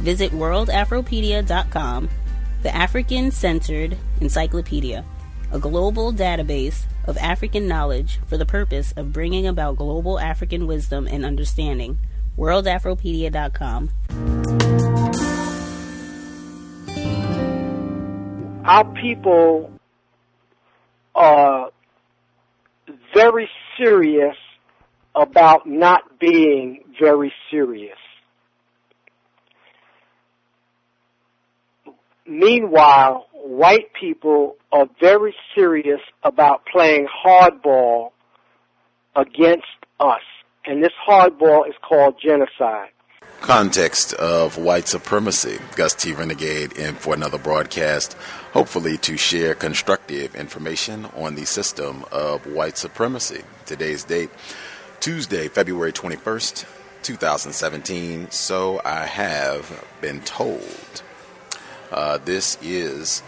Visit worldafropedia.com, the African centered encyclopedia, a global database of African knowledge for the purpose of bringing about global African wisdom and understanding. worldafropedia.com. Our people are very serious about not being very serious. Meanwhile, white people are very serious about playing hardball against us. And this hardball is called genocide. Context of white supremacy. Gus T. Renegade in for another broadcast, hopefully to share constructive information on the system of white supremacy. Today's date, Tuesday, February 21st, 2017. So I have been told. Uh, this is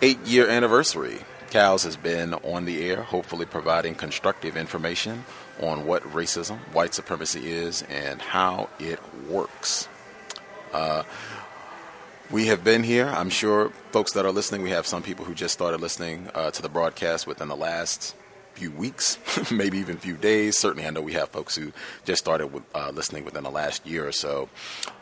eight year anniversary. Cows has been on the air, hopefully providing constructive information on what racism, white supremacy is, and how it works. Uh, we have been here. I'm sure folks that are listening, we have some people who just started listening uh, to the broadcast within the last few weeks, maybe even few days. Certainly, I know we have folks who just started with, uh, listening within the last year or so.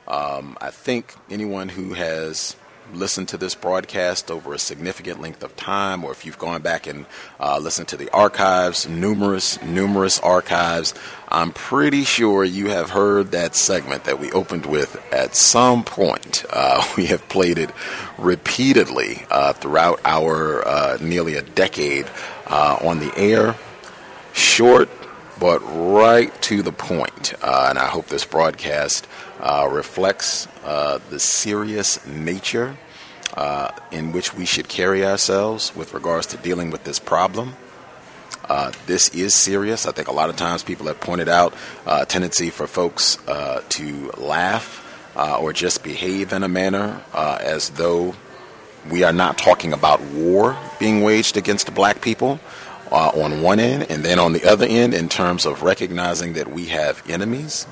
Um, I think anyone who has listened to this broadcast over a significant length of time, or if you've gone back and uh, listened to the archives, numerous, numerous archives, I'm pretty sure you have heard that segment that we opened with at some point. Uh, we have played it repeatedly uh, throughout our uh, nearly a decade uh, on the air. Short, but right to the point. Uh, and I hope this broadcast uh, reflects uh, the serious nature uh, in which we should carry ourselves with regards to dealing with this problem. Uh, this is serious. I think a lot of times people have pointed out uh, a tendency for folks to laugh or just behave in a manner as though we are not talking about war being waged against black people uh, on one end, and then on the other end, in terms of recognizing that we have enemies.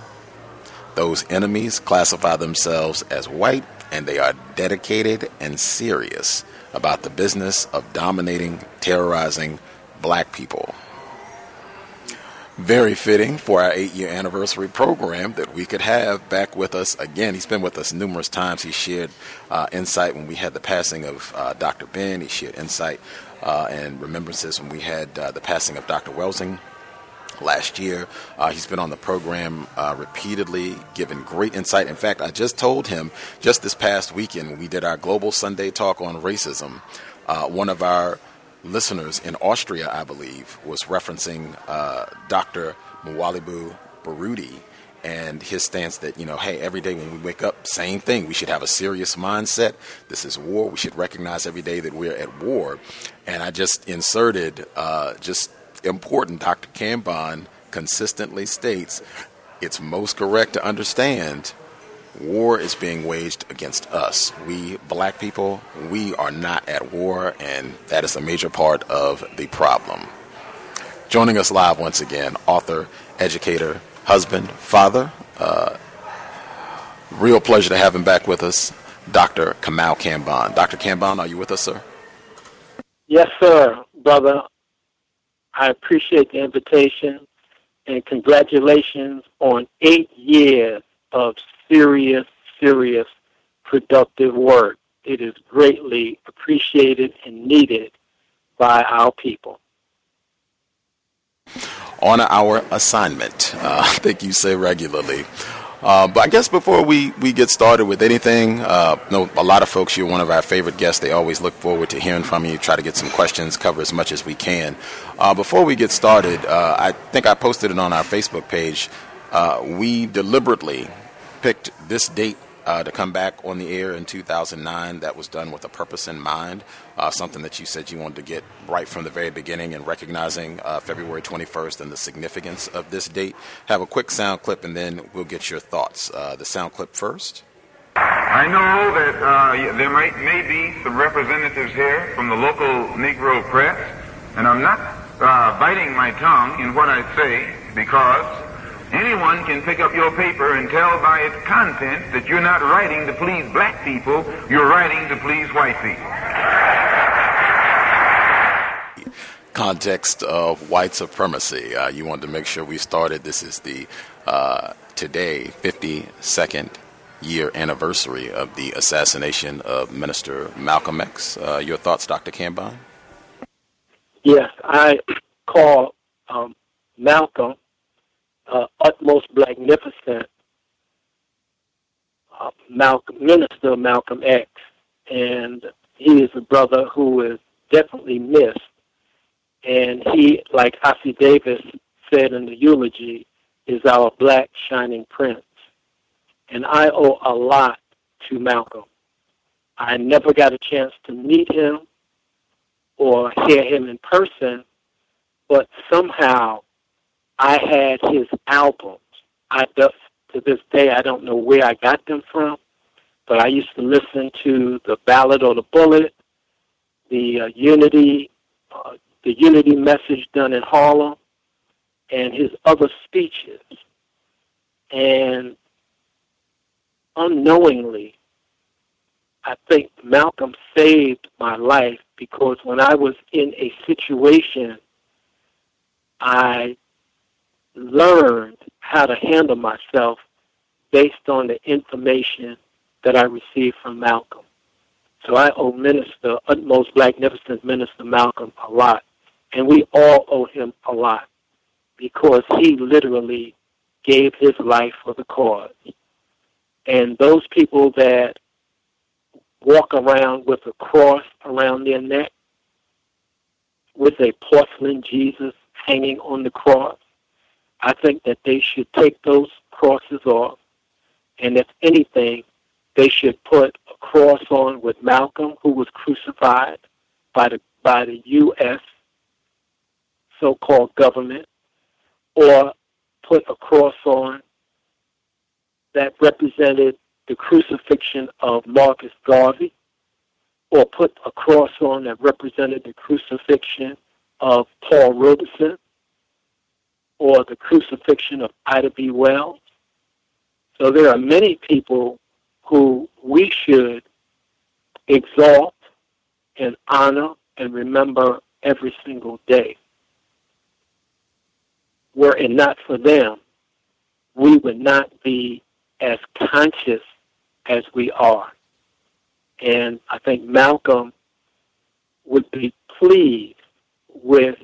Those enemies classify themselves as white, and they are dedicated and serious about the business of dominating, terrorizing black people. Very fitting for our eight year anniversary program that we could have back with us again. He's been with us numerous times. He shared uh, insight when we had the passing of uh, Dr. Ben. He shared insight uh, and remembrances when we had uh, the passing of Dr. Welsing last year. Uh, he's been on the program uh, repeatedly, given great insight. In fact, I just told him just this past weekend when we did our Global Sunday Talk on Racism, uh, one of our listeners in Austria, I believe, was referencing uh, Dr. Mwalimu Baruti and his stance that, you know, hey, every day when we wake up, same thing. We should have a serious mindset. This is war. We should recognize every day that we're at war. And I just inserted, uh, just important, Dr. Kambon consistently states it's most correct to understand war is being waged against us. We, black people, we are not at war, and that is a major part of the problem. Joining us live once again, author, educator, husband, father. Uh, real pleasure to have him back with us, Dr. Kamau Kambon. Dr. Kambon, are you with us, sir? Yes, sir, brother. I appreciate the invitation and congratulations on eight years of serious, serious, productive work. it is greatly appreciated and needed by our people. On our assignment, uh, I think you say regularly. Uh, but I guess before we, we get started with anything, uh, know a lot of folks, you're one of our favorite guests. They always look forward to hearing from you, try to get some questions, cover as much as we can. Uh, before we get started, uh, I think I posted it on our Facebook page. Uh, we deliberately picked this date uh, to come back on the air in 2009. That was done with a purpose in mind, uh, something that you said you wanted to get right from the very beginning and recognizing uh, February 21st and the significance of this date. Have a quick sound clip and then we'll get your thoughts. Uh, the sound clip first. I know that uh, there might may be some representatives here from the local Negro press, and I'm not uh, biting my tongue in what I say because Anyone can pick up your paper and tell by its content that you're not writing to please black people, you're writing to please white people. Context of white supremacy. Uh, you wanted to make sure we started. This is the uh, today 52nd year anniversary of the assassination of Minister Malcolm X. Uh, your thoughts, Dr. Kambon? Yes, I call um, Malcolm uh, utmost magnificent uh, Malcolm, Minister Malcolm X, and he is a brother who is definitely missed. And he, like Ossie Davis said in the eulogy, is our black shining prince. And I owe a lot to Malcolm. I never got a chance to meet him or hear him in person, but somehow I had his albums. I just to this day I don't know where I got them from, but I used to listen to the Ballot or the Bullet, the uh, Unity, uh, the Unity message done in Harlem, and his other speeches. And unknowingly, I think Malcolm saved my life because when I was in a situation, I learned how to handle myself based on the information that I received from Malcolm. So I owe Minister, utmost magnificent Minister Malcolm a lot. And we all owe him a lot because he literally gave his life for the cause. And those people that walk around with a cross around their neck, with a porcelain Jesus hanging on the cross, I think that they should take those crosses off, and if anything, they should put a cross on with Malcolm, who was crucified by the by the U.S. so-called government, or put a cross on that represented the crucifixion of Marcus Garvey, or put a cross on that represented the crucifixion of Paul Robeson, or the crucifixion of Ida B. Wells. So there are many people who we should exalt and honor and remember every single day. Were it not for them, we would not be as conscious as we are. And I think Malcolm would be pleased with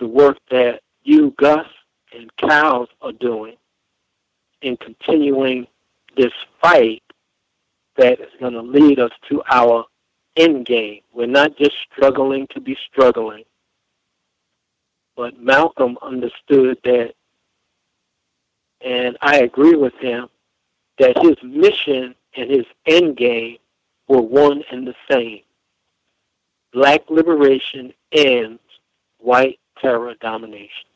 the work that you, Gus, and cows are doing in continuing this fight that is going to lead us to our end game. We're not just struggling to be struggling, but Malcolm understood that, and I agree with him, that his mission and his end game were one and the same. Black liberation ends white terror domination.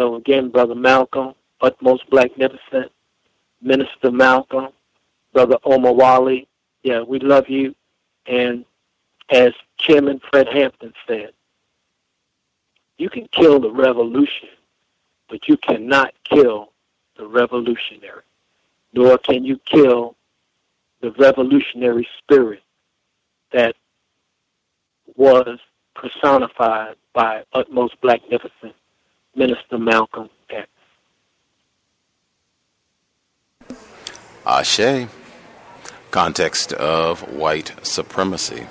So again, Brother Malcolm, utmost magnificent, Minister Malcolm, Brother Omowale, yeah, we love you. And as Chairman Fred Hampton said, you can kill the revolution, but you cannot kill the revolutionary, nor can you kill the revolutionary spirit that was personified by utmost magnificent Minister Malcolm X. Ashe. context of white supremacy.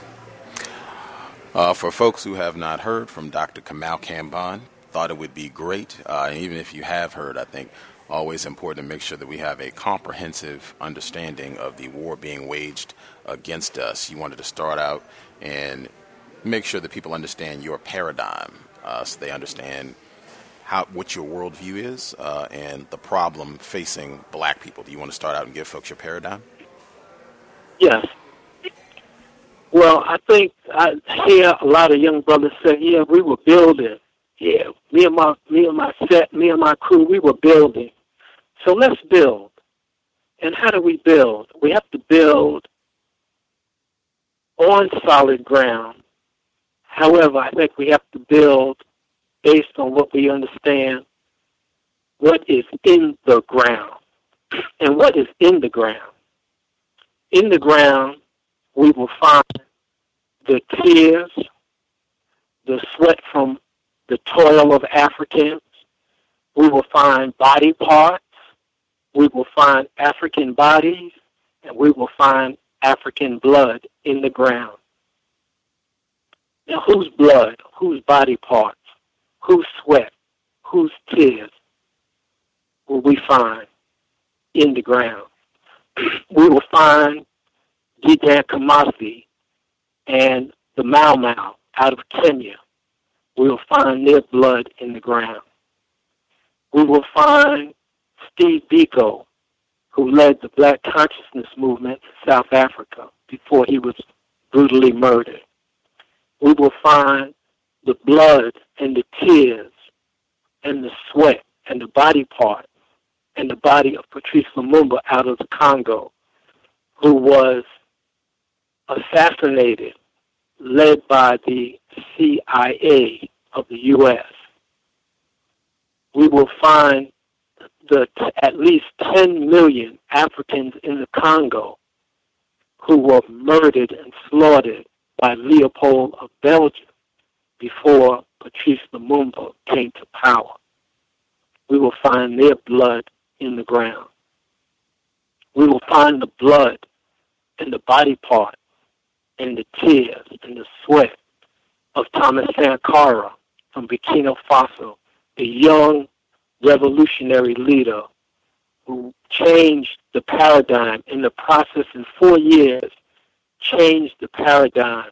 Uh, for folks who have not heard from Dr. Kamau Kambon, thought it would be great, uh, even if you have heard, I think always important to make sure that we have a comprehensive understanding of the war being waged against us. You wanted to start out and make sure that people understand your paradigm uh, so they understand how what your worldview is uh, and the problem facing black people. Do you want to start out and give folks your paradigm? Yes. Well, I think I hear a lot of young brothers say, "Yeah, we were building. Yeah, me and my me and my set, me and my crew, we were building." So let's build. And how do we build? We have to build on solid ground. However, I think we have to build based on what we understand what is in the ground. And what is in the ground? In the ground, we will find the tears, the sweat from the toil of Africans. We will find body parts. We will find African bodies, and we will find African blood in the ground. Now, whose blood, whose body parts, whose sweat, whose tears will we find in the ground? we will find Dedan Kimathi and the Mau Mau out of Kenya. We will find their blood in the ground. We will find Steve Biko, who led the Black Consciousness Movement in South Africa before he was brutally murdered. We will find the blood and the tears and the sweat and the body parts and the body of Patrice Lumumba out of the Congo, who was assassinated, led by the CIA of the U.S. We will find the at least 10 million Africans in the Congo who were murdered and slaughtered by Leopold of Belgium before Patrice Lumumba came to power. We will find their blood in the ground. We will find the blood and the body parts and the tears and the sweat of Thomas Sankara from Burkina Faso, a young revolutionary leader who changed the paradigm in the process in four years, changed the paradigm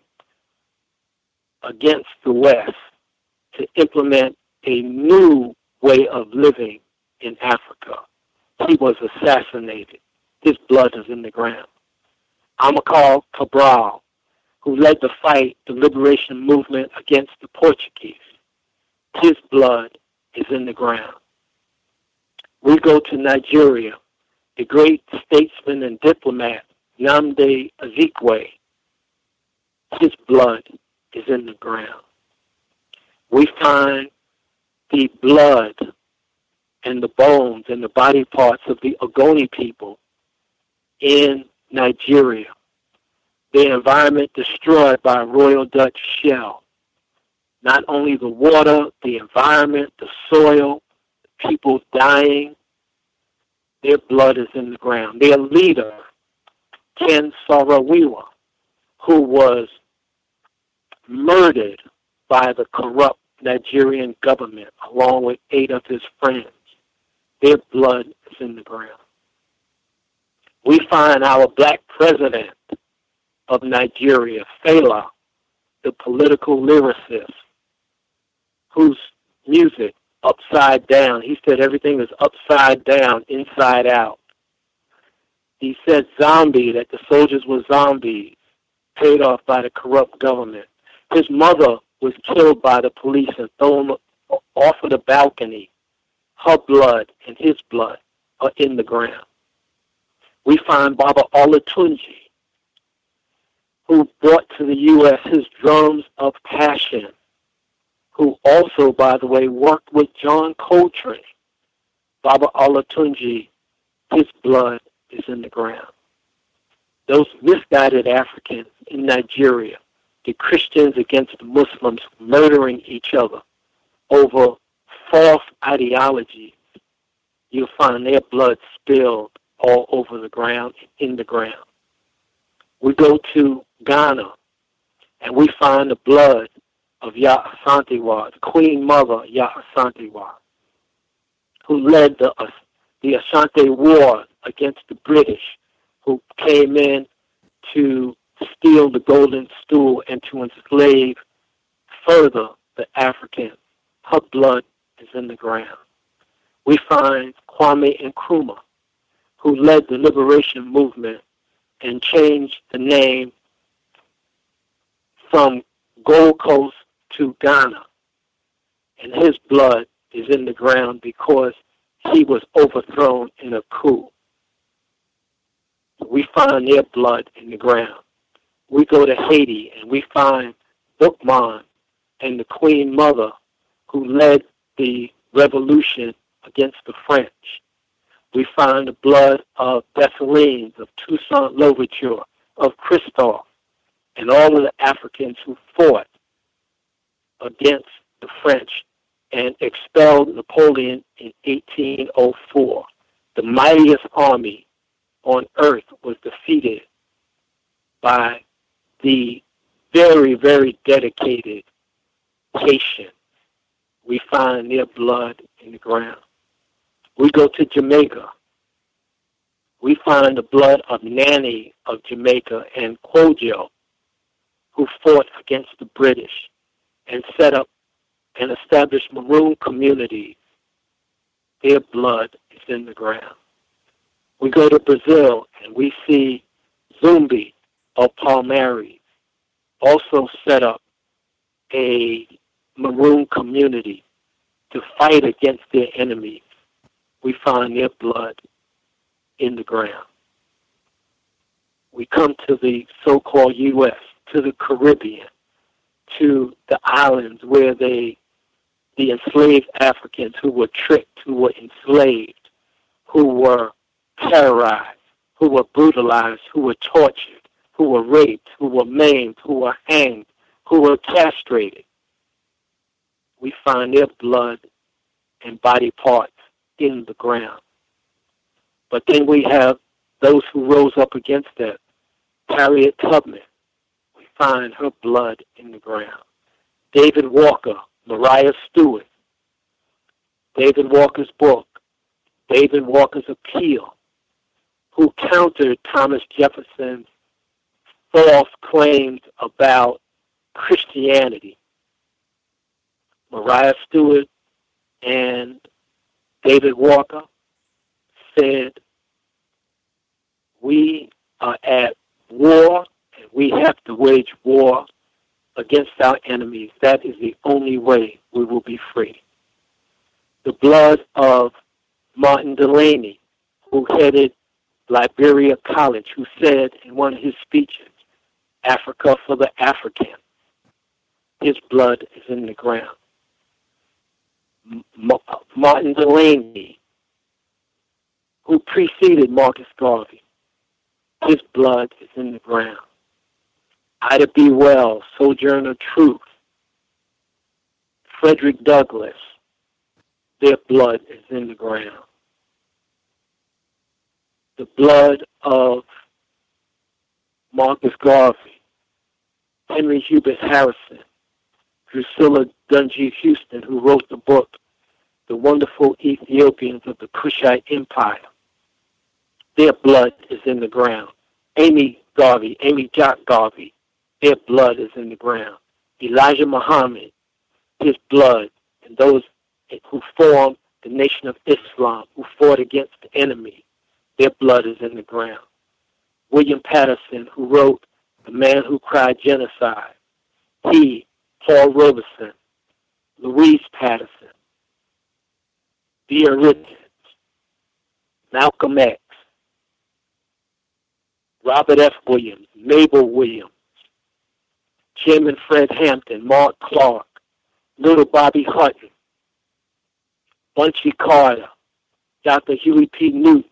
against the West to implement a new way of living in Africa. He was assassinated. His blood is in the ground. Amilcar Cabral, who led the fight, the liberation movement against the Portuguese, his blood is in the ground. We go to Nigeria. The great statesman and diplomat, Nnamdi Azikiwe, his blood is in the ground. We find the blood and the bones and the body parts of the Ogoni people in Nigeria. The environment destroyed by Royal Dutch shell. Not only the water, the environment, the soil, people dying, their blood is in the ground. Their leader, Ken Saro-Wiwa, who was murdered by the corrupt Nigerian government along with eight of his friends. Their blood is in the ground. We find our black president of Nigeria, Fela, the political lyricist, whose music, Upside Down, he said everything is upside down, inside out. He said zombie, that the soldiers were zombies, paid off by the corrupt government. His mother was killed by the police and thrown off of the balcony. Her blood and his blood are in the ground. We find Baba Olatunji, who brought to the U.S. his drums of passion, who also, by the way, worked with John Coltrane. Baba Olatunji, his blood is in the ground. Those misguided Africans in Nigeria the Christians against the Muslims murdering each other over false ideology, you'll find their blood spilled all over the ground, in the ground. We go to Ghana and we find the blood of Yaa Asantewaa, the Queen Mother Yaa Asantewaa, who led the, uh, the Asante War against the British, who came in to steal the golden stool and to enslave further the African. Her blood is in the ground. We find Kwame Nkrumah, who led the liberation movement and changed the name from Gold Coast to Ghana. And his blood is in the ground because he was overthrown in a coup. We find their blood in the ground. We go to Haiti and we find Boukman and the Queen Mother who led the revolution against the French. We find the blood of Dessalines, of Toussaint Louverture, of Christophe, and all of the Africans who fought against the French and expelled Napoleon in 1804. The mightiest army on earth was defeated by the very, very dedicated Haitians. We find their blood in the ground. We go to Jamaica. We find the blood of Nanny of Jamaica and Kwadwo, who fought against the British and set up and established maroon communities. Their blood is in the ground. We go to Brazil and we see Zumbi of Palmares also set up a maroon community to fight against their enemies. We find their blood in the ground. We come to the so-called U.S., to the Caribbean, to the islands where they, the enslaved Africans who were tricked, who were enslaved, who were terrorized, who were brutalized, who were tortured, who were raped, who were maimed, who were hanged, who were castrated. We find their blood and body parts in the ground. But then we have those who rose up against that. Harriet Tubman, we find her blood in the ground. David Walker, Maria Stewart, David Walker's book, David Walker's Appeal, who countered Thomas Jefferson's false claims about Christianity. Mariah Stewart and David Walker said, We are at war and we have to wage war against our enemies. That is the only way we will be free. The blood of Martin Delany, who headed Liberia College, who said in one of his speeches, Africa for the African. His blood is in the ground. Martin Delany, who preceded Marcus Garvey, his blood is in the ground. Ida B. Wells, Sojourner Truth, Frederick Douglass, their blood is in the ground. The blood of Marcus Garvey, Henry Hubert Harrison, Drusilla Dunjee Houston, who wrote the book, The Wonderful Ethiopians of the Kushite Empire. Their blood is in the ground. Amy Garvey, Amy Jacques Garvey, their blood is in the ground. Elijah Muhammad, his blood, and those who formed the Nation of Islam, who fought against the enemy, their blood is in the ground. William Patterson, who wrote The Man Who Cried Genocide, he Paul Robeson, Louise Patterson, Dear Richards, Malcolm X, Robert F. Williams, Mabel Williams, Jim and Fred Hampton, Mark Clark, Little Bobby Hutton, Bunchy Carter, Dr. Huey P. Newton,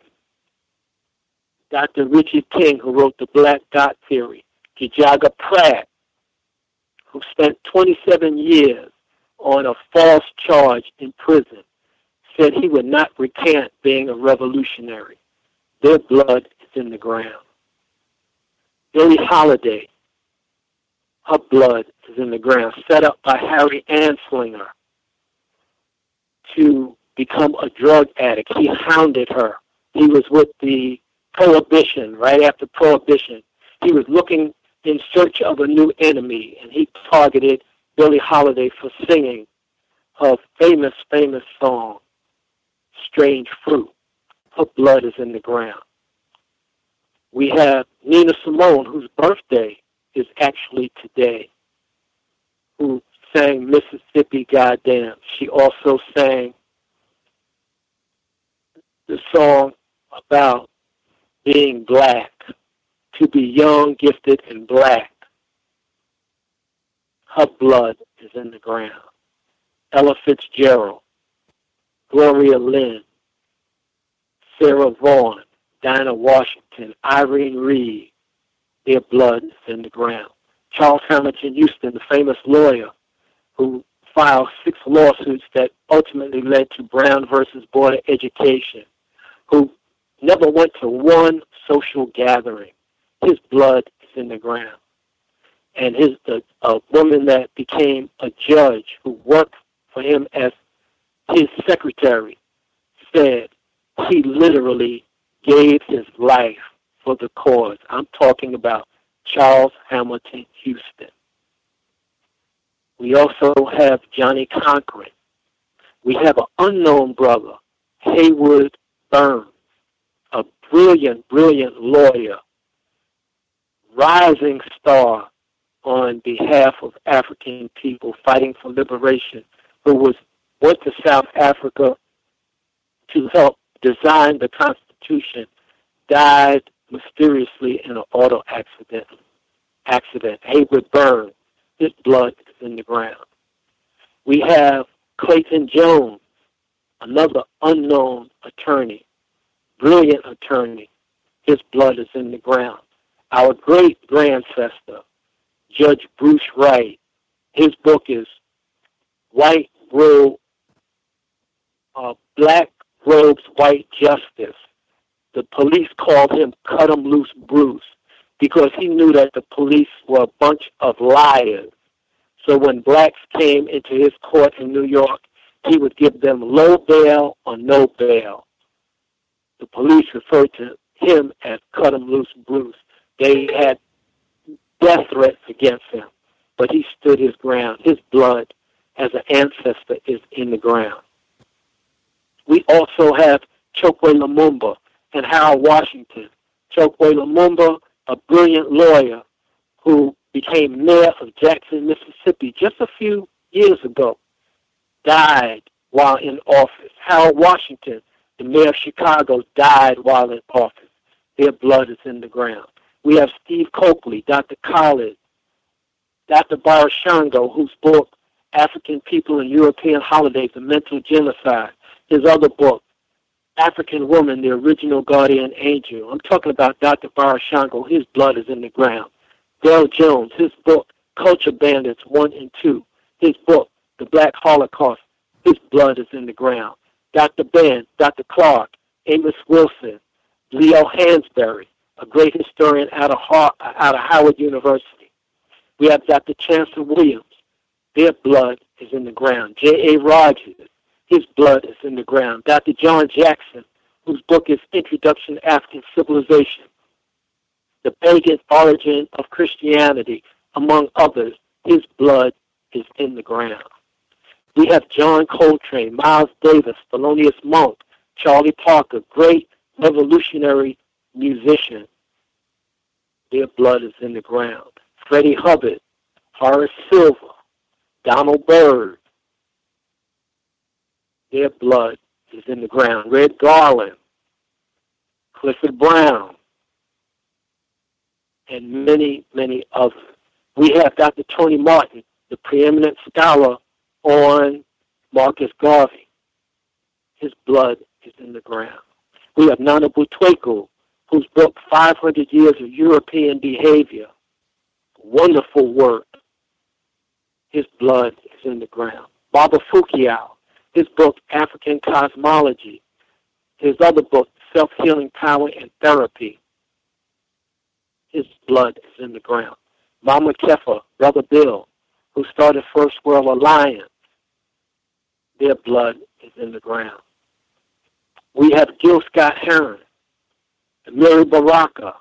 Dr. Richard King, who wrote the Black Dot Theory, ji-Jaga Pratt, who spent 27 years on a false charge in prison, said he would not recant being a revolutionary. Their blood is in the ground. Billie Holiday, her blood is in the ground, set up by Harry Anslinger to become a drug addict. He hounded her. He was with the Prohibition, right after Prohibition. He was looking in search of a new enemy, and he targeted Billie Holiday for singing her famous, famous song, Strange Fruit. Her blood is in the ground. We have Nina Simone, whose birthday is actually today, who sang Mississippi Goddam. She also sang the song about being black, to be young, gifted, and black. Her blood is in the ground. Ella Fitzgerald, Gloria Lynne, Sarah Vaughan, Dinah Washington, Irene Reid, their blood is in the ground. Charles Hamilton Houston, the famous lawyer who filed six lawsuits that ultimately led to Brown versus Board of Education, who never went to one social gathering. His blood is in the ground. And his the a woman that became a judge who worked for him as his secretary said he literally gave his life for the cause. I'm talking about Charles Hamilton Houston. We also have Johnnie Cochran. We have an unknown brother, Haywood Burns, a brilliant, brilliant lawyer, rising star on behalf of African people fighting for liberation, who was went to South Africa to help design the Constitution, died mysteriously in an auto accident. Accident. Haywood Burns, his blood is in the ground. We have Clayton Jones, another unknown attorney, brilliant attorney. His blood is in the ground. Our great grandcestor, Judge Bruce Wright, his book is White Robe, uh, Black Robes, White Justice. The police called him Cut 'em Loose Bruce because he knew that the police were a bunch of liars. So when blacks came into his court in New York, he would give them low bail or no bail. The police referred to him as Cut 'em Loose Bruce. They had death threats against him, but he stood his ground. His blood as an ancestor is in the ground. We also have Chokwe Lumumba and Harold Washington. Chokwe Lumumba, a brilliant lawyer who became mayor of Jackson, Mississippi just a few years ago, died while in office. Harold Washington, the mayor of Chicago, died while in office. Their blood is in the ground. We have Steve Cokely, Dr. Khalid, Dr. Barashango, whose book, African People and European Holidays, The Mental Genocide, his other book, African Woman, the Original Guardian Angel. I'm talking about Dr. Barashango. His blood is in the ground. Del Jones, his book, Culture Bandits 1 and 2. His book, The Black Holocaust. His blood is in the ground. Dr. Ben, Dr. Clark, Amos Wilson, Leo Hansberry, a great historian out of, out of Howard University. We have Dr. Chancellor Williams. Their blood is in the ground. J.A. Rogers, his blood is in the ground. Dr. John Jackson, whose book is Introduction to African Civilization, The Pagan Origin of Christianity, among others, his blood is in the ground. We have John Coltrane, Miles Davis, Thelonious Monk, Charlie Parker, great revolutionary musician. Their blood is in the ground. Freddie Hubbard, Horace Silver, Donald Byrd. Their blood is in the ground. Red Garland, Clifford Brown, and many, many others. We have Dr. Tony Martin, the preeminent scholar on Marcus Garvey. His blood is in the ground. We have Nana Butweko, whose book, 500 Years of European Behavior, wonderful work. His blood is in the ground. Baba Fu-Kiau, his book, African Cosmology, his other book, Self Healing Power and Therapy. his blood is in the ground. Mama Kefa, Brother Bill, who started First World Alliance, their blood is in the ground. We have Gil Scott Heron, Amiri Baraka,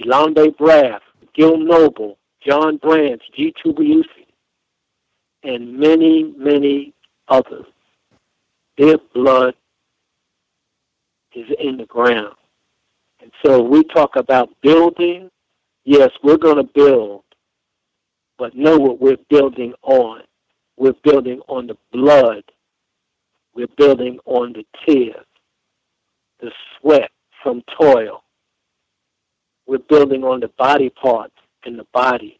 Elombe Brath, Gil Noble, John Branch, G. Tubiusi, and many, many others. Their blood is in the ground. And so we talk about building. Yes, we're going to build, but know what we're building on. We're building on the blood. We're building on the tears, the sweat from toil. We're building on the body parts and the bodies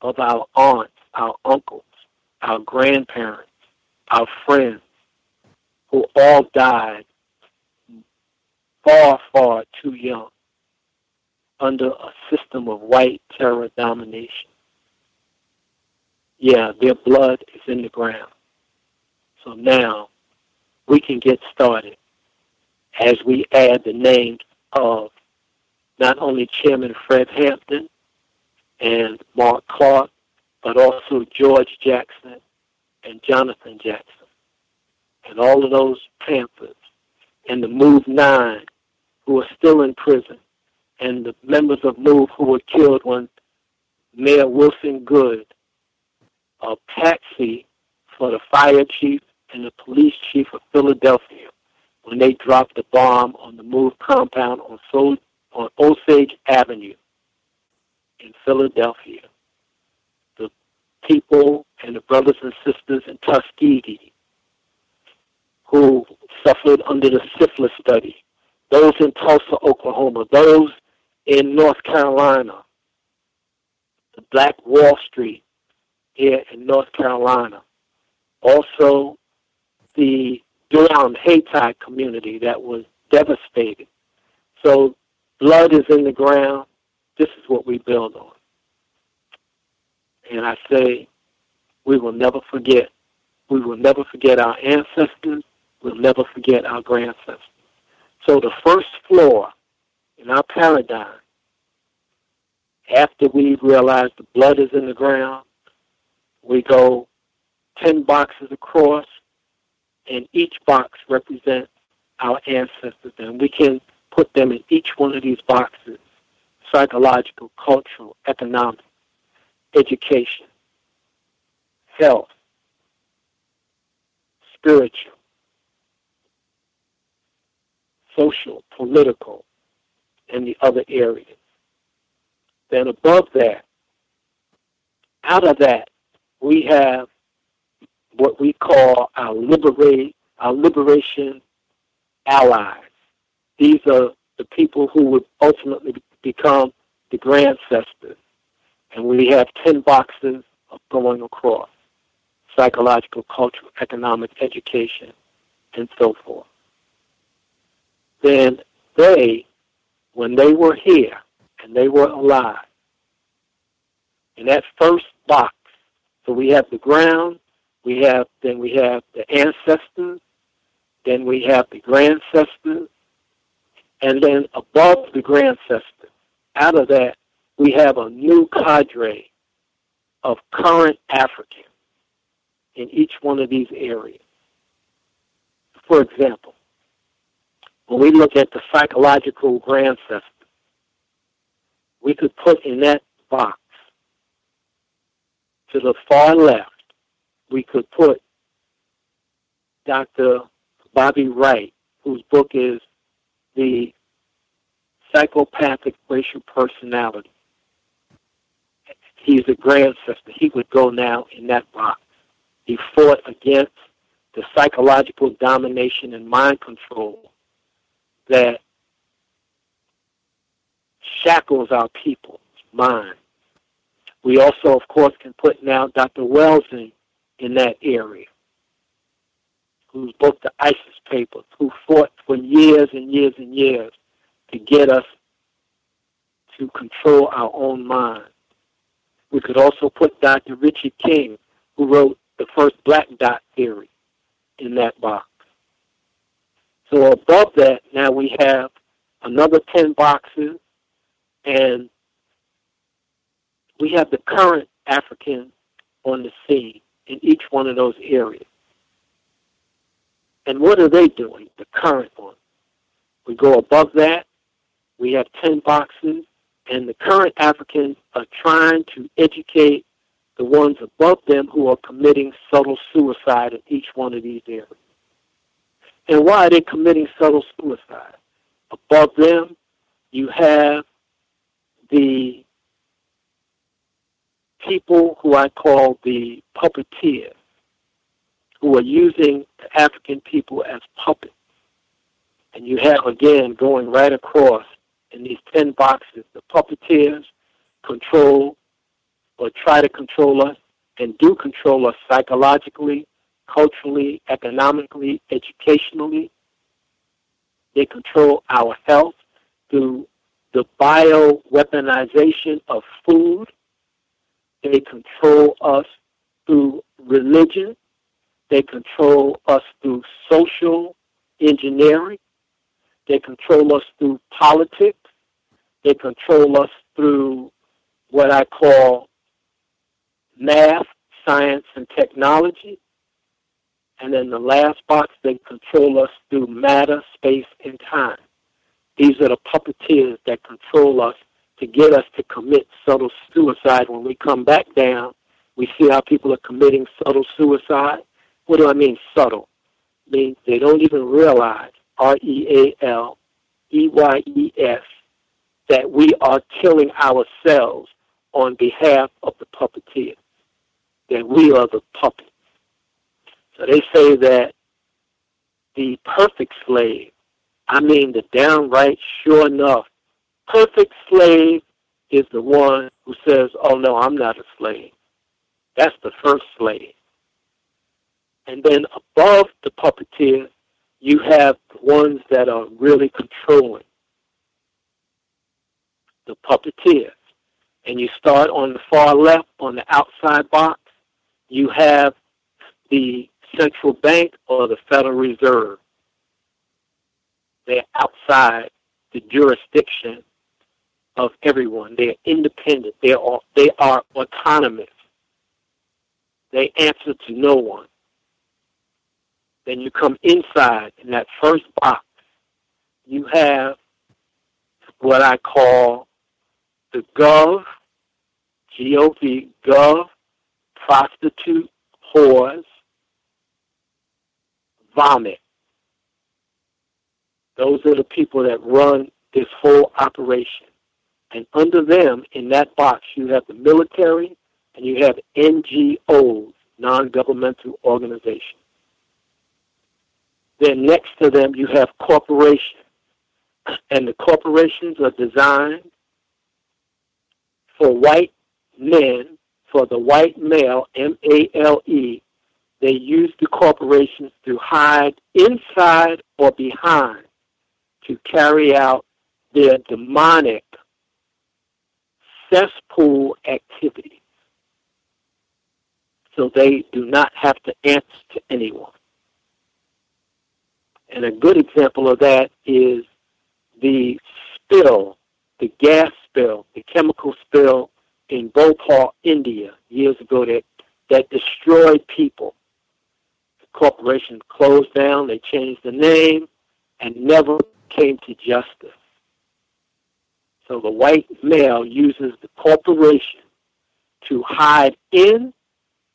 of our aunts, our uncles, our grandparents, our friends, who all died far, far too young under a system of white terror domination. Yeah, their blood is in the ground. So now we can get started as we add the names of not only Chairman Fred Hampton and Mark Clark, but also George Jackson and Jonathan Jackson, and all of those Panthers, and the Move Nine, who are still in prison, and the members of Move who were killed when Mayor Wilson Goode, a patsy for the fire chief and the police chief of Philadelphia, when they dropped the bomb on the Move compound on, Sol- on Osage Avenue in Philadelphia. The people and the brothers and sisters in Tuskegee who suffered under the syphilis study, those in Tulsa, Oklahoma, those in North Carolina, the Black Wall Street here in North Carolina, also the Durham Hayti community that was devastated. So blood is in the ground. This is what we build on. And I say, we will never forget. We will never forget our ancestors. We'll never forget our grandsters. So the first floor in our paradigm, after we realize the blood is in the ground, we go 10 boxes across, and each box represents our ancestors. And we can put them in each one of these boxes psychological, cultural, economic, education, health, spiritual, social, political, and the other areas. Then above that, out of that, we have what we call our liberate our liberation allies. These are the people who would ultimately become the grandcestors and we have 10 boxes of going across psychological, cultural, economic, education, and so forth. Then they, when they were here and they were alive, in that first box, so we have the ground, we have then we have the ancestors, then we have the grandcestors, and then above the grandcestors, out of that we have a new cadre of current Africans in each one of these areas. For example, when we look at the psychological grandcestor, we could put in that box to the far left, we could put Dr. Bobby Wright, whose book is The Psychopathic Racial Personality he's a grandcestor. He would go now in that box. He fought against the psychological domination and mind control that shackles our people's mind. We also, of course, can put now Dr. Welsing in that area, who's book the ISIS papers, who fought for years and years and years to get us to control our own mind. We could also put Dr. Richard King, who wrote the first black dot theory, in that box. So above that, now we have another 10 boxes And we have the current African on the scene in each one of those areas. And what are they doing, the current one? We go above that. We have 10 boxes, and the current Africans are trying to educate the ones above them who are committing subtle suicide in each one of these areas. And why are they committing subtle suicide? Above them, you have the people who I call the puppeteers, who are using the African people as puppets. And you have, again, going right across in these 10 boxes, the puppeteers control or try to control us and do control us psychologically, culturally, economically, educationally. They control our health through the bio-weaponization of food. They control us through religion. They control us through social engineering. They control us through politics. They control us through what I call math, science, and technology. And then the last box, they control us through matter, space, and time. These are the puppeteers that control us to get us to commit subtle suicide. When we come back down, we see how people are committing subtle suicide. What do I mean subtle? It means they don't even realize, R-E-A-L-E-Y-E-S, that we are killing ourselves on behalf of the puppeteer, that we are the puppet. So they say that the perfect slave, I mean the downright sure enough, perfect slave is the one who says, oh no, I'm not a slave. That's the first slave. And then above the puppeteer, you have the ones that are really controlling the puppeteer. And you start on the far left, on the outside box, you have the central bank or the Federal Reserve. They're outside the jurisdiction of everyone. They're independent. They are, they are autonomous. They answer to no one. Then you come inside in that first box. You have what I call the Gov, G-O-V, Gov, prostitute, whores, vomit. Those are the people that run this whole operation. And under them, in that box, you have the military and you have NGOs, non-governmental organizations. Then next to them, you have corporations. And the corporations are designed for white men, for the white male, M-A-L-E, they use the corporations to hide inside or behind to carry out their demonic cesspool activities. So they do not have to answer to anyone. And a good example of that is the spill, the gas spill, the chemical spill in Bhopal, India, years ago that, that destroyed people The corporation closed down, they changed the name, and never came to justice. So the white male uses the corporation to hide in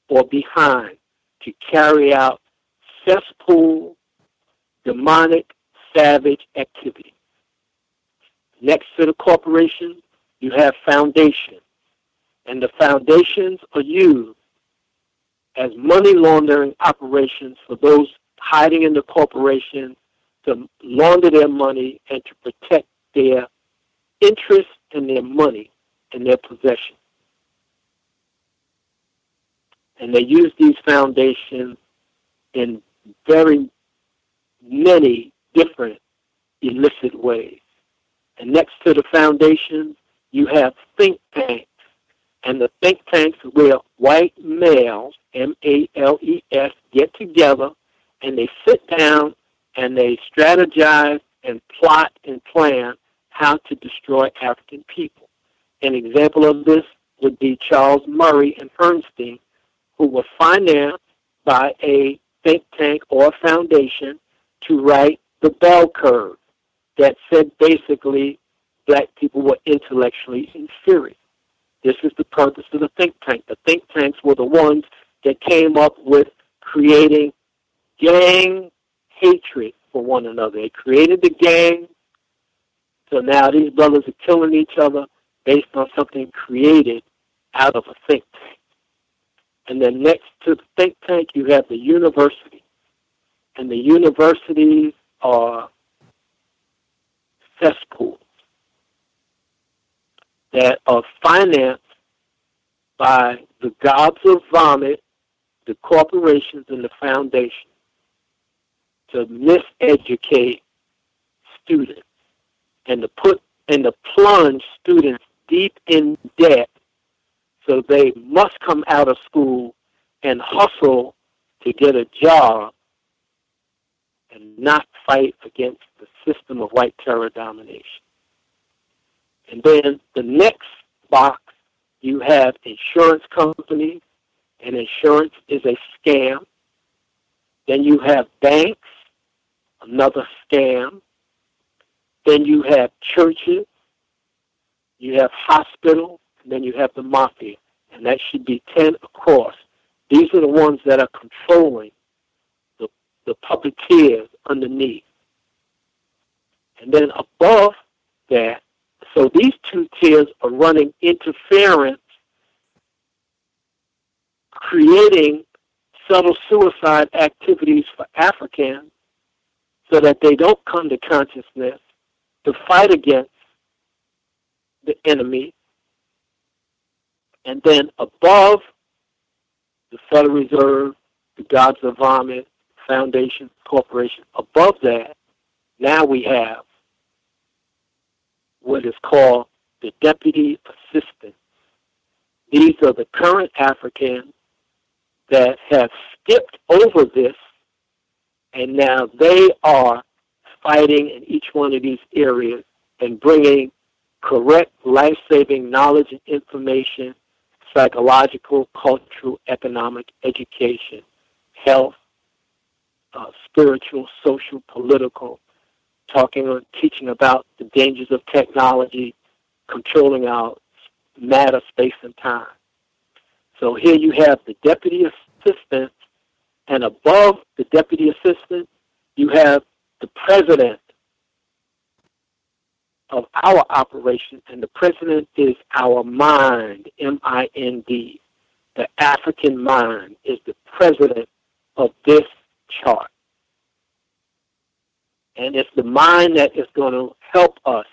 or behind to carry out cesspool, demonic, savage activity. Next to the corporation, you have foundations. And the foundations are used as money laundering operations for those hiding in the corporation to launder their money and to protect their interest in their money and their possession. And they use these foundations in very many different illicit ways. And next to the foundations, you have think tanks and the think tanks where white males, M-A-L-E-S, get together and they sit down and they strategize and plot and plan how to destroy African people. An example of this would be Charles Murray and Herrnstein, who were financed by a think tank or foundation to write the bell curve that said basically black people were intellectually inferior. This is the purpose of the think tank. The think tanks were the ones that came up with creating gang hatred for one another. They created the gang, so now these brothers are killing each other based on something created out of a think tank. And then next to the think tank, you have the university. And the universities are cesspools that are financed by the gobs of vomit, the corporations, and the foundations to miseducate students and to put and to plunge students deep in debt so they must come out of school and hustle to get a job and not fight against the system of white terror domination. And then the next box, you have insurance companies, and insurance is a scam. Then you have banks, another scam. Then you have churches, you have hospitals, and then you have the mafia. And that should be 10 across. These are the ones that are controlling the, the puppeteers underneath. And then above that, so these two tiers are running interference, creating subtle suicide activities for Africans so that they don't come to consciousness to fight against the enemy. And then above the Federal Reserve, the Gods of Vomit, Foundation, Corporation, above that, now we have what is called the deputy assistant. These are the current Africans that have skipped over this, and now they are fighting in each one of these areas and bringing correct life-saving knowledge and information, psychological, cultural, economic, education, health, uh, spiritual, social, political, talking or teaching about the dangers of technology, controlling our matter, space, and time. So here you have the deputy assistant, and above the deputy assistant, you have the president of our operation, and the president is our mind, M-I-N-D. The African mind is the president of this chart. And it's the mind that is going to help us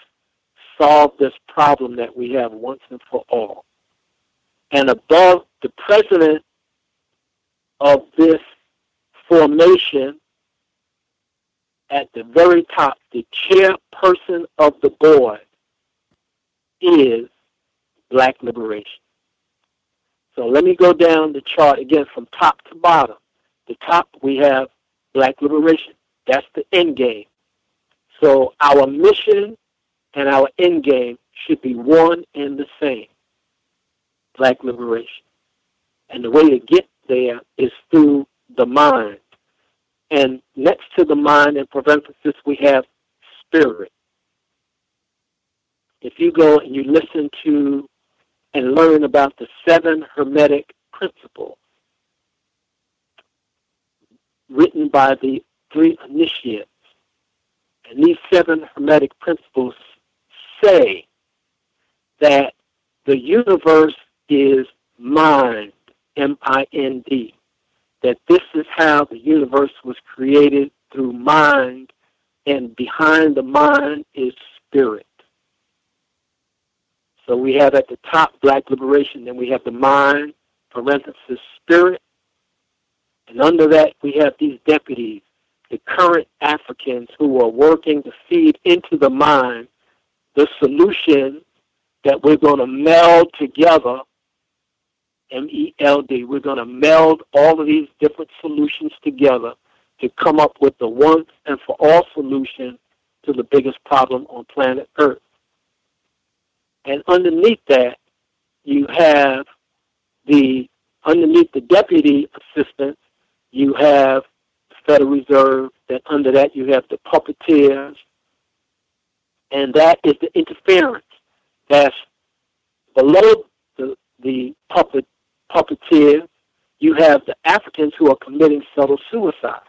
solve this problem that we have once and for all. And above the president of this formation, at the very top, the chairperson of the board is black liberation. So let me go down the chart again from top to bottom. The top, we have black liberation. That's the end game. So our mission and our end game should be one and the same. Black liberation. And the way to get there is through the mind. And next to the mind in parenthesis, we have spirit. If you go and you listen to and learn about the seven Hermetic principles written by the three initiates, and these seven Hermetic principles say that the universe is mind, M-I-N-D. That this is how the universe was created through mind, and behind the mind is spirit. So we have at the top black liberation, then we have the mind, parenthesis, spirit, and under that we have these deputies, the current Africans who are working to feed into the mind the solution that we're going to meld together, M-E-L-D. We're going to meld all of these different solutions together to come up with the once and for all solution to the biggest problem on planet Earth. And underneath that, you have the underneath the deputy assistant, you have the Federal Reserve. That under that you have the puppeteers, and that is the interference. That's below the the puppet puppeteer. You have the Africans who are committing subtle suicide,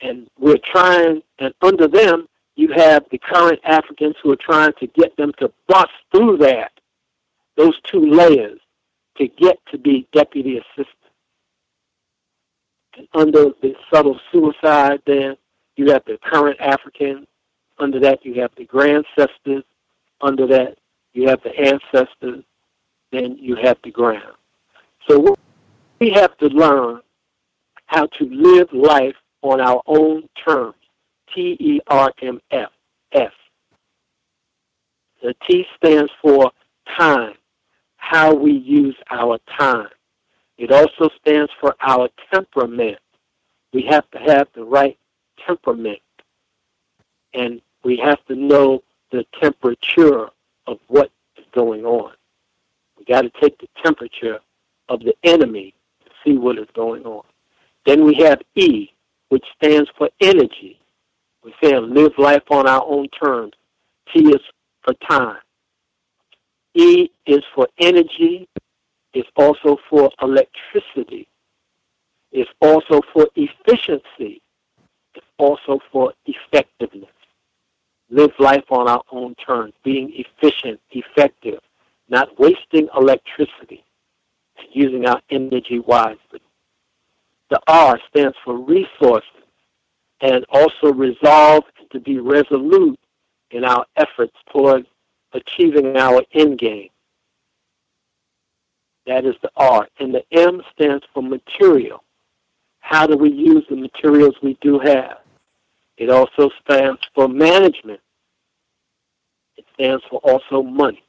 and we're trying. And under them, you have the current Africans who are trying to get them to bust through that those two layers to get to be deputy assistant. And under the subtle suicide, then you have the current African. Under that, you have the grandcestors. Under that, you have the ancestors. Then you have the ground. So we have to learn how to live life on our own terms. T E R M F S. The T stands for time how we use our time. It also stands for our temperament. We have to have the right temperament. And we have to know the temperature of what is going on. We got to take the temperature of the enemy to see what is going on. Then we have E, which stands for energy. We're saying live life on our own terms. T is for time. E is for energy. It's also for electricity. It's also for efficiency. It's also for effectiveness. Live life on our own terms, being efficient, effective, not wasting electricity, using our energy wisely. The R stands for resources and also resolve to be resolute in our efforts toward achieving our end game. That is the R. And the M stands for material. How do we use the materials we do have? It also stands for management. It stands for also money.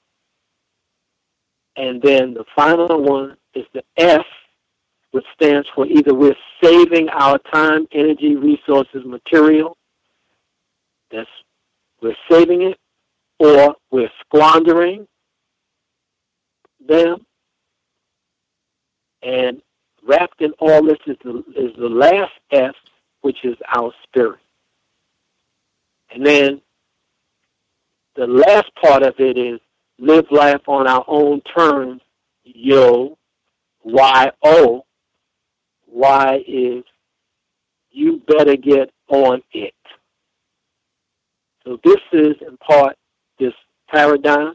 And then the final one is the S, which stands for either we're saving our time, energy, resources, material. That's we're saving it, or we're squandering them. And wrapped in all this is the, is the last S, which is our spirit. And then the last part of it is live life on our own terms. Yo, Y O. Y is you better get on it. So this is in part this paradigm.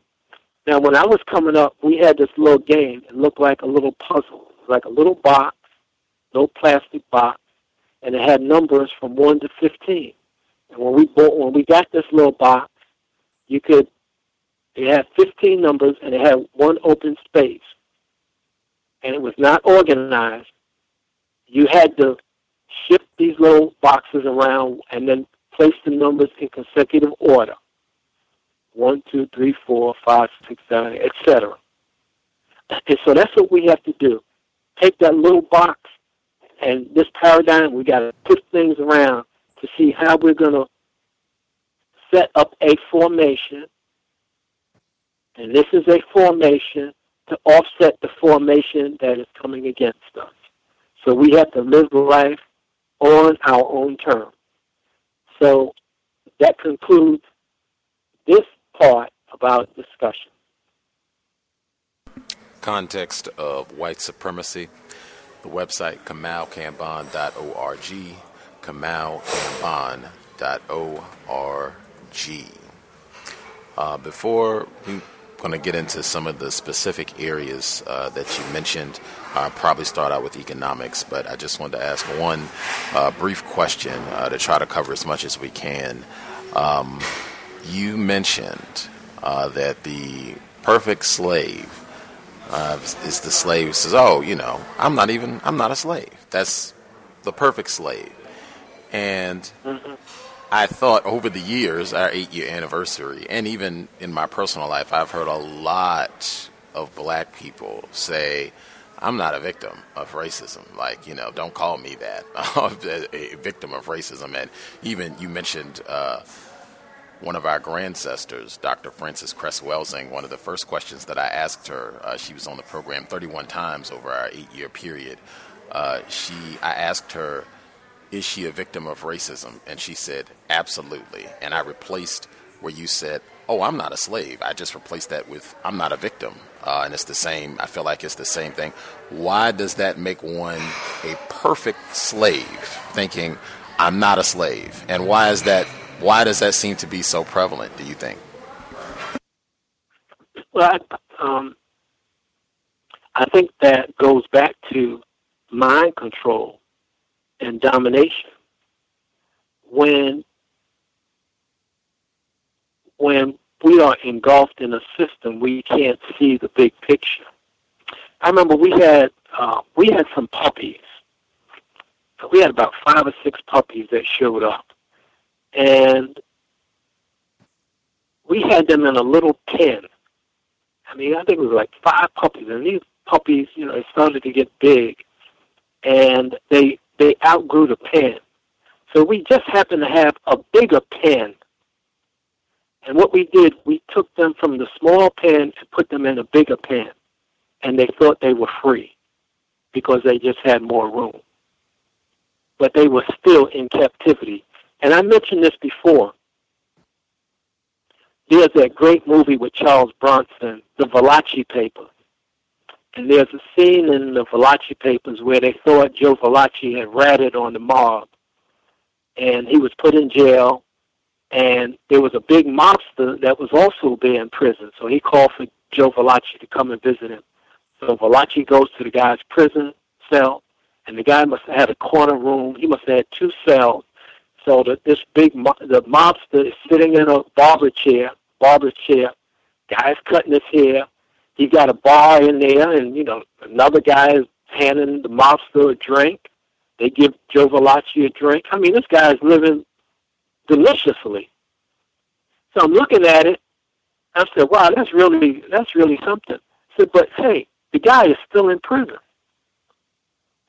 Now, when I was coming up, we had this little game. It looked like a little puzzle, like a little box, no plastic box, and it had numbers from one to fifteen. And when we bought, when we got this little box, you could it had fifteen numbers and it had one open space, and it was not organized. You had to shift these little boxes around and then place the numbers in consecutive order one, two, three, four, five, six, seven, etc. And so that's what we have to do. Take that little box and this paradigm, we got to put things around to see how we're going to set up a formation. And this is a formation to offset the formation that is coming against us. So we have to live life on our own terms. So that concludes this part about discussion. Context of white supremacy. The website kamaukambon.org, kamaukambon.org. Uh, before we going to get into some of the specific areas uh, that you mentioned. I'll probably start out with economics, but I just wanted to ask one uh, brief question uh, to try to cover as much as we can. Um, you mentioned uh, that the perfect slave uh, is the slave who says, "Oh, you know, I'm not even, I'm not a slave." That's the perfect slave. And mm-hmm. I thought over the years, our eight-year anniversary, and even in my personal life, I've heard a lot of black people say, I'm not a victim of racism. Like, you know, don't call me that. a victim of racism. And even you mentioned uh, one of our grandcestors, Dr. Frances Cress Welsing, one of the first questions that I asked her, uh, she was on the program 31 times over our eight year period. Uh, she, I asked her, is she a victim of racism? And she said, absolutely. And I replaced where you said, oh, I'm not a slave. I just replaced that with, I'm not a victim. Uh, and it's the same, I feel like it's the same thing. Why does that make one a perfect slave, thinking, I'm not a slave? And why is that, why does that seem to be so prevalent, do you think? Well, um, I think that goes back to mind control and domination. When when we are engulfed in a system, we can't see the big picture. I remember we had uh, we had some puppies. We had about five or six puppies that showed up, and we had them in a little pen. I mean, I think it was like five puppies, and these puppies, you know, started to get big, and they they outgrew the pen. So we just happened to have a bigger pen and what we did, we took them from the small pen and put them in a bigger pen. And they thought they were free because they just had more room. But they were still in captivity. And I mentioned this before. There's that great movie with Charles Bronson, The Valachi Papers. And there's a scene in the Valachi Papers where they thought Joe Valachi had ratted on the mob. And he was put in jail and there was a big mobster that was also there in prison. So he called for Joe Valachi to come and visit him. So Valachi goes to the guy's prison cell, and the guy must have had a corner room. He must have had two cells. So that this big the mobster is sitting in a barber chair, barber chair. Guy's cutting his hair. He got a bar in there, and you know another guy is handing the mobster a drink. They give Joe Valachi a drink. I mean, this guy's living deliciously. So I'm looking at it. I said, "Wow, that's really that's really something." I said, "But hey, the guy is still in prison."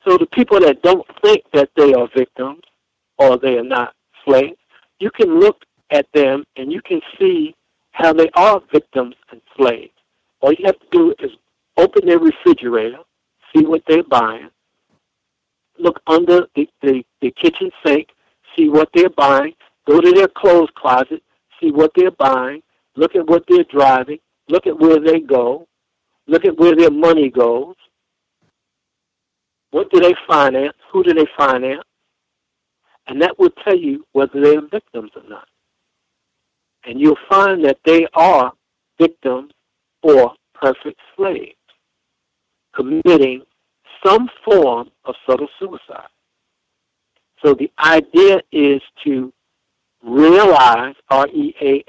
So the people that don't think that they are victims or they are not slaves, you can look at them and you can see how they are victims and slaves. All you have to do is open their refrigerator, see what they're buying, look under the, the, the kitchen sink, see what they're buying, Go to their clothes closet, see what they're buying, look at what they're driving, look at where they go, look at where their money goes. What do they finance? Who do they finance? And that will tell you whether they are victims or not. And you'll find that they are victims or perfect slaves committing some form of subtle suicide. So the idea is to realize, R-E-A-L-E-Y-E-S,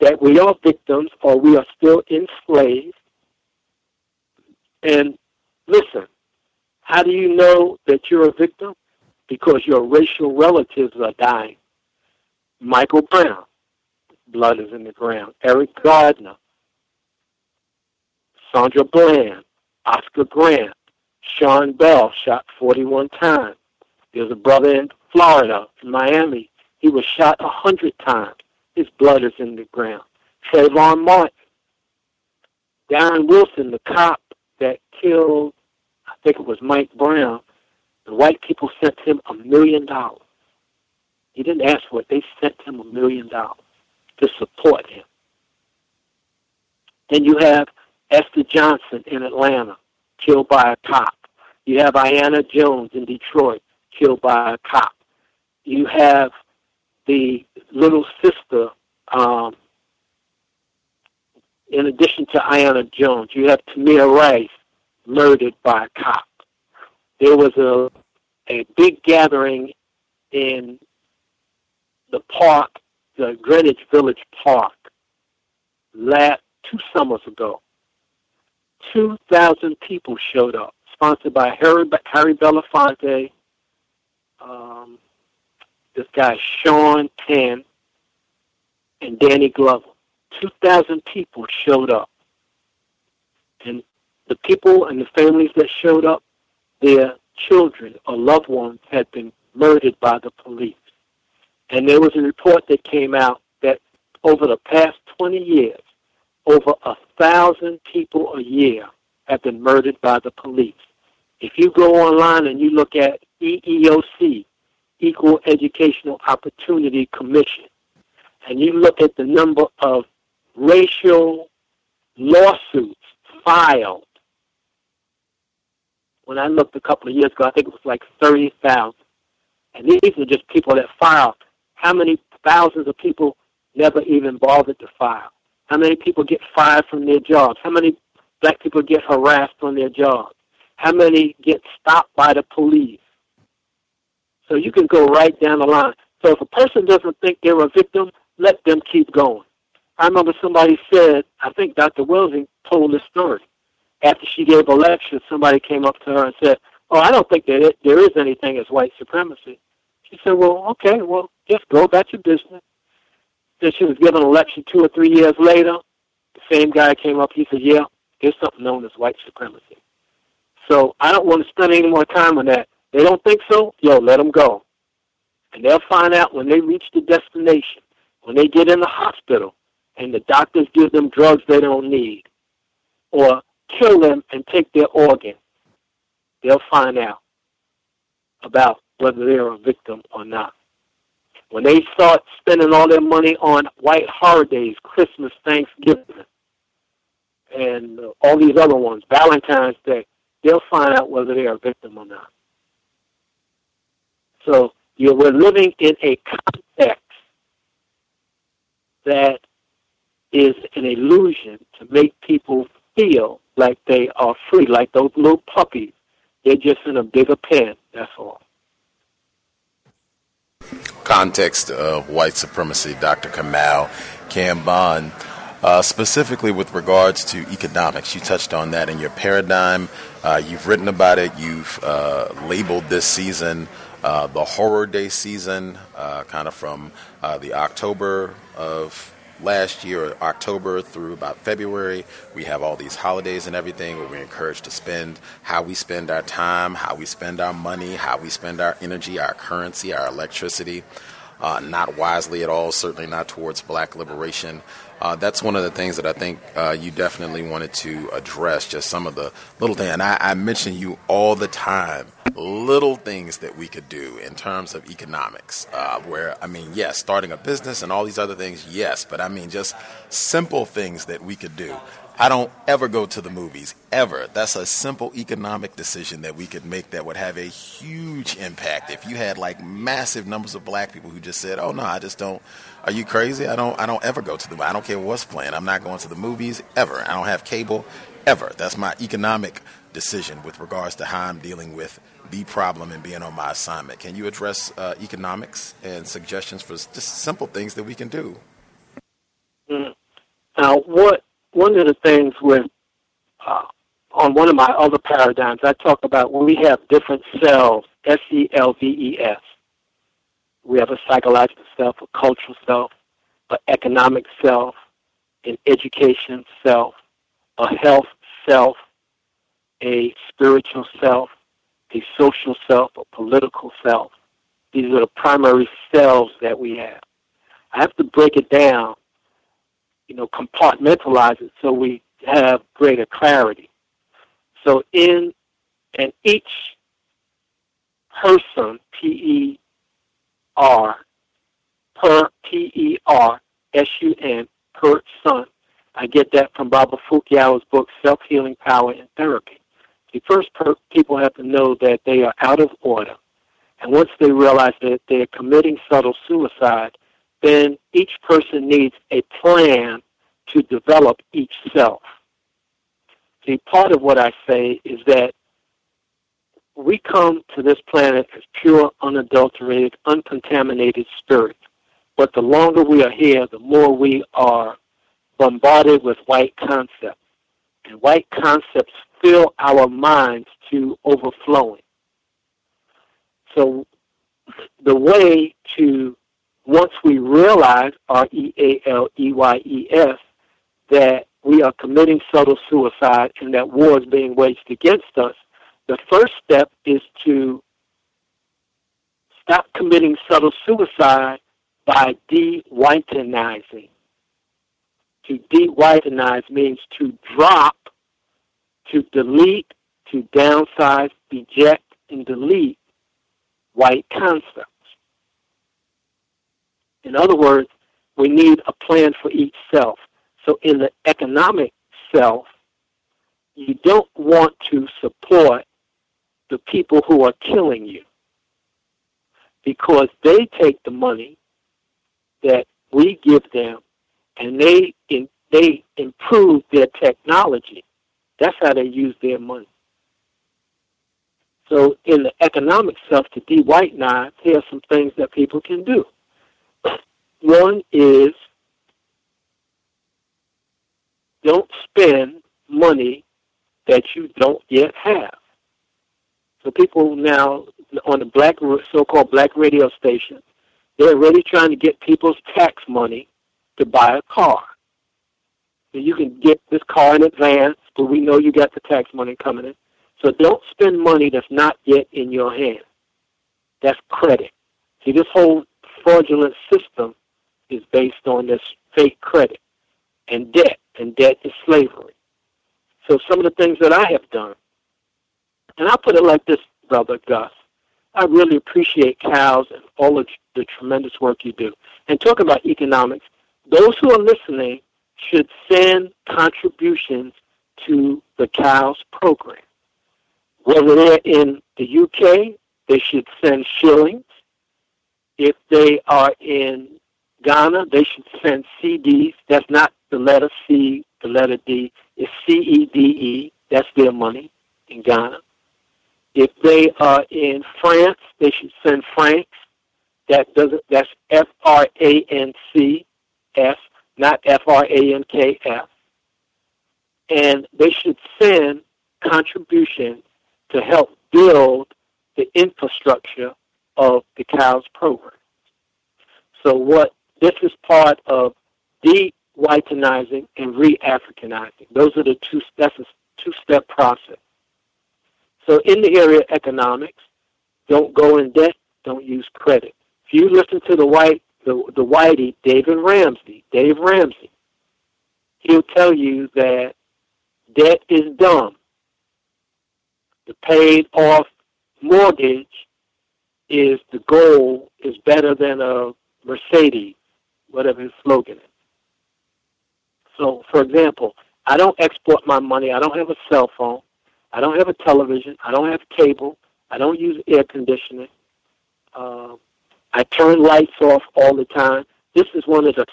that we are victims or we are still enslaved. And listen, how do you know that you're a victim? Because your racial relatives are dying. Michael Brown, blood is in the ground. Eric Gardner, Sandra Bland, Oscar Grant, Sean Bell shot 41 times. There's a brother in Florida, in Miami. He was shot a hundred times. His blood is in the ground. Trayvon Martin, Darren Wilson, the cop that killed, I think it was Mike Brown. The white people sent him a million dollars. He didn't ask for it. They sent him a million dollars to support him. Then you have Esther Johnson in Atlanta, killed by a cop. You have Aiyana Jones in Detroit, killed by a cop you have the little sister, um, in addition to Aiyana Jones, you have Tamir Rice murdered by a cop. There was a a big gathering in the park, the Greenwich Village Park, last two summers ago. Two thousand people showed up, sponsored by Harry Harry Belafonte, um, this guy Sean Penn and Danny Glover. 2,000 people showed up. And the people and the families that showed up, their children or loved ones had been murdered by the police. And there was a report that came out that over the past 20 years, over a thousand people a year have been murdered by the police. If you go online and you look at EEOC, Equal Educational Opportunity Commission, and you look at the number of racial lawsuits filed, when I looked a couple of years ago, I think it was like 30,000. And these are just people that filed. How many thousands of people never even bothered to file? How many people get fired from their jobs? How many black people get harassed on their jobs? How many get stopped by the police? So you can go right down the line. So if a person doesn't think they're a victim, let them keep going. I remember somebody said, I think Dr. Welsing told this story. After she gave a lecture, somebody came up to her and said, Oh, I don't think that it, there is anything as white supremacy. She said, Well, okay, well, just go about your business. Then she was given a lecture two or three years later. The same guy came up. He said, Yeah, there's something known as white supremacy. So I don't want to spend any more time on that. They don't think so? Yo, let them go. And they'll find out when they reach the destination, when they get in the hospital, and the doctors give them drugs they don't need, or kill them and take their organ, they'll find out about whether they're a victim or not. When they start spending all their money on white holidays, Christmas, Thanksgiving, and all these other ones, Valentine's Day, they'll find out whether they're a victim or not. So you we're living in a context that is an illusion to make people feel like they are free, like those little puppies. They're just in a bigger pen, that's all. Context of white supremacy, Dr. Kamau Kambon. Uh, specifically with regards to economics, you touched on that in your paradigm. Uh, you've written about it. You've uh, labeled this season uh, the horror day season, uh, kind of from uh, the October of last year, October through about February. We have all these holidays and everything where we're encouraged to spend how we spend our time, how we spend our money, how we spend our energy, our currency, our electricity. Uh, not wisely at all, certainly not towards black liberation. Uh, that's one of the things that I think uh, you definitely wanted to address, just some of the little things. And I, I mention you all the time, little things that we could do in terms of economics. Uh, where, I mean, yes, starting a business and all these other things, yes, but I mean, just simple things that we could do. I don't ever go to the movies, ever. That's a simple economic decision that we could make that would have a huge impact. If you had like massive numbers of black people who just said, "Oh no, I just don't." Are you crazy? I don't. I don't ever go to the. I don't care what's playing. I'm not going to the movies ever. I don't have cable ever. That's my economic decision with regards to how I'm dealing with the problem and being on my assignment. Can you address uh, economics and suggestions for just simple things that we can do? Mm. Now, what one of the things with uh, on one of my other paradigms, I talk about when we have different cells, S E L V E S. We have a psychological self, a cultural self, an economic self, an education self, a health self, a spiritual self, a social self, a political self. These are the primary selves that we have. I have to break it down you know, compartmentalize it so we have greater clarity. So in and each person, P-E-R, per P-E-R-S-U-N, per son. I get that from Baba Fu-Kiau's book, Self-Healing Power and Therapy. The first per- people have to know that they are out of order. And once they realize that they're committing subtle suicide, then each person needs a plan to develop each self. See, part of what I say is that we come to this planet as pure, unadulterated, uncontaminated spirit. But the longer we are here, the more we are bombarded with white concepts. And white concepts fill our minds to overflowing. So the way to once we realize R E A L E Y E S that we are committing subtle suicide and that war is being waged against us, the first step is to stop committing subtle suicide by de-whitenizing. To de-whitenize means to drop, to delete, to downsize, eject, and delete white concepts. In other words, we need a plan for each self. So in the economic self, you don't want to support the people who are killing you because they take the money that we give them and they in, they improve their technology. That's how they use their money. So in the economic self to de-whitenize, here are some things that people can do. One is don't spend money that you don't yet have. So people now on the black so-called black radio station, they're really trying to get people's tax money to buy a car. So you can get this car in advance, but we know you got the tax money coming in. So don't spend money that's not yet in your hand. That's credit. See, this whole fraudulent system is based on this fake credit and debt, and debt is slavery. So some of the things that I have done, and I'll put it like this, Brother Gus, I really appreciate COWS and all of the tremendous work you do. And talking about economics, those who are listening should send contributions to the COWS program. Whether they're in the UK, they should send shillings. If they are in Ghana, they should send CDs. That's not the letter C, the letter D. It's C-E-D-E. That's their money in Ghana. If they are in France, they should send francs. That doesn't. That's F R A N C S, not F R A N K F. And they should send contributions to help build the infrastructure of the COWS program. So what this is part of de-whitenizing and re-Africanizing. Those are the two. A two-step process. So in the area of economics, don't go in debt. Don't use credit. If you listen to the white, the the whitey David Ramsey, Dave Ramsey, he'll tell you that debt is dumb. The paid off mortgage is the goal is better than a Mercedes whatever his slogan is. So, for example, I don't export my money. I don't have a cell phone. I don't have a television. I don't have cable. I don't use air conditioning. Uh, I turn lights off all the time. This is one of the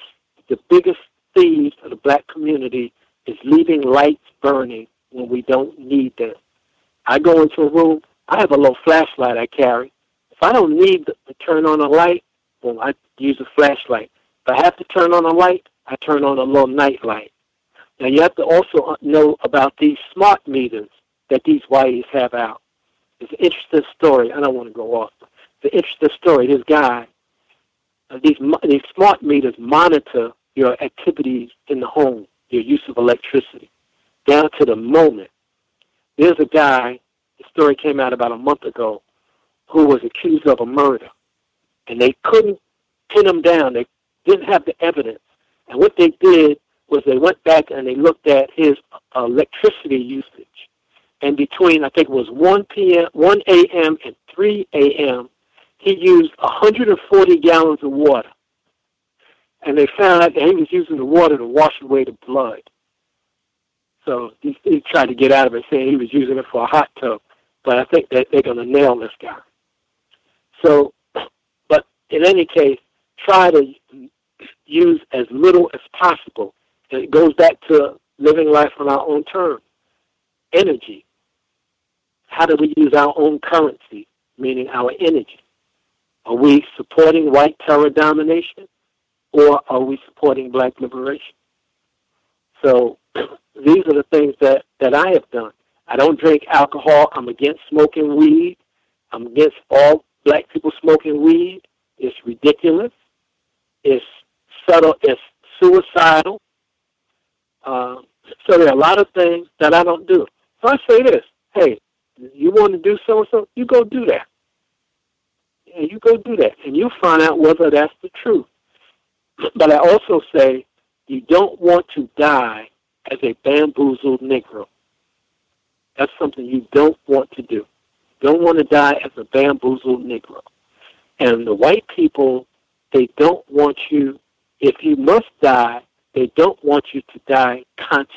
the biggest thieves of the black community is leaving lights burning when we don't need them. I go into a room. I have a little flashlight I carry. If I don't need to turn on a light, well, I use a flashlight. If I have to turn on a light, I turn on a little night light. Now you have to also know about these smart meters that these whiteys have out. It's an interesting story. I don't want to go off. It's an interesting story. This guy, uh, these these smart meters monitor your activities in the home, your use of electricity, down to the moment. There's a guy. The story came out about a month ago, who was accused of a murder, and they couldn't pin him down. They didn't have the evidence. And what they did was they went back and they looked at his uh, electricity usage. And between, I think it was 1 p.m., 1 a.m. and 3 a.m., he used 140 gallons of water. And they found out that he was using the water to wash away the blood. So he, he tried to get out of it, saying he was using it for a hot tub. But I think that they're going to nail this guy. So, but in any case, try to use as little as possible. It goes back to living life on our own terms. Energy. How do we use our own currency, meaning our energy? Are we supporting white terror domination or are we supporting black liberation? So these are the things that, that I have done. I don't drink alcohol. I'm against smoking weed. I'm against all black people smoking weed. It's ridiculous. It's subtle, it's suicidal. Uh, so there are a lot of things that I don't do. So I say this, hey, you want to do so and so, you go do that. Yeah, you go do that, and you find out whether that's the truth. but I also say you don't want to die as a bamboozled Negro. That's something you don't want to do. Don't want to die as a bamboozled Negro. And the white people, they don't want you, if you must die, they don't want you to die conscious.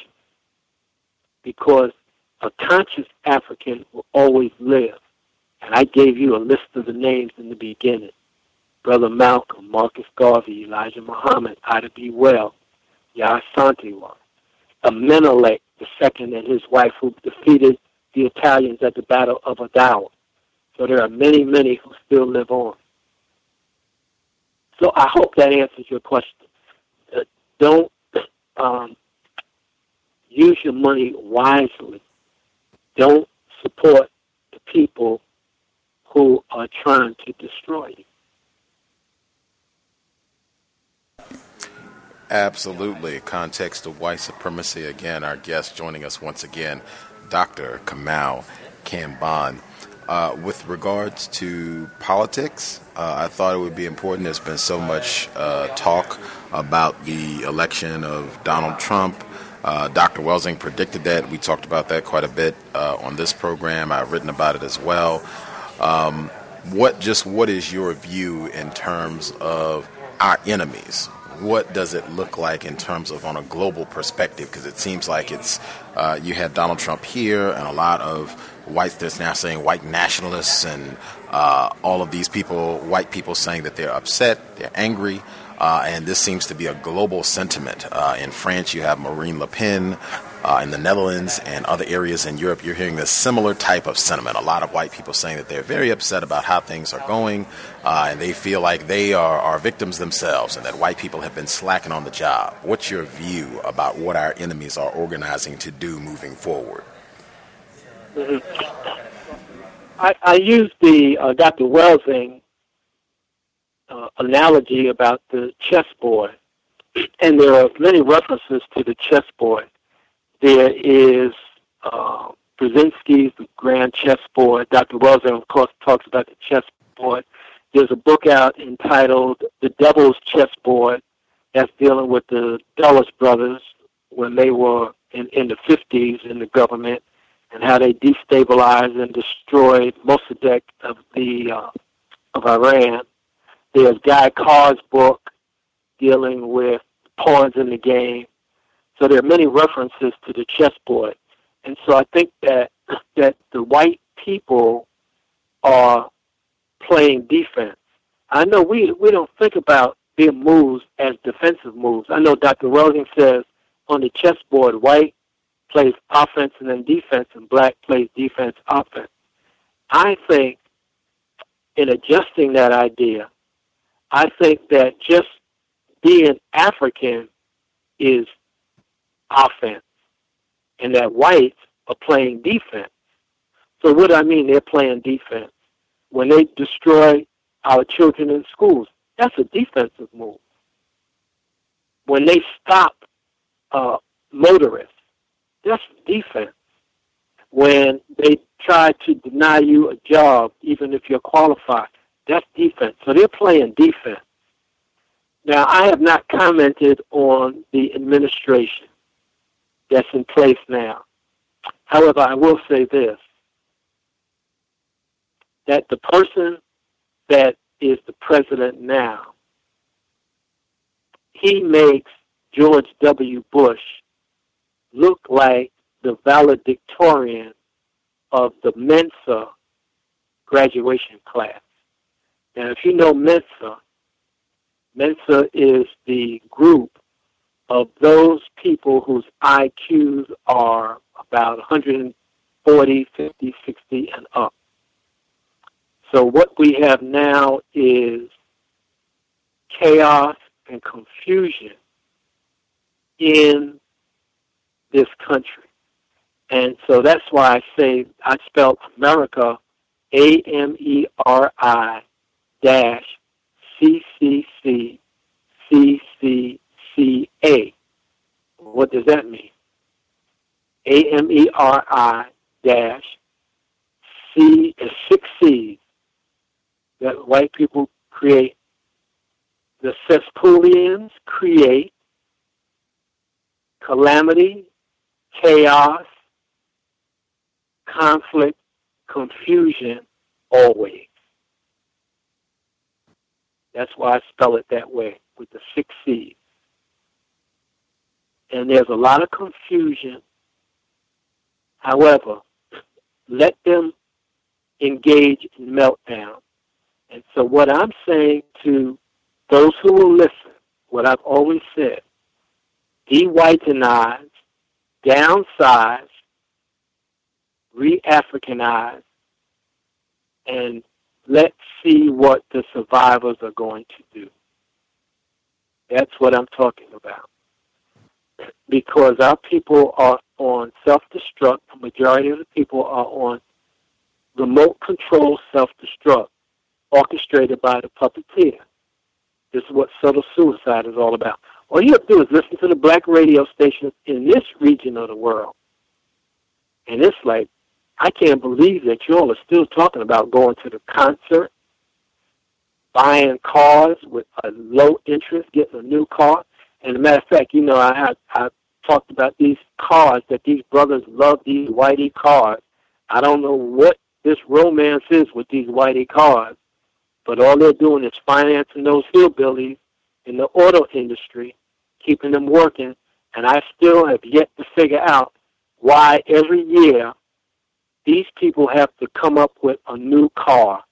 Because a conscious African will always live. And I gave you a list of the names in the beginning. Brother Malcolm, Marcus Garvey, Elijah Muhammad, Ida B. Well, Menelik the second and his wife who defeated the Italians at the Battle of Adowa. So there are many, many who still live on. So I hope that answers your question. Uh, don't um, use your money wisely. Don't support the people who are trying to destroy you. Absolutely. Context of white supremacy. Again, our guest joining us once again, Dr. Kamau Kambon. Uh, with regards to politics, uh, I thought it would be important. There's been so much uh, talk about the election of Donald Trump. Uh, Dr. Welsing predicted that. We talked about that quite a bit uh, on this program. I've written about it as well. Um, what just what is your view in terms of our enemies? what does it look like in terms of on a global perspective? Because it seems like it's uh, you have Donald Trump here and a lot of whites that's now saying white nationalists and uh, all of these people, white people saying that they're upset, they're angry. Uh, and this seems to be a global sentiment. Uh, in France, you have Marine Le Pen. Uh, in the Netherlands and other areas in Europe, you're hearing this similar type of sentiment. A lot of white people saying that they're very upset about how things are going, uh, and they feel like they are, are victims themselves, and that white people have been slacking on the job. What's your view about what our enemies are organizing to do moving forward? Mm-hmm. I, I use the uh, Dr. Welsing uh, analogy about the chessboard, and there are many references to the chessboard. There is uh, Brzezinski's The Grand Chessboard. Dr. Welsing, of course, talks about the chessboard. There's a book out entitled The Devil's Chessboard that's dealing with the Dulles brothers when they were in, in the 50s in the government and how they destabilized and destroyed Mossadegh of the uh, of Iran. There's Guy Carr's book dealing with pawns in the game. So there are many references to the chessboard, and so I think that that the white people are playing defense. I know we we don't think about their moves as defensive moves. I know Dr. Welsing says on the chessboard, white plays offense and then defense, and black plays defense offense. I think in adjusting that idea, I think that just being African is offense, and that whites are playing defense. So what I mean they're playing defense? When they destroy our children in schools, that's a defensive move. When they stop uh, motorists, that's defense. When they try to deny you a job, even if you're qualified, that's defense. So they're playing defense. Now, I have not commented on the administration that's in place now. However, I will say this that the person that is the president now, he makes George W. Bush look like the valedictorian of the Mensa graduation class. Now, if you know Mensa, Mensa is the group of those people whose IQs are about 140, 50, 60, and up. So what we have now is chaos and confusion in this country. And so that's why I say I spelled America A M E R I dash C C C C C C A. What does that mean? A M E R I dash C is six C's that white people create the cesspoolians create calamity, chaos, conflict, confusion always. That's why I spell it that way with the six C's. And there's a lot of confusion. However, let them engage in meltdown. And so what I'm saying to those who will listen, what I've always said, de-whitenize, downsize, re-Africanize, and let's see what the survivors are going to do. That's what I'm talking about. Because our people are on self-destruct, the majority of the people are on remote control self-destruct, orchestrated by the puppeteer. This is what subtle suicide is all about. All you have to do is listen to the black radio stations in this region of the world. And it's like, I can't believe that y'all are still talking about going to the concert, buying cars with a low interest, getting a new car. And a matter of fact, you know, I have I talked about these cars that these brothers love these whitey cars. I don't know what this romance is with these whitey cars, but all they're doing is financing those hillbillies in the auto industry, keeping them working. And I still have yet to figure out why every year these people have to come up with a new car.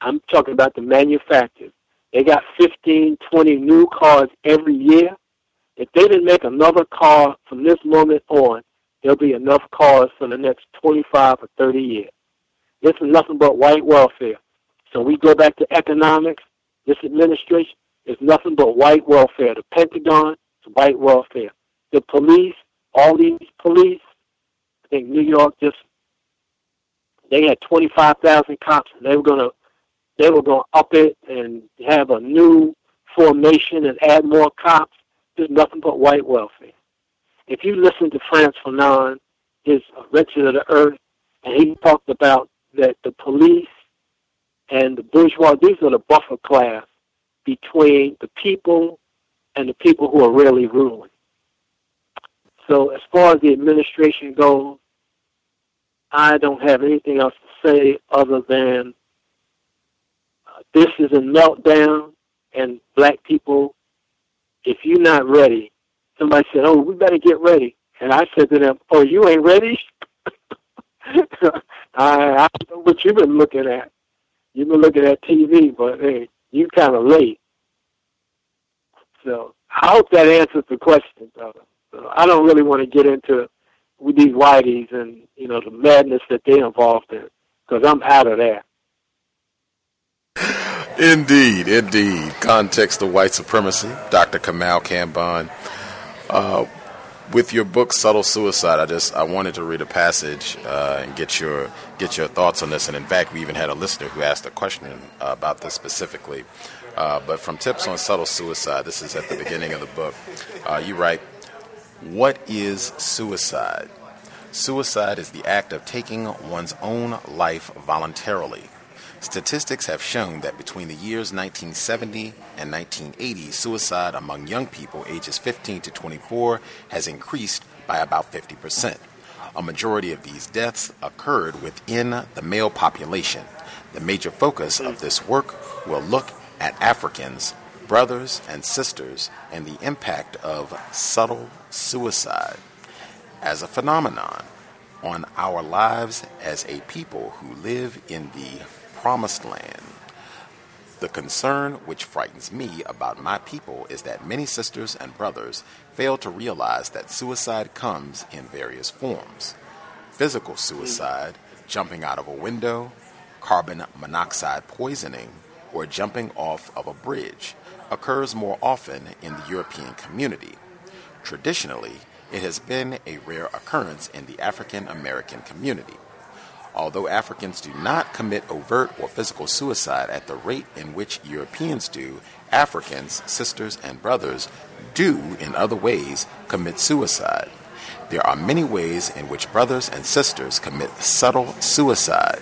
I'm talking about the manufacturers. They got 15, 20 new cars every year. If they didn't make another car from this moment on, there'll be enough cars for the next 25 or 30 years. This is nothing but white welfare. So we go back to economics. This administration is nothing but white welfare. The Pentagon is white welfare. The police, all these police, I think New York just they had 25,000 cops, and they were to they were to up it and have a new formation and add more cops. There's nothing but white welfare. If you listen to Frantz Fanon, his Wretched of the Earth, and he talked about that the police and the bourgeois, these are the buffer class between the people and the people who are really ruling. So as far as the administration goes, I don't have anything else to say other than uh, this is a meltdown, and black people, if you're not ready, somebody said, "Oh, we better get ready," and I said to them, "Oh, you ain't ready." I, I don't know what you've been looking at. You've been looking at TV, but hey, you kind of late. So I hope that answers the question, brother. So I don't really want to get into with these whiteys and you know the madness that they're involved in because I'm out of there. Indeed, indeed. Context of white supremacy, Dr. Kamau Kambon. Uh, with your book subtle suicide i just i wanted to read a passage uh, and get your get your thoughts on this and in fact we even had a listener who asked a question uh, about this specifically uh, but from tips on subtle suicide this is at the beginning of the book uh, you write what is suicide suicide is the act of taking one's own life voluntarily Statistics have shown that between the years 1970 and 1980, suicide among young people ages 15 to 24 has increased by about 50%. A majority of these deaths occurred within the male population. The major focus of this work will look at Africans, brothers, and sisters, and the impact of subtle suicide as a phenomenon on our lives as a people who live in the promised land. The concern which frightens me about my people is that many sisters and brothers fail to realize that suicide comes in various forms physical suicide, jumping out of a window, carbon monoxide poisoning, or jumping off of a bridge occurs more often in the European community. Traditionally, it has been a rare occurrence in the African American community. Although Africans do not commit overt or physical suicide at the rate in which Europeans do, Africans, sisters, and brothers do, in other ways, commit suicide. There are many ways in which brothers and sisters commit subtle suicide.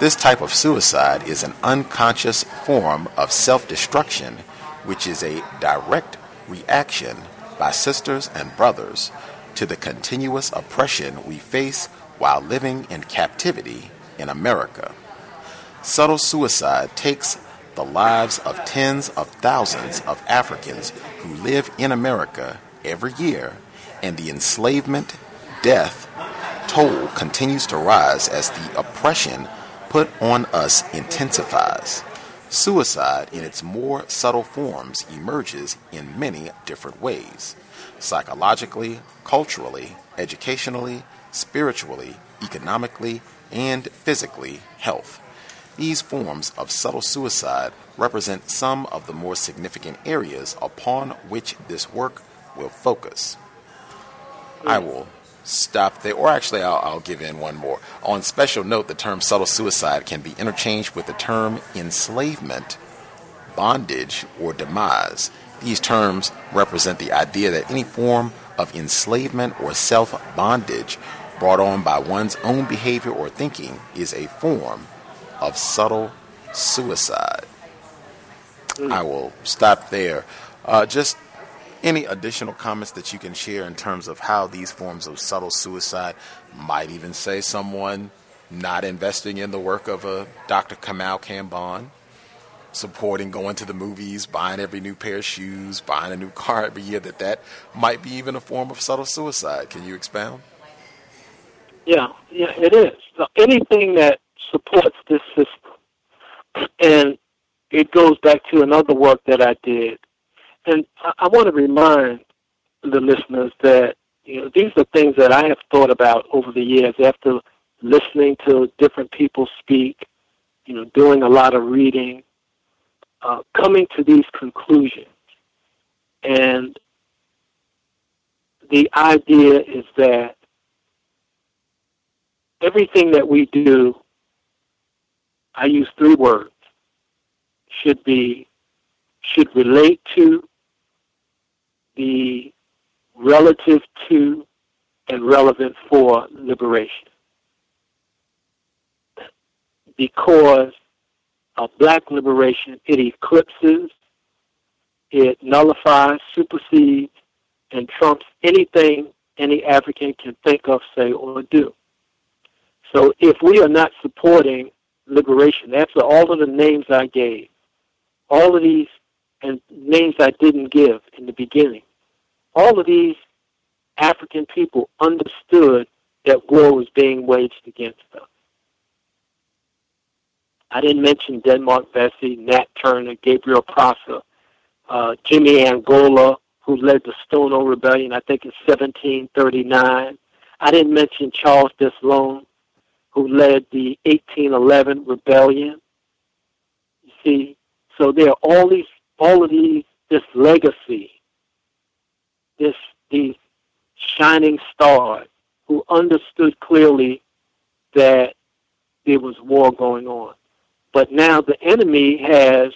This type of suicide is an unconscious form of self destruction which is a direct reaction by sisters and brothers to the continuous oppression we face while living in captivity in America. Subtle suicide takes the lives of tens of thousands of Africans who live in America every year, and the enslavement, death, toll continues to rise as the oppression put on us intensifies. Suicide, in its more subtle forms, emerges in many different ways psychologically, culturally, educationally, spiritually, economically, and physically health. These forms of subtle suicide represent some of the more significant areas upon which this work will focus. I will stop there, or actually, I'll, I'll, give in one more. On special note, the term subtle suicide can be interchanged with the term enslavement, bondage, or demise. These terms represent the idea that any form of enslavement or self bondage brought on by one's own behavior or thinking is a form of subtle suicide. Mm. I will stop there. Uh, just any additional comments that you can share in terms of how these forms of subtle suicide might even say someone not investing in the work of a Dr. Kamau Kambon, supporting going to the movies, buying every new pair of shoes, buying a new car every year, that that might be even a form of subtle suicide. Can you expound? Yeah, yeah, it is. Anything that supports this system, and it goes back to another work that I did and I, I want to remind the listeners that you know these are things that I have thought about over the years after listening to different people speak, you know, doing a lot of reading, uh, coming to these conclusions. And the idea is that everything that we do, I use three words, should be, should relate to, be relative to and relevant for liberation. Because of black liberation, it eclipses, it nullifies, supersedes, and trumps anything any African can think of, say, or do. So if we are not supporting liberation, after all of the names I gave, all of these and names I didn't give in the beginning, all of these African people understood that war was being waged against them. I didn't mention Denmark Vesey, Nat Turner, Gabriel Prosser, uh, Jimmy Angola, who led the Stono Rebellion, I think in 1739. I didn't mention Charles Deslondes, who led the 1811 rebellion. You see, so there are all these, all of these, this legacy this these shining star who understood clearly that there was war going on. But now the enemy has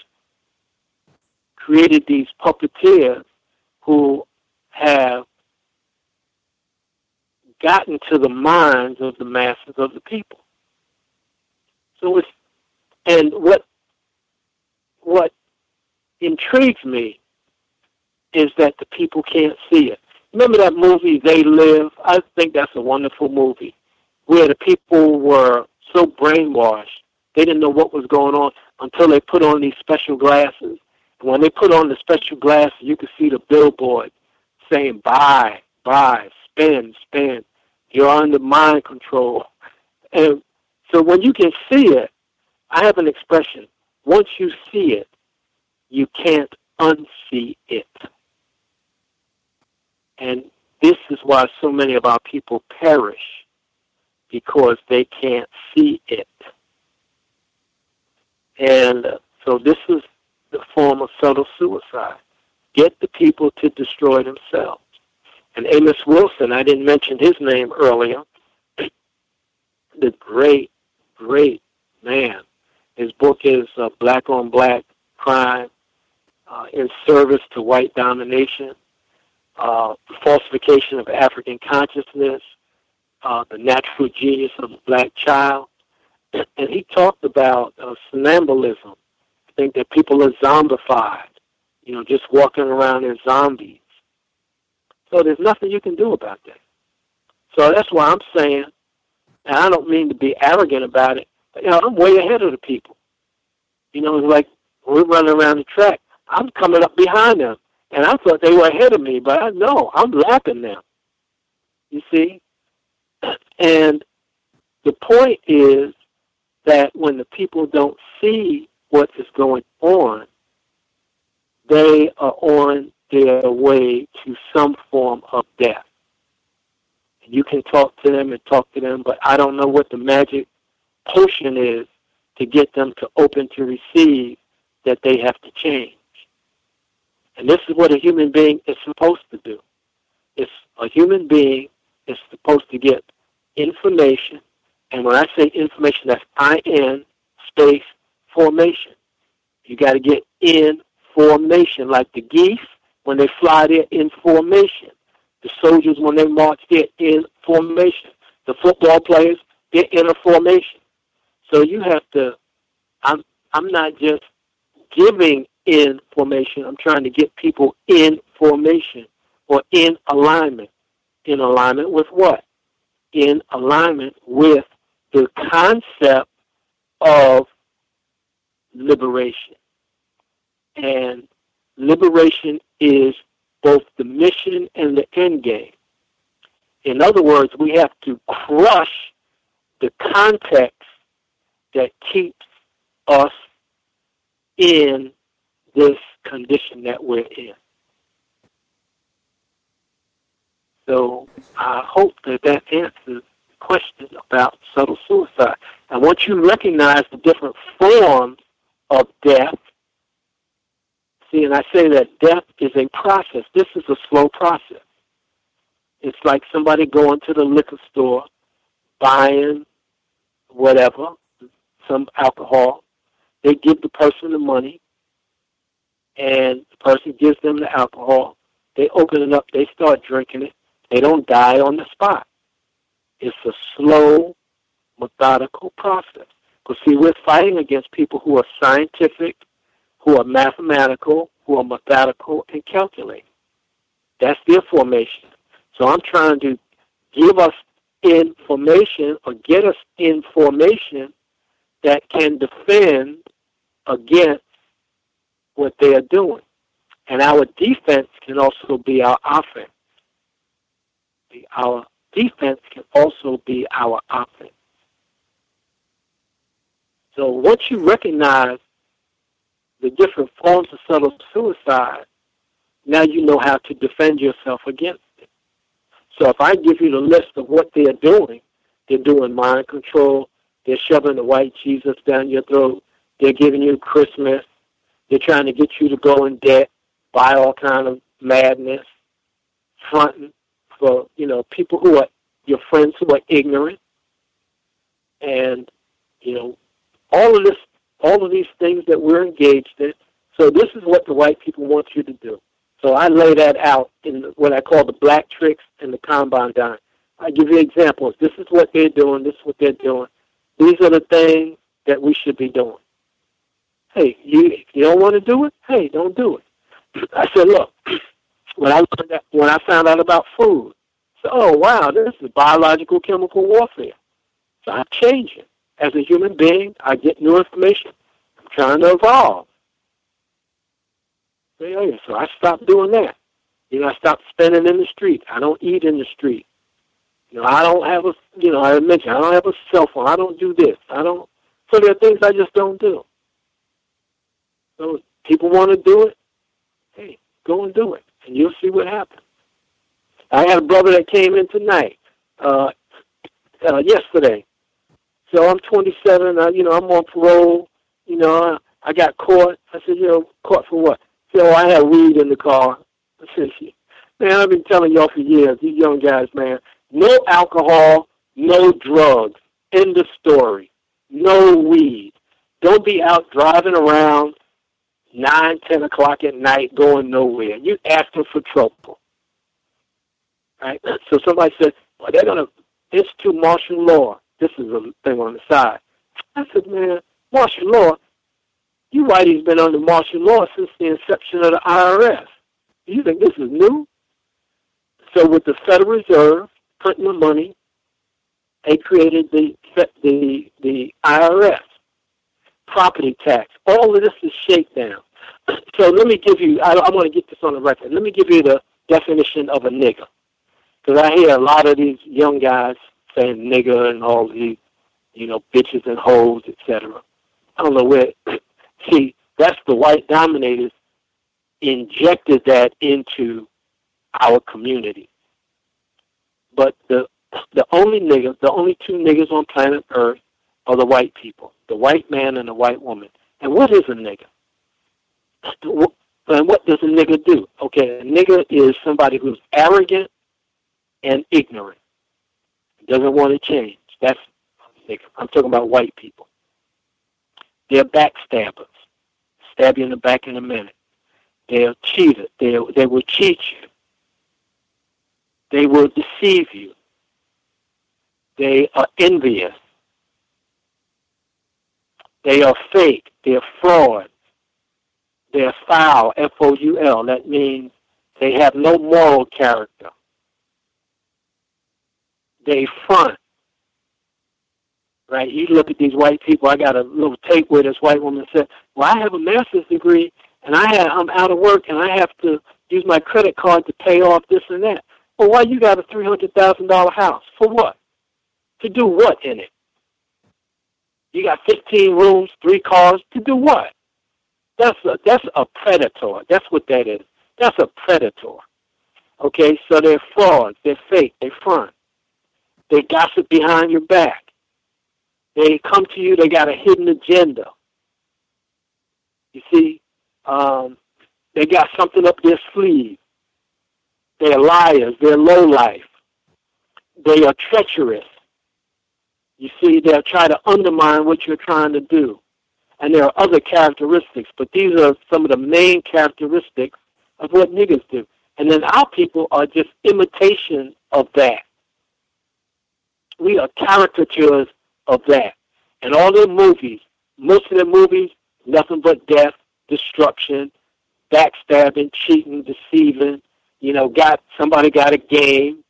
created these puppeteers who have gotten to the minds of the masses of the people. So it's and what what intrigues me is that the people can't see it. Remember that movie They Live? I think that's a wonderful movie where the people were so brainwashed they didn't know what was going on until they put on these special glasses. And when they put on the special glasses, you could see the billboard saying buy, buy, spend, spend. You're under mind control. And so when you can see it, I have an expression. Once you see it, you can't unsee it. And this is why so many of our people perish because they can't see it. And uh, so this is the form of subtle suicide. Get the people to destroy themselves. And Amos Wilson, I didn't mention his name earlier, the great, great man. His book is uh, Black on Black Crime uh, in Service to White Domination uh, falsification of African consciousness, uh, the natural genius of the black child. And he talked about uh, somnambulism. I think that people are zombified. you know, just walking around as zombies. So there's nothing you can do about that. So that's why I'm saying, and I don't mean to be arrogant about it, but you know, I'm way ahead of the people. You know, it's like we're running around the track. I'm coming up behind them, and I thought they were ahead of me, but I know I'm lapping them. You see, and the point is that when the people don't see what is going on, they are on their way to some form of death. You can talk to them and talk to them, but I don't know what the magic potion is to get them to open to receive that they have to change. And this is what a human being is supposed to do. It's a human being is supposed to get information, and when I say information, that's I-N space formation. You got to get in formation, like the geese when they fly, they're in formation. The soldiers when they march, they're in formation. The football players, they're in a formation. So you have to. I'm I'm not just giving information. I'm trying to get people in formation or in alignment. In alignment with what? In alignment with the concept of liberation. And liberation is both the mission and the end game. In other words, we have to crush the context that keeps us in this condition that we're in. So I hope that that answers the question about subtle suicide. And once you recognize the different forms of death, see, and I say that death is a process. This is a slow process. It's like somebody going to the liquor store, buying whatever, some alcohol. They give the person the money, and the person gives them the alcohol. They open it up, they start drinking it. They don't die on the spot. It's a slow, methodical process. Because, see, we're fighting against people who are scientific, who are mathematical, who are methodical, and calculating. That's their formation. So I'm trying to give us information or get us information that can defend against what they are doing. And our defense can also be our offense. Our defense can also be our offense. So once you recognize the different forms of subtle suicide, now you know how to defend yourself against it. So if I give you the list of what they're doing, they're doing mind control, they're shoving the white Jesus down your throat, they're giving you Christmas, they're trying to get you to go in debt, buy all kind of madness, fronting for, you know, people who are your friends who are ignorant. And, you know, all of this all of these things that we're engaged in. So this is what the white people want you to do. So I lay that out in what I call the black tricks and the Kambon dime. I give you examples. This is what they're doing. This is what they're doing. These are the things that we should be doing. Hey, you you don't want to do it, hey, don't do it. I said, look, when I learned that, when I found out about food, so oh wow, this is biological chemical warfare. So I'm changing as a human being, I get new information. I'm trying to evolve. So I stopped doing that. You know, I stopped spending in the street. I don't eat in the street. You know, I don't have a, you know, I mentioned I don't have a cell phone. I don't do this. I don't. So there are things I just don't do. So if people want to do it, hey, go and do it, and you'll see what happens. I had a brother that came in tonight, uh, uh, yesterday, so I'm 27. I, you know, I'm on parole. You know, I, I got caught. I said, you know, caught for what? So oh, I had weed in the car. I said, man, I've been telling y'all for years, these young guys, man, no alcohol, no drugs. End of story. No weed. Don't be out driving around nine, ten o'clock at night going nowhere. You're asking for trouble. Right? So somebody said, well, they're to institute martial law. This is a thing on the side. I said, man, martial law, You whitey's been under martial law since the inception of the IRS. You think this is new? So with the Federal Reserve printing the money, they created the the the IRS, property tax. All of this is shakedown. So let me give you. I, I want to get this on the record. Let me give you the definition of a nigger, because I hear a lot of these young guys saying nigger and all these, you know, bitches and hoes, etc. I don't know where. See, that's the white dominators injected that into our community. But the the only niggas, the only two niggers on planet Earth are the white people, the white man and the white woman. And what is a nigger? And what does a nigger do? Okay, a nigger is somebody who's arrogant and ignorant, doesn't want to change. That's nigger. I'm talking about white people. They're backstabbers, stab you in the back in a minute. They're cheaters. They they will cheat you. They will deceive you. They are envious. They are fake. They're fraud. They're foul, F-O-U-L. That means they have no moral character. They front. Right? You look at these white people. I got a little tape where this white woman said, well, I have a master's degree, and I have, I'm out of work, and I have to use my credit card to pay off this and that. Well, why you got a $300,000 house? For what? To do what in it? You got 15 rooms, three cars. To do what? That's a, that's a predator. That's what that is. That's a predator. Okay, so they're frauds. They're fake. They're front. They gossip behind your back. They come to you. They got a hidden agenda. You see, um, they got something up their sleeve. They're liars. They're low life. They are treacherous. You see, they'll try to undermine what you're trying to do. And there are other characteristics, but these are some of the main characteristics of what niggas do. And then our people are just imitation of that. We are caricatures of that. And all their movies, most of their movies, nothing but death, destruction, backstabbing, cheating, deceiving, you know, got somebody got a game.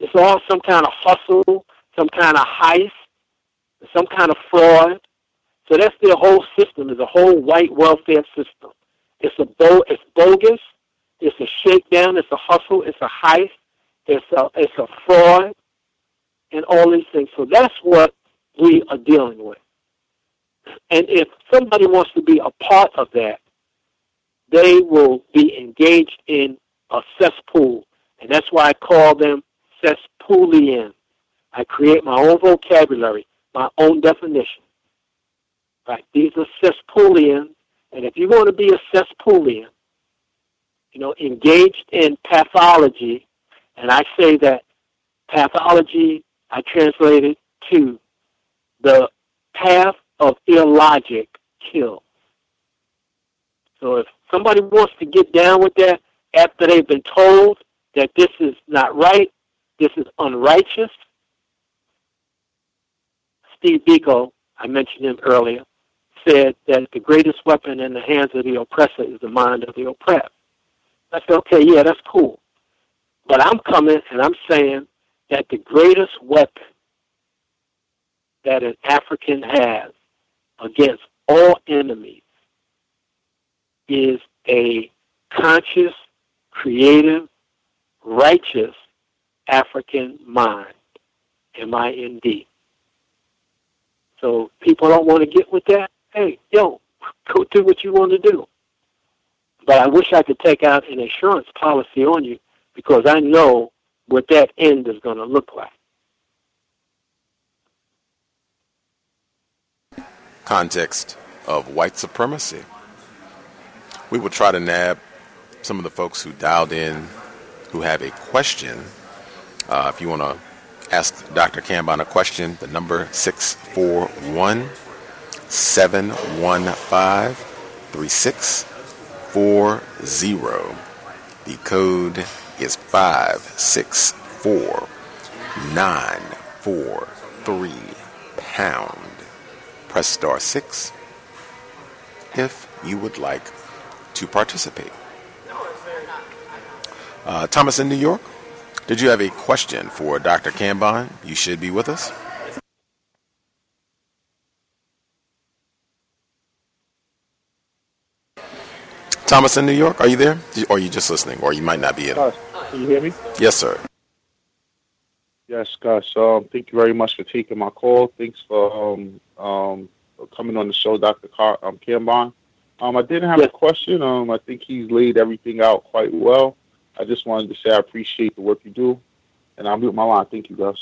It's all some kind of hustle, some kind of heist, some kind of fraud. So that's their whole system, is a whole white welfare system. It's a bo- it's bogus, it's a shakedown, it's a hustle, it's a heist, it's a it's a fraud, and all these things. So that's what we are dealing with. And if somebody wants to be a part of that, they will be engaged in a cesspool. And that's why I call them cesspoolians. I create my own vocabulary, my own definition. Right? These are cesspoolians. And if you want to be a cesspoolian, you know, engaged in pathology, and I say that pathology, I translate it to the path of illogic kill. So if somebody wants to get down with that after they've been told that this is not right, this is unrighteous, Steve Biko, I mentioned him earlier, said that the greatest weapon in the hands of the oppressor is the mind of the oppressed. I said, okay, yeah, that's cool. But I'm coming and I'm saying that the greatest weapon that an African has against all enemies is a conscious, creative, righteous African mind. M-I-N-D. So people don't want to get with that. Hey, yo, go do what you want to do. But I wish I could take out an insurance policy on you because I know what that end is going to look like. Context of white supremacy. We will try to nab some of the folks who dialed in who have a question. Uh, if you want to ask Dr. Kambon a question, the number 641 715 3640. The code is 564 943 pound. Press star 6 if you would like to participate. Uh, Thomas in New York, did you have a question for Dr. Kambon? You should be with us. Thomas in New York, are you there? Or are you just listening? Or you might not be in. Gus, can you hear me? Yes, sir. Yes, Gus. Um, thank you very much for taking my call. Thanks for, um, um, for coming on the show, Dr. Car- um, Kambon. Um, I didn't have Yes. a question. Um, I think he's laid everything out quite well. I just wanted to say I appreciate the work you do, and I'll mute my line. Thank you, Gus.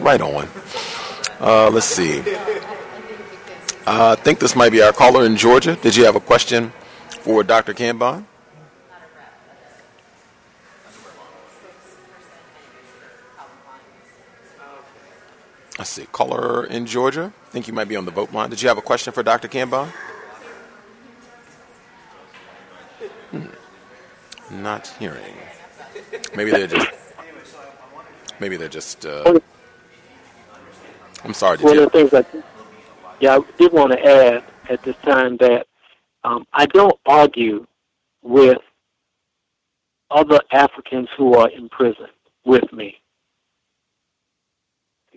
Right on. Uh, let's see. Uh, I think this might be our caller in Georgia. Did you have a question for Dr. Kambon? Let's see. Caller in Georgia. I think you might be on the vote line. Did you have a question for Dr. Kambon? Not hearing. Maybe they're just. Maybe they're just. Uh, I'm sorry. Did One you? of the things I, yeah, I did want to add at this time that um, I don't argue with other Africans who are in prison with me.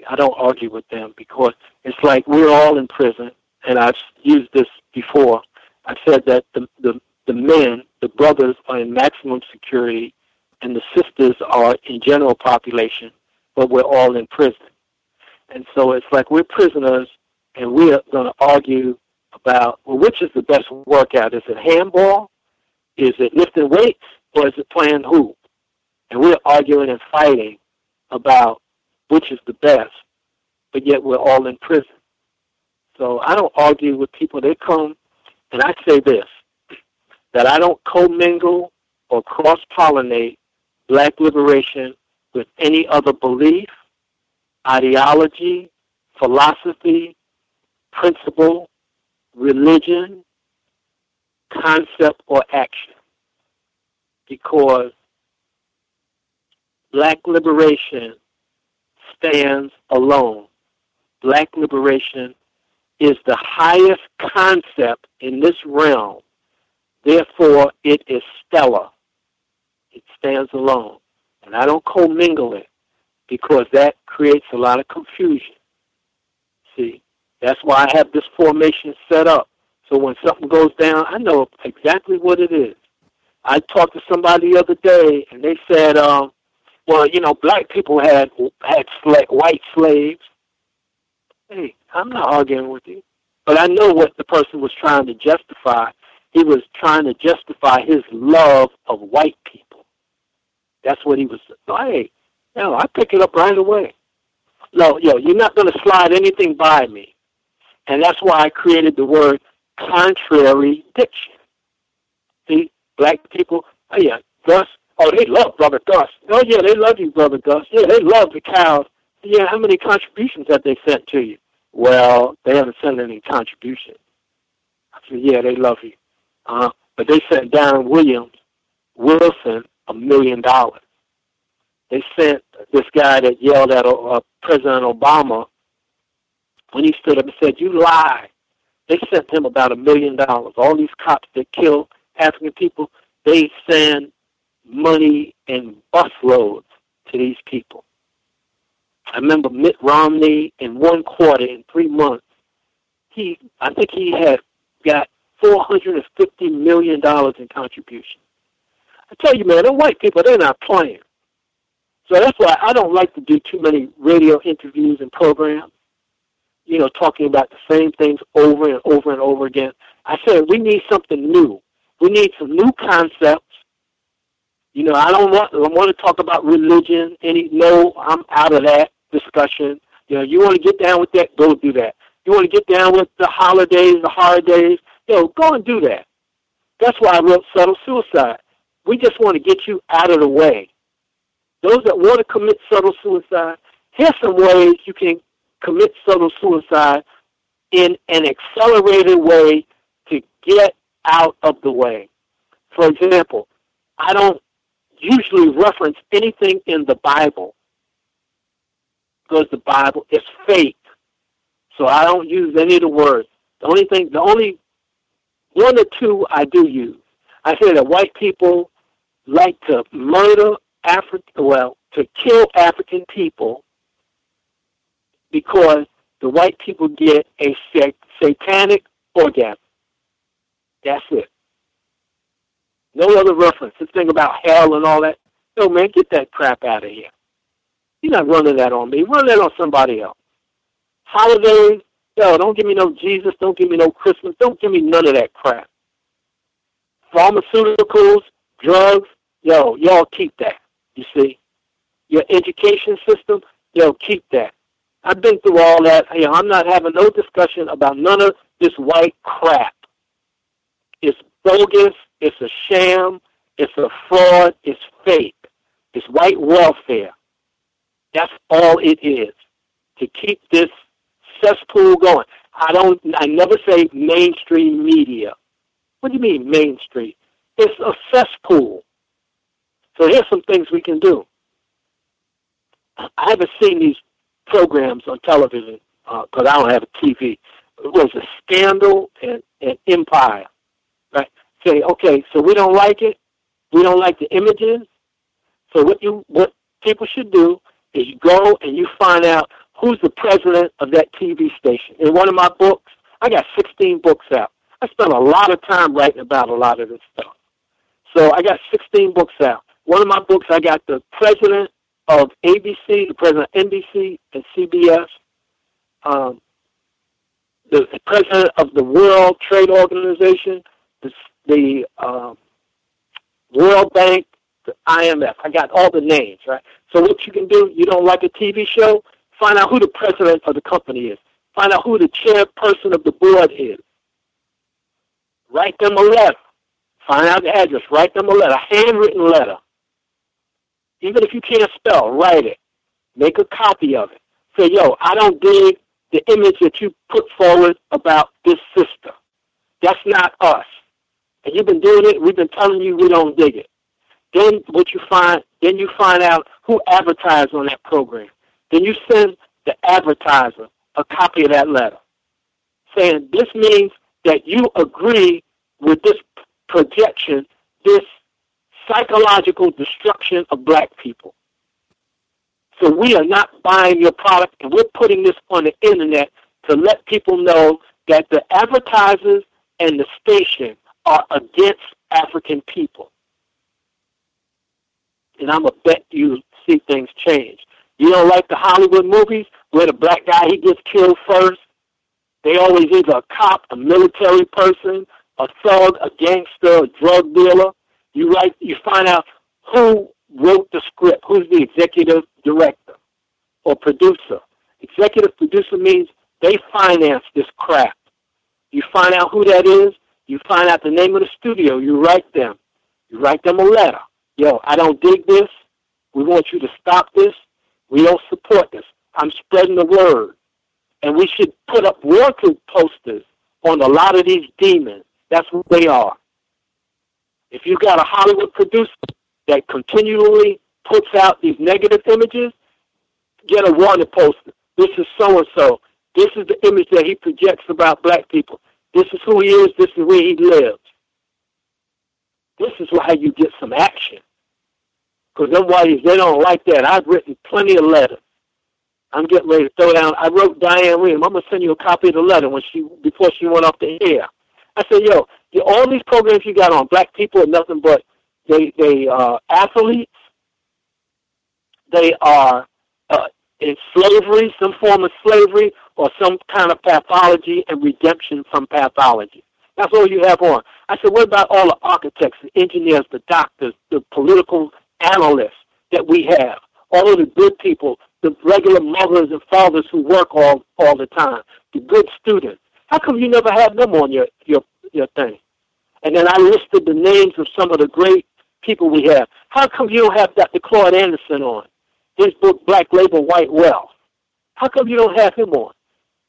I don't argue with them because it's like we're all in prison, and I've used this before. I've said that the the, the men, the brothers, are in maximum security, and the sisters are in general population, but we're all in prison. And so it's like we're prisoners, and we're going to argue about well, which is the best workout? Is it handball? Is it lifting weights, or is it playing hoop? And we're arguing and fighting about which is the best, but yet we're all in prison. So I don't argue with people. They come, and I say this, that I don't commingle or cross-pollinate black liberation with any other belief, ideology, philosophy, principle, religion, concept, or action. Because black liberation stands alone. Black liberation is the highest concept in this realm. Therefore, it is stellar. It stands alone. And I don't commingle it because that creates a lot of confusion. See, that's why I have this formation set up. So when something goes down, I know exactly what it is. I talked to somebody the other day, and they said, um, well, you know, black people had had white slaves. Hey, I'm not arguing with you, but I know what the person was trying to justify. He was trying to justify his love of white people. That's what he was. Hey, no, I pick it up right away. No, yo, you're not going to slide anything by me, and that's why I created the word contrary diction. See, black people. Oh yeah, Gus. Oh, they love Brother Gus. Oh yeah, they love you, Brother Gus. Yeah, they love the COWS. Yeah, how many contributions have they sent to you? Well, they haven't sent any contributions. I said, yeah, they love you. Uh, but they sent Darren Williams, Wilson, a million dollars. They sent this guy that yelled at uh, President Obama when he stood up and said, you lie. They sent him about a million dollars. All these cops that kill African people, they send money in busloads to these people. I remember Mitt Romney in one quarter in three months. He, I think he had got four hundred and fifty million dollars in contributions. I tell you, man, the white people they're not playing. So that's why I don't like to do too many radio interviews and programs. You know, talking about the same things over and over and over again. I said we need something new. We need some new concepts. You know, I don't want I want to talk about religion. Any no, I'm out of that discussion. You know, you want to get down with that, go do that. You want to get down with the holidays, the hard know, go and do that. That's why I wrote Subtle Suicide. We just want to get you out of the way. Those that want to commit subtle suicide, here's some ways you can commit subtle suicide in an accelerated way to get out of the way. For example, I don't usually reference anything in the Bible because the Bible is fake. So I don't use any of the words. The only thing, the only one or two I do use. I say that white people like to murder African, well, to kill African people because the white people get a satanic orgasm. That's it. No other reference. This thing about hell and all that. No, man, get that crap out of here. You're not running that on me. Run that on somebody else. Holidays, yo, don't give me no Jesus. Don't give me no Christmas. Don't give me none of that crap. Pharmaceuticals, drugs, yo, y'all keep that. You see? Your education system, yo, keep that. I've been through all that. Know, I'm not having no discussion about none of this white crap. It's bogus. It's a sham. It's a fraud. It's fake. It's white welfare. That's all it is to keep this cesspool going. I don't. I never say mainstream media. What do you mean mainstream? It's a cesspool. So here's some things we can do. I haven't seen these programs on television because uh, I don't have a TV. It was a scandal and, and empire. Right? Say, okay, so we don't like it. We don't like the images. So what you what people should do is you go and you find out who's the president of that TV station. In one of my books, I got 16 books out. I spent a lot of time writing about a lot of this stuff. So I got 16 books out. One of my books, I got the president of ABC, the president of NBC and CBS, um, the, president of the World Trade Organization, the, the um, World Bank, the IMF. I got all the names, right? So what you can do, you don't like a TV show, find out who the president of the company is. Find out who the chairperson of the board is. Write them a letter. Find out the address. Write them a letter, a handwritten letter. Even if you can't spell, write it. Make a copy of it. Say, yo, I don't dig the image that you put forward about this sister. That's not us. And you've been doing it. We've been telling you we don't dig it. Then what you find, then you find out who advertised on that program. Then you send the advertiser a copy of that letter, saying this means that you agree with this projection, this psychological destruction of black people. So we are not buying your product, and we're putting this on the internet to let people know that the advertisers and the station are against African people. And I'm going to bet you see things change. You don't like the Hollywood movies where the black guy, he gets killed first? They always either a cop, a military person, a thug, a gangster, a drug dealer. You write, you find out who wrote the script, who's the executive director or producer. Executive producer means they finance this crap. You find out who that is. You find out the name of the studio. You write them. You write them a letter. Yo, I don't dig this. We want you to stop this. We don't support this. I'm spreading the word. And we should put up wanted posters on a lot of these demons. That's what they are. If you got a Hollywood producer that continually puts out these negative images, get a wanted poster. This is so and so. This is the image that he projects about black people. This is who he is. This is where he lives. This is how you get some action. Because them whiteys, they don't like that. I've written plenty of letters. I'm getting ready to throw down. I wrote Diane Rehm. I'm gonna send you a copy of the letter when she before she went off the air. I said, yo, all these programs you got on black people are nothing but they they are athletes. They are uh, in slavery, some form of slavery, or some kind of pathology and redemption from pathology. That's all you have on. I said, what about all the architects, the engineers, the doctors, the political analysts that we have? All of the good people, the regular mothers and fathers who work all all the time, the good students. How come you never have them on your your your thing? And then I listed the names of some of the great people we have. How come you don't have Dr. Claude Anderson on? His book, Black Labor, White Wealth. How come you don't have him on?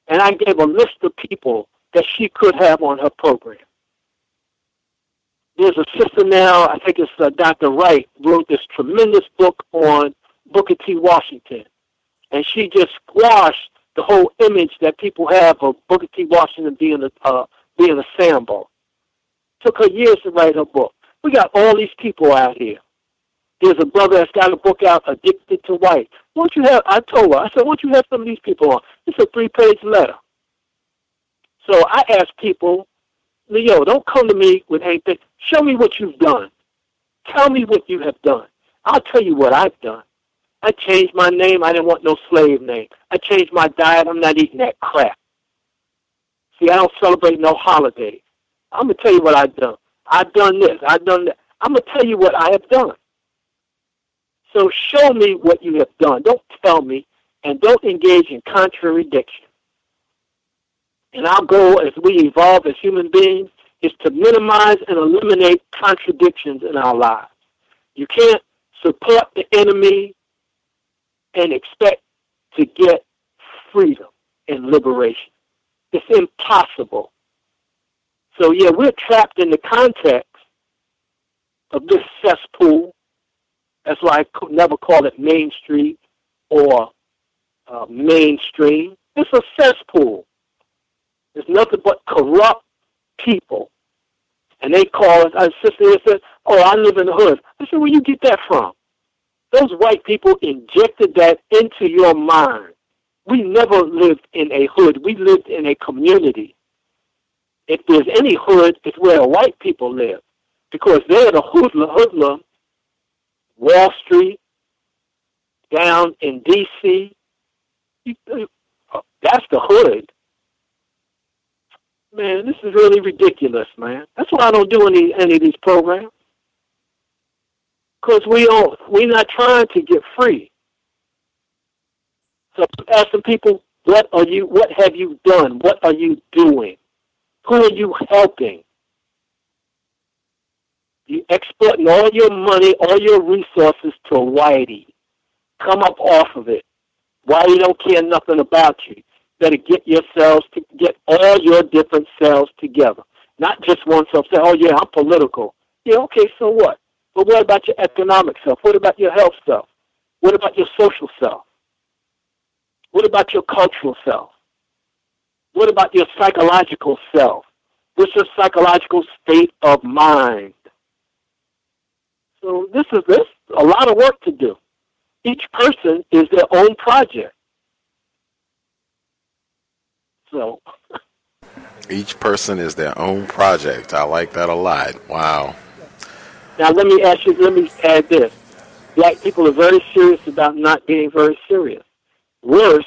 And I gave a list of people that she could have on her program. There's a sister now, I think it's uh, Dr. Wright, wrote this tremendous book on Booker T. Washington. And she just squashed the whole image that people have of Booker T. Washington being a uh, being a Sambo. Took her years to write her book. We got all these people out here. There's a brother that's got a book out, Addicted to White. Won't you have? I told her. I said, won't you have some of these people on? It's a three-page letter. So I ask people, Leo, don't come to me with anything. Show me what you've done. Tell me what you have done. I'll tell you what I've done. I changed my name. I didn't want no slave name. I changed my diet. I'm not eating that crap. See, I don't celebrate no holidays. I'm going to tell you what I've done. I've done this. I've done that. I'm going to tell you what I have done. So show me what you have done. Don't tell me, and don't engage in contradiction. And our goal as we evolve as human beings is to minimize and eliminate contradictions in our lives. You can't support the enemy and expect to get freedom and liberation. It's impossible. So, yeah, we're trapped in the context of this cesspool. That's why I could never call it Main Street or uh, mainstream. It's a cesspool. It's nothing but corrupt people. And they call us, our sister said, oh, I live in the hood. I said, where you get that from? Those white people injected that into your mind. We never lived in a hood. We lived in a community. If there's any hood, it's where white people live. Because they're the hoodlum, hoodlum, Wall Street, down in D.C. Uh, that's the hood. Man, this is really ridiculous, man. That's why I don't do any any of these programs. Because we don't, we're not trying to get free. So asking people, what are you, what have you done? What are you doing? Who are you helping? You exporting all your money, all your resources to Whitey. Come up off of it. Whitey don't care nothing about you better get yourselves to get all your different selves together. Not just one self. Say, oh yeah, I'm political. Yeah, okay, so what? But what about your economic self? What about your health self? What about your social self? What about your cultural self? What about your psychological self? What's your psychological state of mind? So this is this a lot of work to do. Each person is their own project. So each person is their own project. I like that a lot. Wow. Now let me ask you. Let me add this. Black people are very serious about not being very serious. Worse,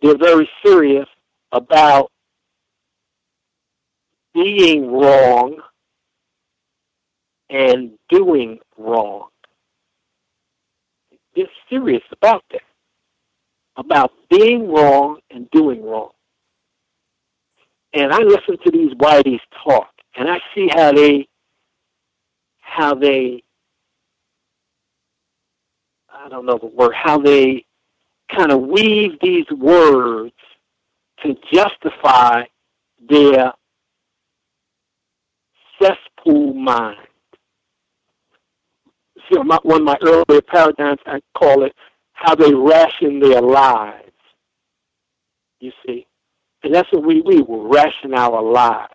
they're very serious about being wrong and doing wrong. They're serious about that. About being wrong and doing wrong and I listen to these whiteys talk, and I see how they, how they, I don't know the word, how they kind of weave these words to justify their cesspool mind. See, my, one of my earlier paradigms, I call it how they ration their lives. You see? That's what we, we will ration our lives.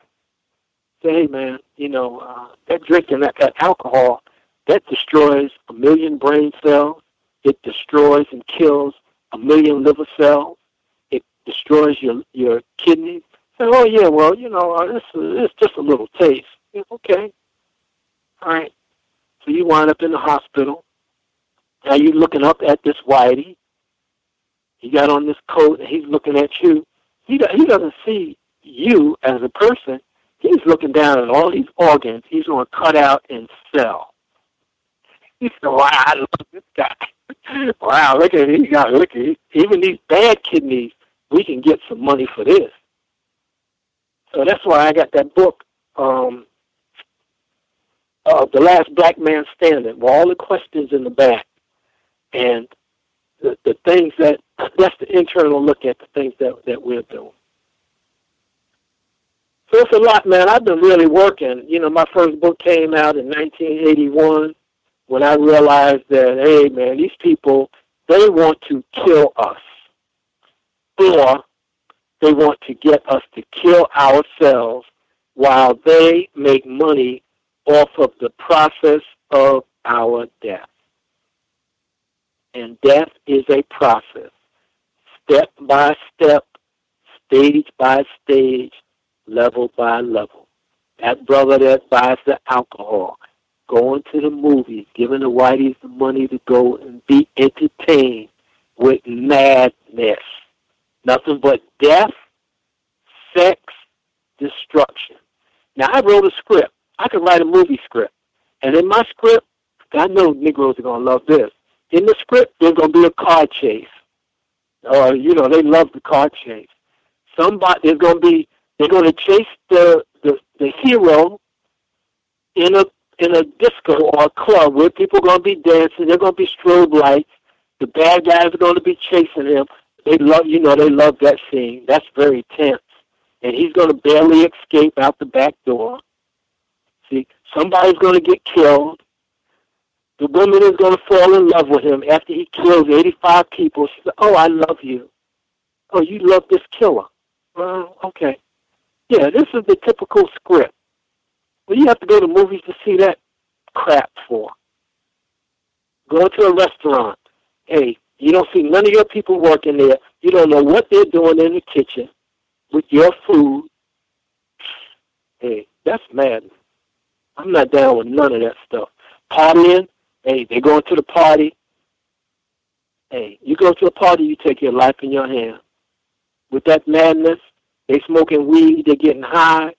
Say, hey man, you know, uh, that drinking, that, that alcohol, that destroys a million brain cells. It destroys and kills a million liver cells. It destroys your your kidneys. Oh yeah, well, you know, uh, this is just a little taste. Yeah, okay, all right. So you wind up in the hospital. Now you're looking up at this whitey. He got on this coat and he's looking at you. He, he doesn't see you as a person. He's looking down at all these organs he's going to cut out and sell. He said, wow, look at this guy. wow, look at he got look at even these bad kidneys, we can get some money for this. So that's why I got that book, um, uh, The Last Black Man Standing, with all the questions in the back. And the, the things that that's the internal look at the things that that we're doing. So it's a lot, man. I've been really working. You know, my first book came out in 1981 when I realized that, hey, man, these people, they want to kill us. or they want to get us to kill ourselves while they make money off of the process of our death. And death is a process, step by step, stage by stage, level by level. That brother that buys the alcohol, going to the movies, giving the whiteys the money to go and be entertained with madness. Nothing but death, sex, destruction. Now, I wrote a script. I could write a movie script. And in my script, I know Negroes are going to love this. In the script, there's going to be a car chase. Or, you know, they love the car chase. Somebody, there's going to be, they're going to chase the, the, the hero in a in a disco or a club where people are going to be dancing. They're going to be strobe lights. The bad guys are going to be chasing him. They love, you know, they love that scene. That's very tense. And he's going to barely escape out the back door. See, somebody's going to get killed. The woman is going to fall in love with him after he kills 85 people. She says, oh, I love you. Oh, you love this killer. Well, okay. Yeah, this is the typical script. Well, you have to go to movies to see that crap for. Go to a restaurant. Hey, you don't see none of your people working there. You don't know what they're doing in the kitchen with your food. Hey, that's madness. I'm not down with none of that stuff. Partying, hey, they going to the party. Hey, you go to a party, you take your life in your hand. With that madness, they smoking weed, they getting high,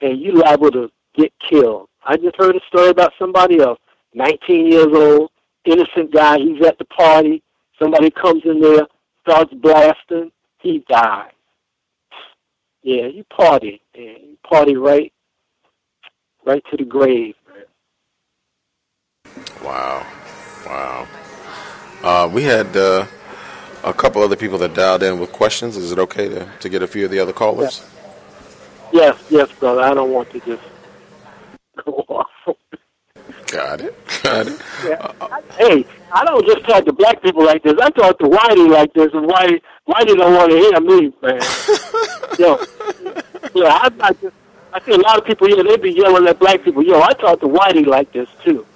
and you liable to get killed. I just heard a story about somebody else, 19 years old, innocent guy. He's at the party. Somebody comes in there, starts blasting. He dies. Yeah, you party, man. You party right, right to the grave. Wow, wow. Uh, we had uh, a couple other people that dialed in with questions. Is it okay to, to get a few of the other callers? Yes, yes, brother. I don't want to just go off. Got it. Got it. Yeah. hey, I don't just talk to black people like this. I talk to Whitey like this, and Whitey, Whitey don't want to hear me, man. yo, yo, I, I just, I see a lot of people here. They be yelling at black people. Yo, I talk to Whitey like this too.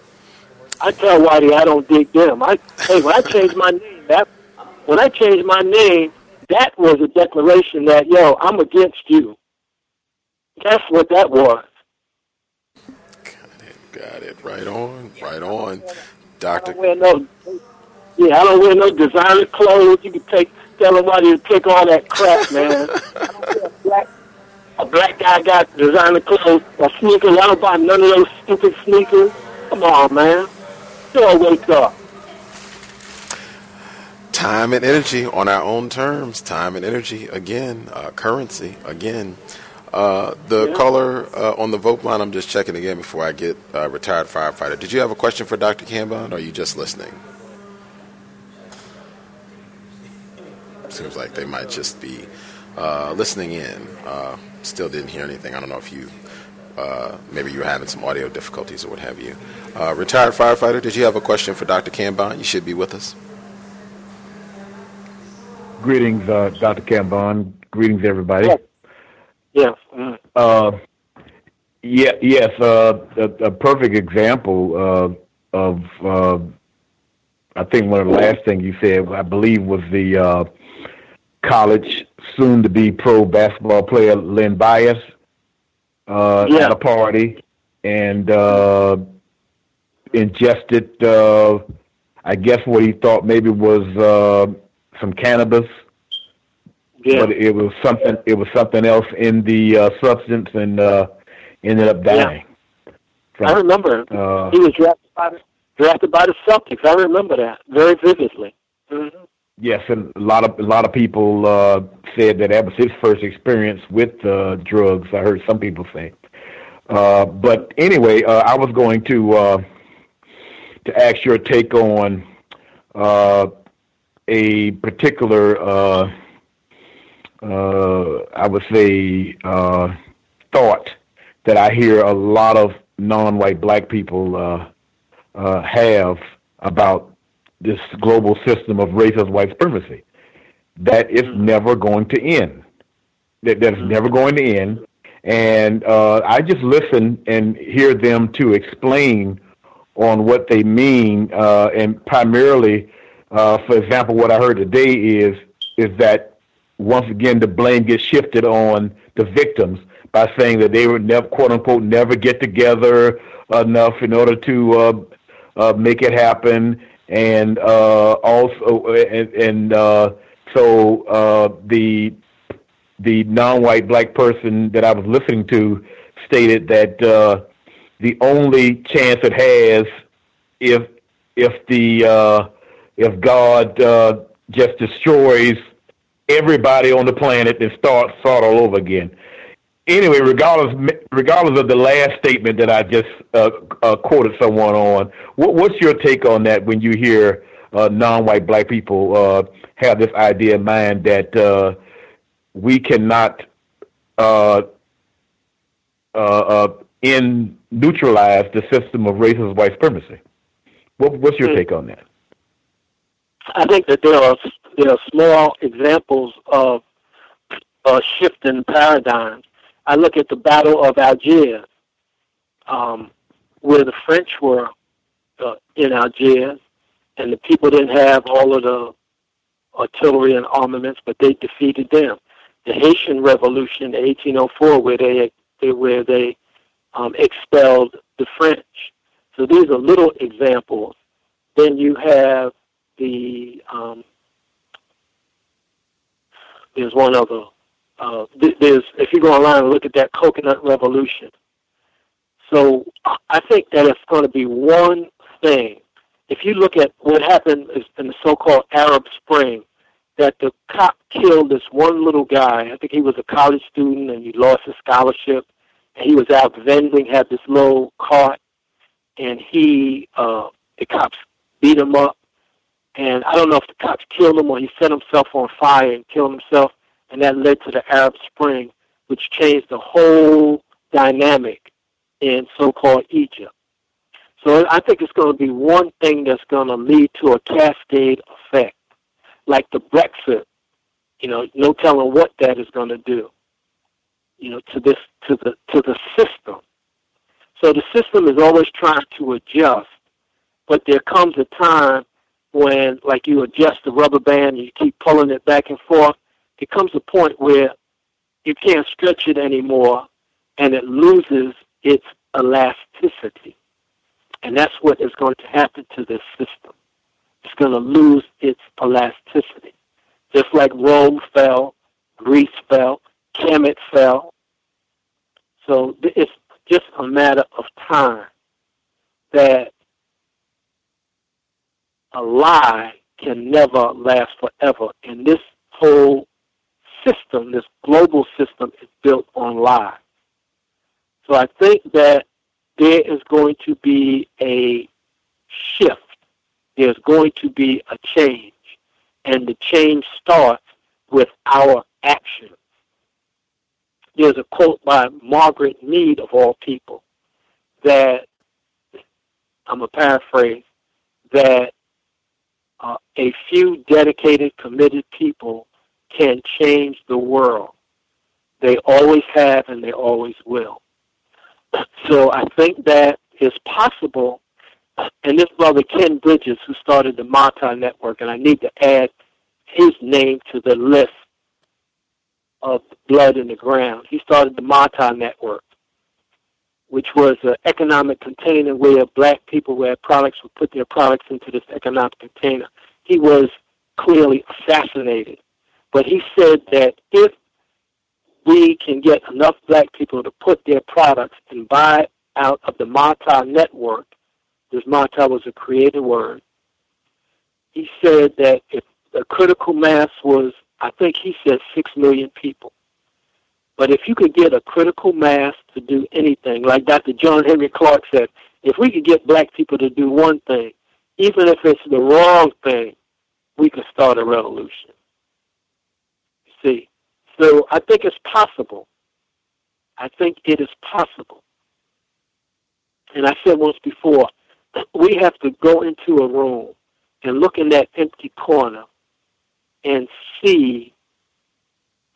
I tell Whitey I don't dig them. I hey, when I changed my name, that when I changed my name, that was a declaration that yo, I'm against you. That's what that was. Got it. Got it. Right on. Right on. Doctor. I don't wear no, yeah, I don't wear no designer clothes. You can take tell somebody to take all that crap, man. I don't black, a black guy got designer clothes or sneakers. I don't buy none of those stupid sneakers. Come on, man. Still wake up. Time and energy on our own terms. Time and energy again. Uh, currency again. Uh, the Yeah. caller uh, on the vote line. I'm just checking again before I get uh, retired firefighter. Did you have a question for Dr. Kambon, or are you just listening? Seems like they might just be uh, listening in. Uh, still didn't hear anything. I don't know if you. Uh, maybe you were having some audio difficulties or what have you. Uh, retired firefighter, did you have a question for Dr. Kambon? You should be with us. Greetings, uh, Dr. Kambon. Greetings, everybody. Yes. Yes. Mm. Uh, yeah, yes, uh, a, a perfect example uh, of, uh, I think one of the last things you said, I believe, was the uh, college soon-to-be pro basketball player Len Bias uh, Yeah. at a party and uh, ingested, uh, I guess, what he thought maybe was uh, some cannabis Yeah. but it was something. It was something else in the uh, substance, and uh, ended up dying. I remember. Uh, he was drafted by the, drafted by the Celtics. I remember that very vividly. Mm-hmm. Yes, and a lot of a lot of people uh, said that that was his first experience with uh, drugs. I heard some people say. Uh, but anyway, uh, I was going to uh, to ask your take on uh, a particular, uh, uh, I would say, uh, thought that I hear a lot of non-white black people uh, uh, have about this global system of racist white supremacy. That is mm-hmm. never going to end. That that's mm-hmm. never going to end. And uh, I just listen and hear them to explain on what they mean, uh, and primarily, uh, for example, what I heard today is is that once again the blame gets shifted on the victims by saying that they would never, quote unquote, never get together enough in order to uh, uh, make it happen, and uh, also and, and uh, so uh, the the non-white black person that I was listening to stated that uh, the only chance it has if if the uh, if God uh, just destroys everybody on the planet and starts start all over again. Anyway, regardless regardless of the last statement that I just uh, uh, quoted someone on, what, what's your take on that when you hear uh, non-white black people uh, have this idea in mind that uh, we cannot uh, uh, uh, in neutralize the system of racist white supremacy. What, what's your hmm. take on that? I think that there are there are small examples of a shift in paradigms. I look at the Battle of Algiers, um, where the French were uh, in Algiers, and the people didn't have all of the artillery and armaments, but they defeated them the Haitian Revolution in 1804, where they, they where they um, expelled the French. So these are little examples. Then you have the um, there's one other. Uh, there's if you go online and look at that coconut revolution. So I think that it's going to be one thing. If you look at what happened in the so-called Arab Spring, that the cop killed this one little guy. I think he was a college student and he lost his scholarship. And he was out vending, had this little cart, and he, uh, the cops beat him up. And I don't know if the cops killed him or he set himself on fire and killed himself. And that led to the Arab Spring, which changed the whole dynamic in so-called Egypt. So I think it's going to be one thing that's going to lead to a cascade effect like the Brexit, you know, no telling what that is going to do, you know, to this to the to the system. So the system is always trying to adjust, but there comes a time when, like, you adjust the rubber band and you keep pulling it back and forth. It comes a point where you can't stretch it anymore, and it loses its elasticity, and that's what is going to happen to this system it's going to lose its elasticity. Just like Rome fell, Greece fell, Kemet fell. So it's just a matter of time that a lie can never last forever. And this whole system, this global system, is built on lies. So I think that there is going to be a shift there's going to be a change. And the change starts with our actions. There's a quote by Margaret Mead, of all people, that, I'm a paraphrase, that uh, a few dedicated, committed people can change the world. They always have and they always will. So I think that is possible and this brother Ken Bridges, who started the Mata Network, and I need to add his name to the list of blood in the ground. He started the Mata Network, which was an economic container where black people where products would put their products into this economic container. He was clearly assassinated. But he said that if we can get enough black people to put their products and buy out of the Mata network, this mata was a created word. He said that if the critical mass was, I think he said six million people. But if you could get a critical mass to do anything, like Dr. John Henrik Clarke said, if we could get black people to do one thing, even if it's the wrong thing, we could start a revolution. See? So I think it's possible. I think it is possible. And I said once before, we have to go into a room and look in that empty corner and see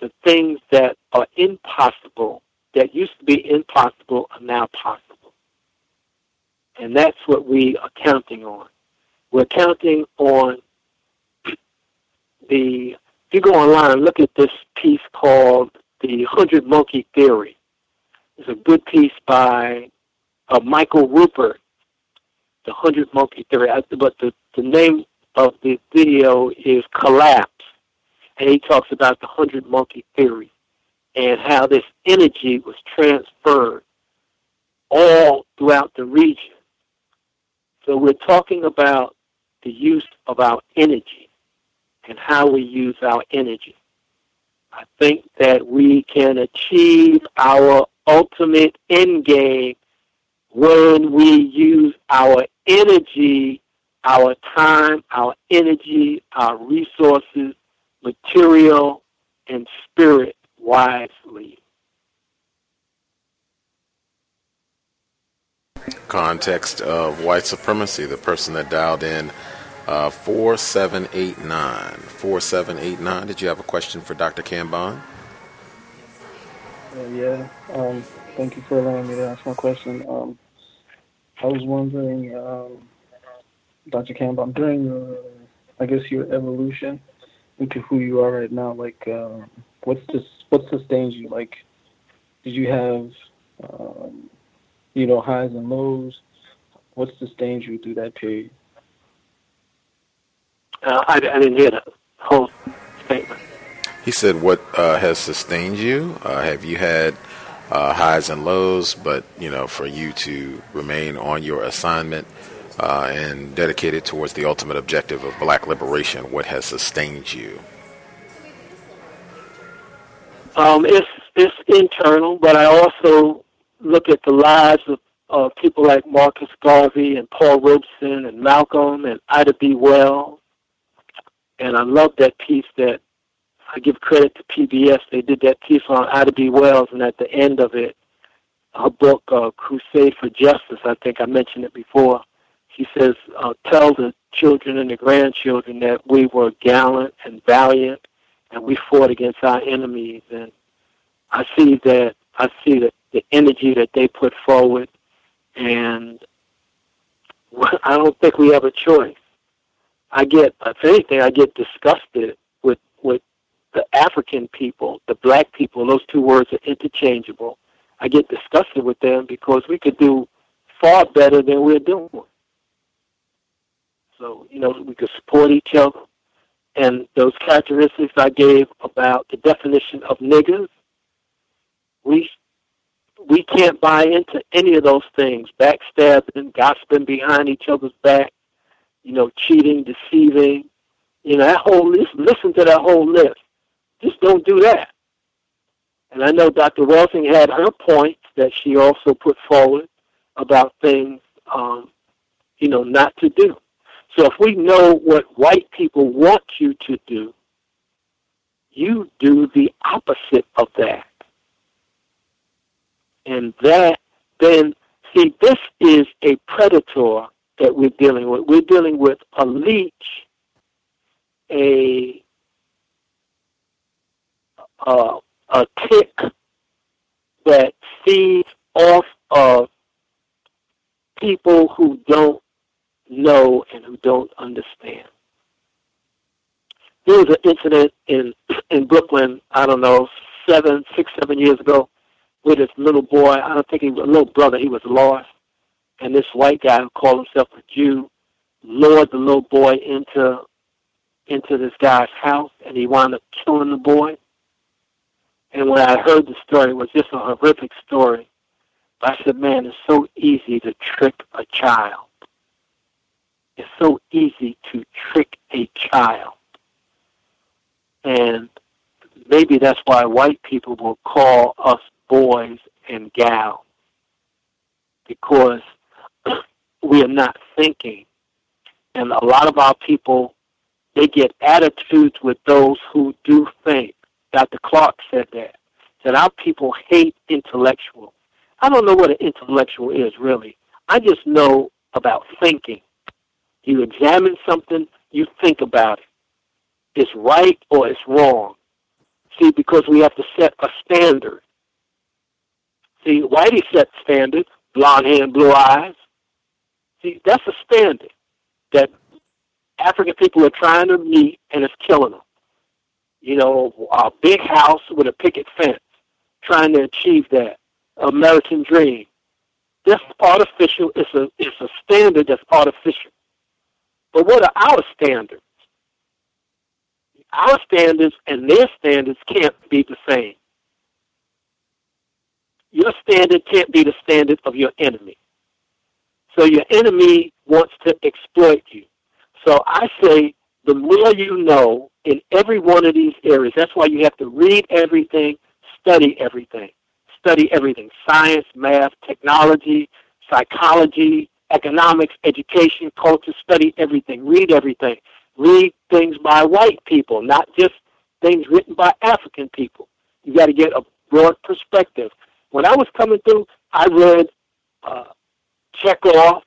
the things that are impossible, that used to be impossible, are now possible. And that's what we are counting on. We're counting on the, you go online, and look at this piece called The Hundred Monkey Theory. It's a good piece by uh, Michael Ruppert, The Hundred Monkey Theory. But the, the name of the video is Collapse. And he talks about the Hundred Monkey Theory and how this energy was transferred all throughout the region. So we're talking about the use of our energy and how we use our energy. I think that we can achieve our ultimate end game when we use our energy, our time, our energy, our resources, material, and spirit wisely. Context of white supremacy, the person that dialed in uh, 4789. 4789. Did you have a question for Dr. Kambon? Uh, yeah. Um, thank you for allowing me to ask my question. Um, I was wondering, um, Dr. Kambon, during I guess, your evolution into who you are right now, like, um, what's this, what sustains you? Like, did you have, um, you know, highs and lows? What sustains you through that period? Uh, I, I didn't hear the whole statement. He said, "What uh, has sustained you? Uh, have you had uh, highs and lows? But you know, for you to remain on your assignment uh, and dedicated towards the ultimate objective of black liberation, what has sustained you?" Um, it's it's internal, but I also look at the lives of uh, people like Marcus Garvey and Paul Robeson and Malcolm and Ida B. Wells and I love that piece that I give credit to PBS. They did that piece on Ida B. Wells, and at the end of it, her book, uh, Crusade for Justice, I think I mentioned it before. She says, uh, tell the children and the grandchildren that we were gallant and valiant, and we fought against our enemies. And I see that I see that the energy that they put forward, and I don't think we have a choice. I get, if anything, I get disgusted with with the African people, the black people. Those two words are interchangeable. I get disgusted with them because we could do far better than we're doing. So you know, we could support each other, and those characteristics I gave about the definition of niggers, we we can't buy into any of those things. Backstabbing, gossiping behind each other's back, you know, cheating, deceiving, you know, that whole list, listen to that whole list. Just don't do that. And I know Dr. Welsing had her points that she also put forward about things, um, you know, not to do. So if we know what white people want you to do, you do the opposite of that. And that then, see, this is a predator that we're dealing with. We're dealing with a leech, a uh, a tick that feeds off of people who don't know and who don't understand. There was an incident in in Brooklyn, I don't know, seven, six, seven years ago, with this little boy. I don't think he was a little brother. He was lost, and this white guy who called himself a Jew lured the little boy into into this guy's house, and he wound up killing the boy. And when I heard the story, it was just a horrific story. I said, man, it's so easy to trick a child. It's so easy to trick a child. And maybe that's why white people will call us boys and gals. Because we are not thinking. And a lot of our people, they get attitudes with those who do think. Dr. Clark said that. That our people hate intellectuals. I don't know what an intellectual is really. I just know about thinking. You examine something, you think about it. it's right or it's wrong. See, because we have to set a standard. See, Whitey set standard, blonde hair and blue eyes. See, that's a standard that African people are trying to meet and it's killing them. You know, a big house with a picket fence, trying to achieve that American dream. That's artificial. It's a it's a standard that's artificial. But what are our standards? Our standards and their standards can't be the same. Your standard can't be the standard of your enemy. So your enemy wants to exploit you. So I say the more you know in every one of these areas, that's why you have to read everything, study everything. Study everything science, math, technology, psychology, economics, education, culture, study everything. Read everything. Read things by white people, not just things written by African people. You got to get a broad perspective. When I was coming through, I read uh, Chekhov,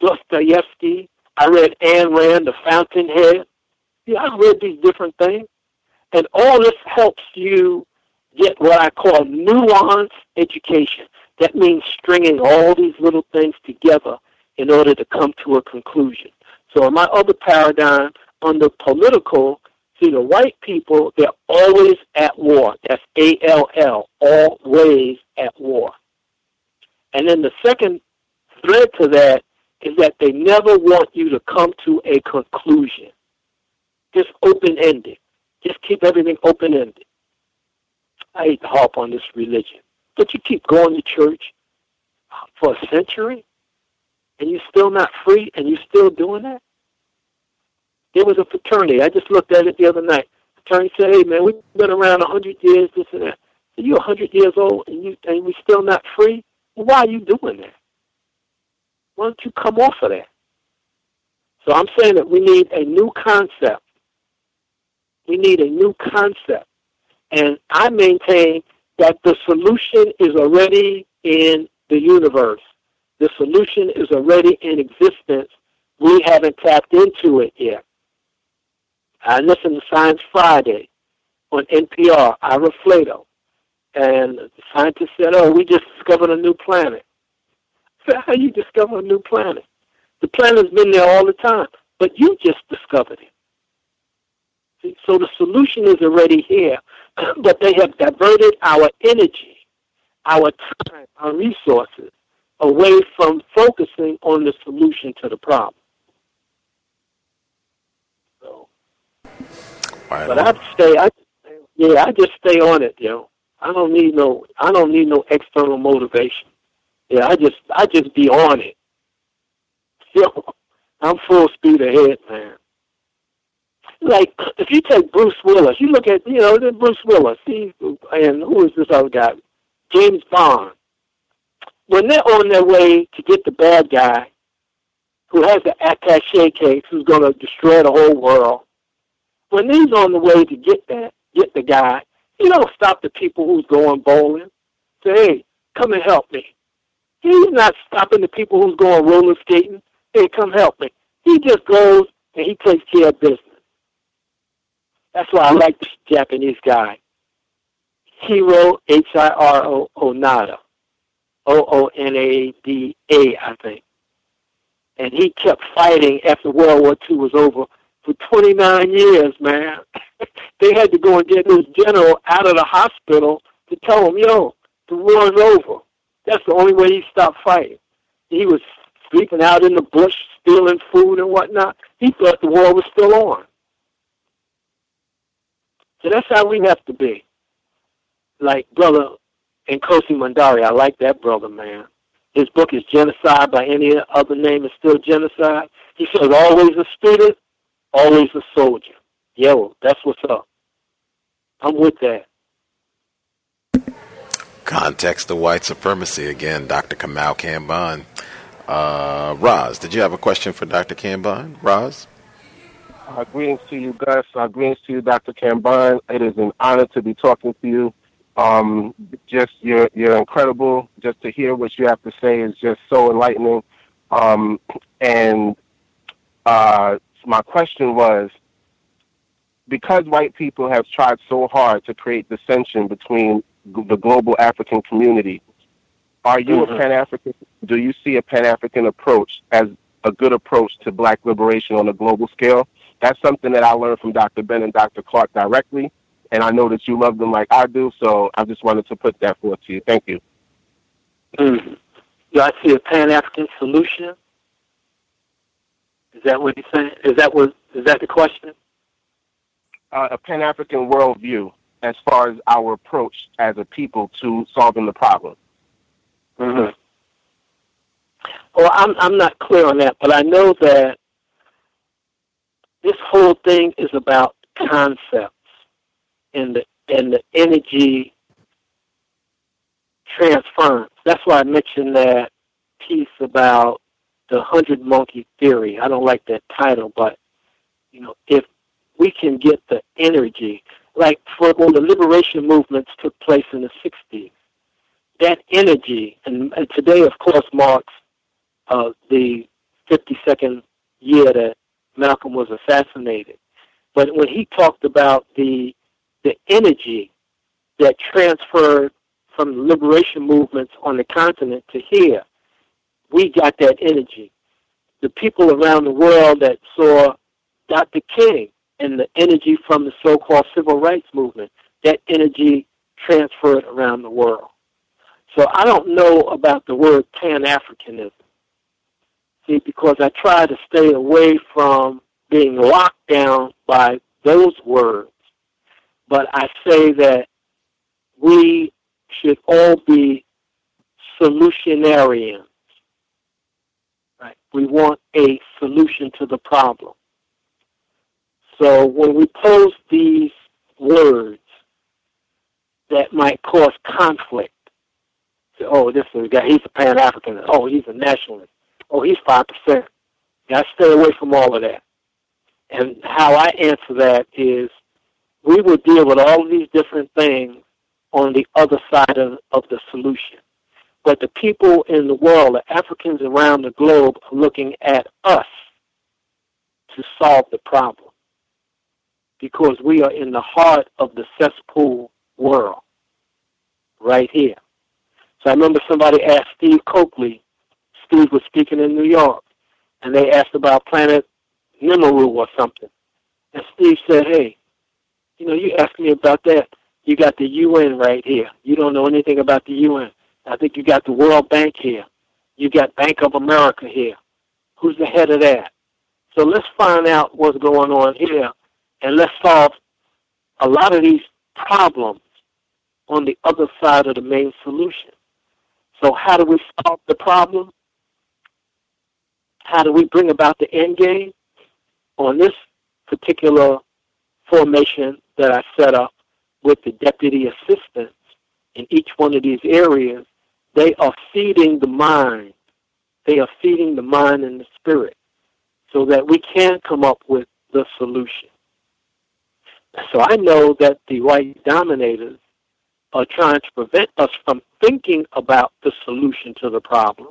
Dostoevsky. I read Ayn Rand, The Fountainhead. Yeah, I read these different things. And all this helps you get what I call nuanced education. That means stringing all these little things together in order to come to a conclusion. So in my other paradigm, under political, see the white people, they're always at war. That's A-L-L, always at war. And then the second thread to that is that they never want you to come to a conclusion. Just open-ended. Just keep everything open-ended. I hate to harp on this religion. But you keep going to church for a century and you're still not free and you're still doing that? There was a fraternity. I just looked at it the other night. Fraternity said, hey, man, we've been around a 100 years, this and that. So you're 100 years old and, you, and we're still not free? Well, why are you doing that? Why don't you come off of that? So I'm saying that we need a new concept. We need a new concept. And I maintain that the solution is already in the universe. The solution is already in existence. We haven't tapped into it yet. I listened to Science Friday on NPR, Ira Flatow, and the scientist said, oh, we just discovered a new planet. I said, how you discover a new planet? The planet's been there all the time, but you just discovered it. So the solution is already here, but they have diverted our energy, our time, our resources away from focusing on the solution to the problem. So, but I stay. I yeah, I just stay on it, yo. I don't need no. I don't need no external motivation. Yeah, I just I just be on it. Yo, I'm full speed ahead, man like if you take Bruce Willis, you look at you know Bruce Willis, he and who is this other guy, James Bond. When they're on their way to get the bad guy, who has the attaché case, who's going to destroy the whole world, when he's on the way to get that, get the guy, he don't stop the people who's going bowling. Say, hey, come and help me. He's not stopping the people who's going roller skating. Hey, come help me. He just goes and he takes care of business. That's why I like this Japanese guy. Hiro H-I-R-O Onada. O-O-N-A-D-A, I think. And he kept fighting after World War II was over for 29 years, man. they had to go and get this general out of the hospital to tell him, yo, the war's over. That's the only way he stopped fighting. He was sleeping out in the bush, stealing food and whatnot. He thought the war was still on. So that's how we have to be. Like brother Nkosi Mandari, I like that brother, man. His book is Genocide by any other name is still genocide. He says always a student, always a soldier. Yo, that's what's up. I'm with that. Context of white supremacy again, Dr. Kamau Kambon. Uh, Roz, did you have a question for Dr. Kambon? Roz? Uh, greetings to you, Gus. Uh, greetings to you, Dr. Kamban. It is an honor to be talking to you. Um, just you're you're incredible. Just to hear what you have to say is just so enlightening. Um, and uh, my question was, because white people have tried so hard to create dissension between the global African community, are you mm-hmm. a Pan African? Do you see a Pan African approach as a good approach to black liberation on a global scale? That's something that I learned from Dr. Ben and Dr. Clark directly, and I know that you love them like I do, so I just wanted to put that forth to you. Thank you. Mm-hmm. Do I see a Pan African solution? Is that what he's saying? Is that what is that the question? Uh, a Pan African worldview as far as our approach as a people to solving the problem. Mm-hmm. Well, I'm I'm not clear on that, but I know that this whole thing is about concepts and the and the energy transference. That's why I mentioned that piece about the hundred monkey theory. I don't like that title, but you know, if we can get the energy, like for when the liberation movements took place in the '60s, that energy, and, and today, of course, marks uh, the 52nd year that Malcolm was assassinated. But when he talked about the the energy that transferred from the liberation movements on the continent to here, we got that energy. The people around the world that saw Dr. King and the energy from the so-called civil rights movement, that energy transferred around the world. So I don't know about the word Pan-Africanism. See, because I try to stay away from being locked down by those words. But I say that we should all be solutionarians. We want a solution to the problem. So when we pose these words that might cause conflict, say, oh, this is a guy, he's a Pan African. Oh, he's a nationalist. Oh, he's 5%. You got to stay away from all of that. And how I answer that is we will deal with all of these different things on the other side of, of the solution. But the people in the world, the Africans around the globe, are looking at us to solve the problem because we are in the heart of the cesspool world right here. So I remember somebody asked Steve Cokely, Steve was speaking in New York, and they asked about planet Nibiru or something. And Steve said, hey, you know, you asked me about that. You got the UN right here. You don't know anything about the UN. I think you got the World Bank here. You got Bank of America here. Who's the head of that? So let's find out what's going on here and let's solve a lot of these problems on the other side of the main solution. So how do we solve the problem? How do we bring about the end game? On this particular formation that I set up with the deputy assistants in each one of these areas, they are feeding the mind. They are feeding the mind and the spirit so that we can come up with the solution. So I know that the white dominators are trying to prevent us from thinking about the solution to the problem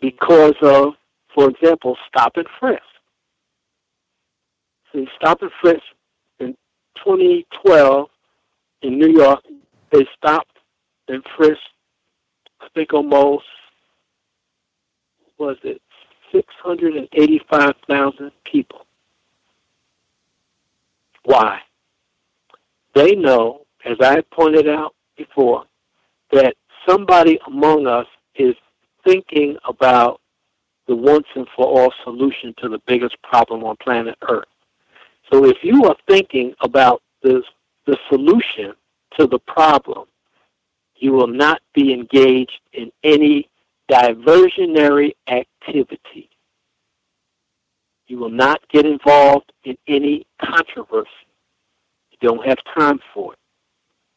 because of, for example, stop and frisk. See, stop and frisk in 2012 in New York, they stopped and frisked, I think almost, was it 685,000 people. Why? They know, as I pointed out before, that somebody among us is thinking about the once and for all solution to the biggest problem on planet Earth. So if you are thinking about this, the solution to the problem, you will not be engaged in any diversionary activity. You will not get involved in any controversy. You don't have time for it.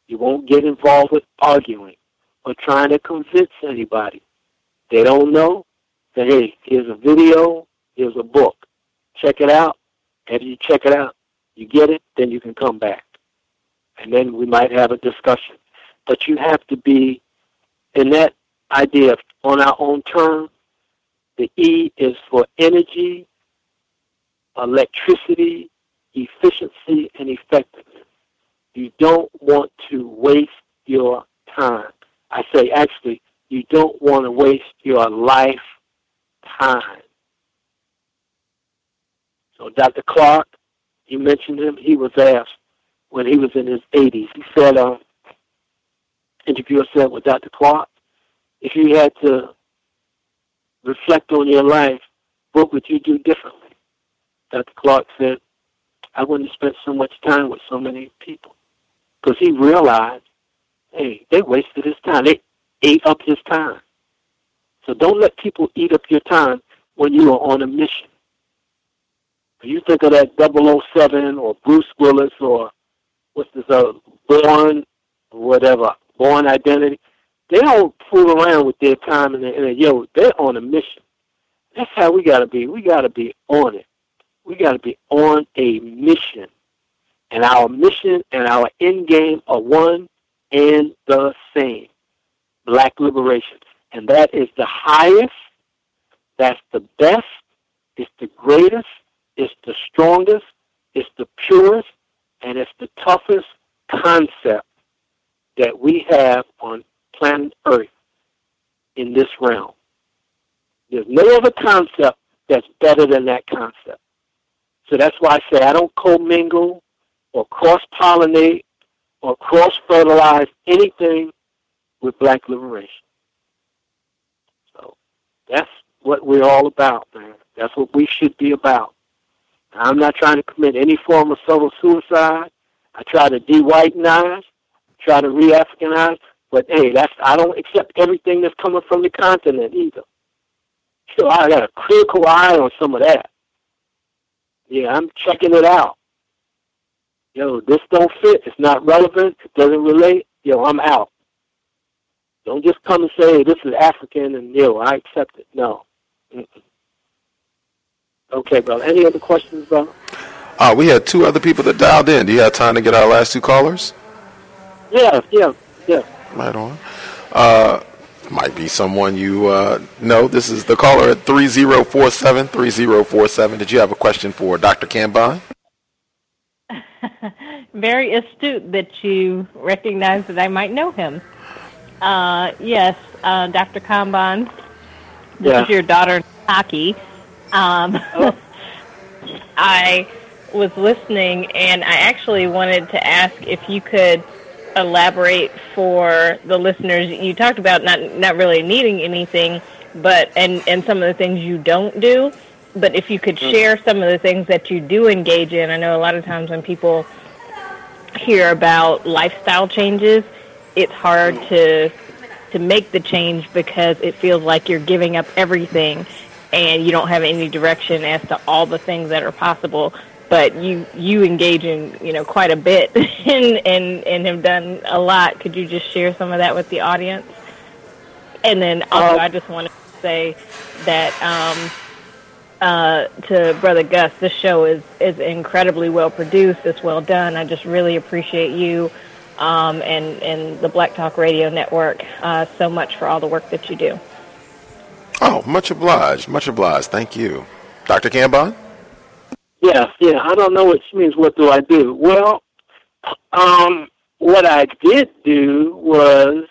You won't get involved with arguing or trying to convince anybody. They don't know. Say, hey, here's a video, here's a book. Check it out. After you check it out, you get it, then you can come back. And then we might have a discussion. But you have to be in that idea of on our own terms. The E is for energy, electricity, efficiency and effectiveness. You don't want to waste your time. I say, actually, you don't want to waste your life time. So Dr. Clarke, you mentioned him. He was asked when he was in his 80s. He said, uh, interviewer said with Dr. Clarke, if you had to reflect on your life, what would you do differently? Dr. Clarke said, I wouldn't have spent so much time with so many people. Because he realized, hey, they wasted his time. They ate up his time. So don't let people eat up your time when you are on a mission. You think of that 007 or Bruce Willis or what's this uh, other, Bourne, whatever, Bourne Identity, they don't fool around with their time and, and yo, they're on a mission. That's how we got to be. We got to be on it. We got to be on a mission. And our mission and our end game are one and the same black liberation. And that is the highest, that's the best, it's the greatest, it's the strongest, it's the purest, and it's the toughest concept that we have on planet Earth in this realm. There's no other concept that's better than that concept. So that's why I say I don't commingle or cross pollinate or cross fertilize anything with black liberation. So that's what we're all about, man. That's what we should be about. I'm not trying to commit any form of civil suicide. I try to de-whitenize, try to re-Africanize, but hey, that's I don't accept everything that's coming from the continent either. So I got a critical eye on some of that. Yeah, I'm checking it out. Yo, this don't fit. It's not relevant. It doesn't relate. Yo, I'm out. Don't just come and say this is African and yo, I accept it. No. Mm-mm. Okay, brother. Any other questions, brother? Uh, we had two other people that dialed in. Do you have time to get our last two callers? Yeah, yeah, yeah. Right on. Uh, might be someone you uh, know. This is the caller at 3047 3047. Did you have a question for Dr. Kambon? Very astute that you recognize that I might know him. Uh, yes, uh, Dr. Kambon. This Yeah. is your daughter, Taki. Um, I was listening, and I actually wanted to ask if you could elaborate for the listeners. You talked about not not really needing anything, but and and some of the things you don't do. But if you could hmm. share some of the things that you do engage in, I know a lot of times when people hear about lifestyle changes, it's hard hmm. to to make the change because it feels like you're giving up everything and you don't have any direction as to all the things that are possible but you you engage in you know quite a bit and and and have done a lot could you just share some of that with the audience and then also i just want to say that um uh, to Brother Gus, this show is, is incredibly well produced. It's well done. I just really appreciate you um, and, and the Black Talk Radio Network uh, so much for all the work that you do. Oh, much obliged. Much obliged. Thank you. Dr. Kambon? Yeah, yeah. I don't know what she means. What do I do? Well, um, what I did do was,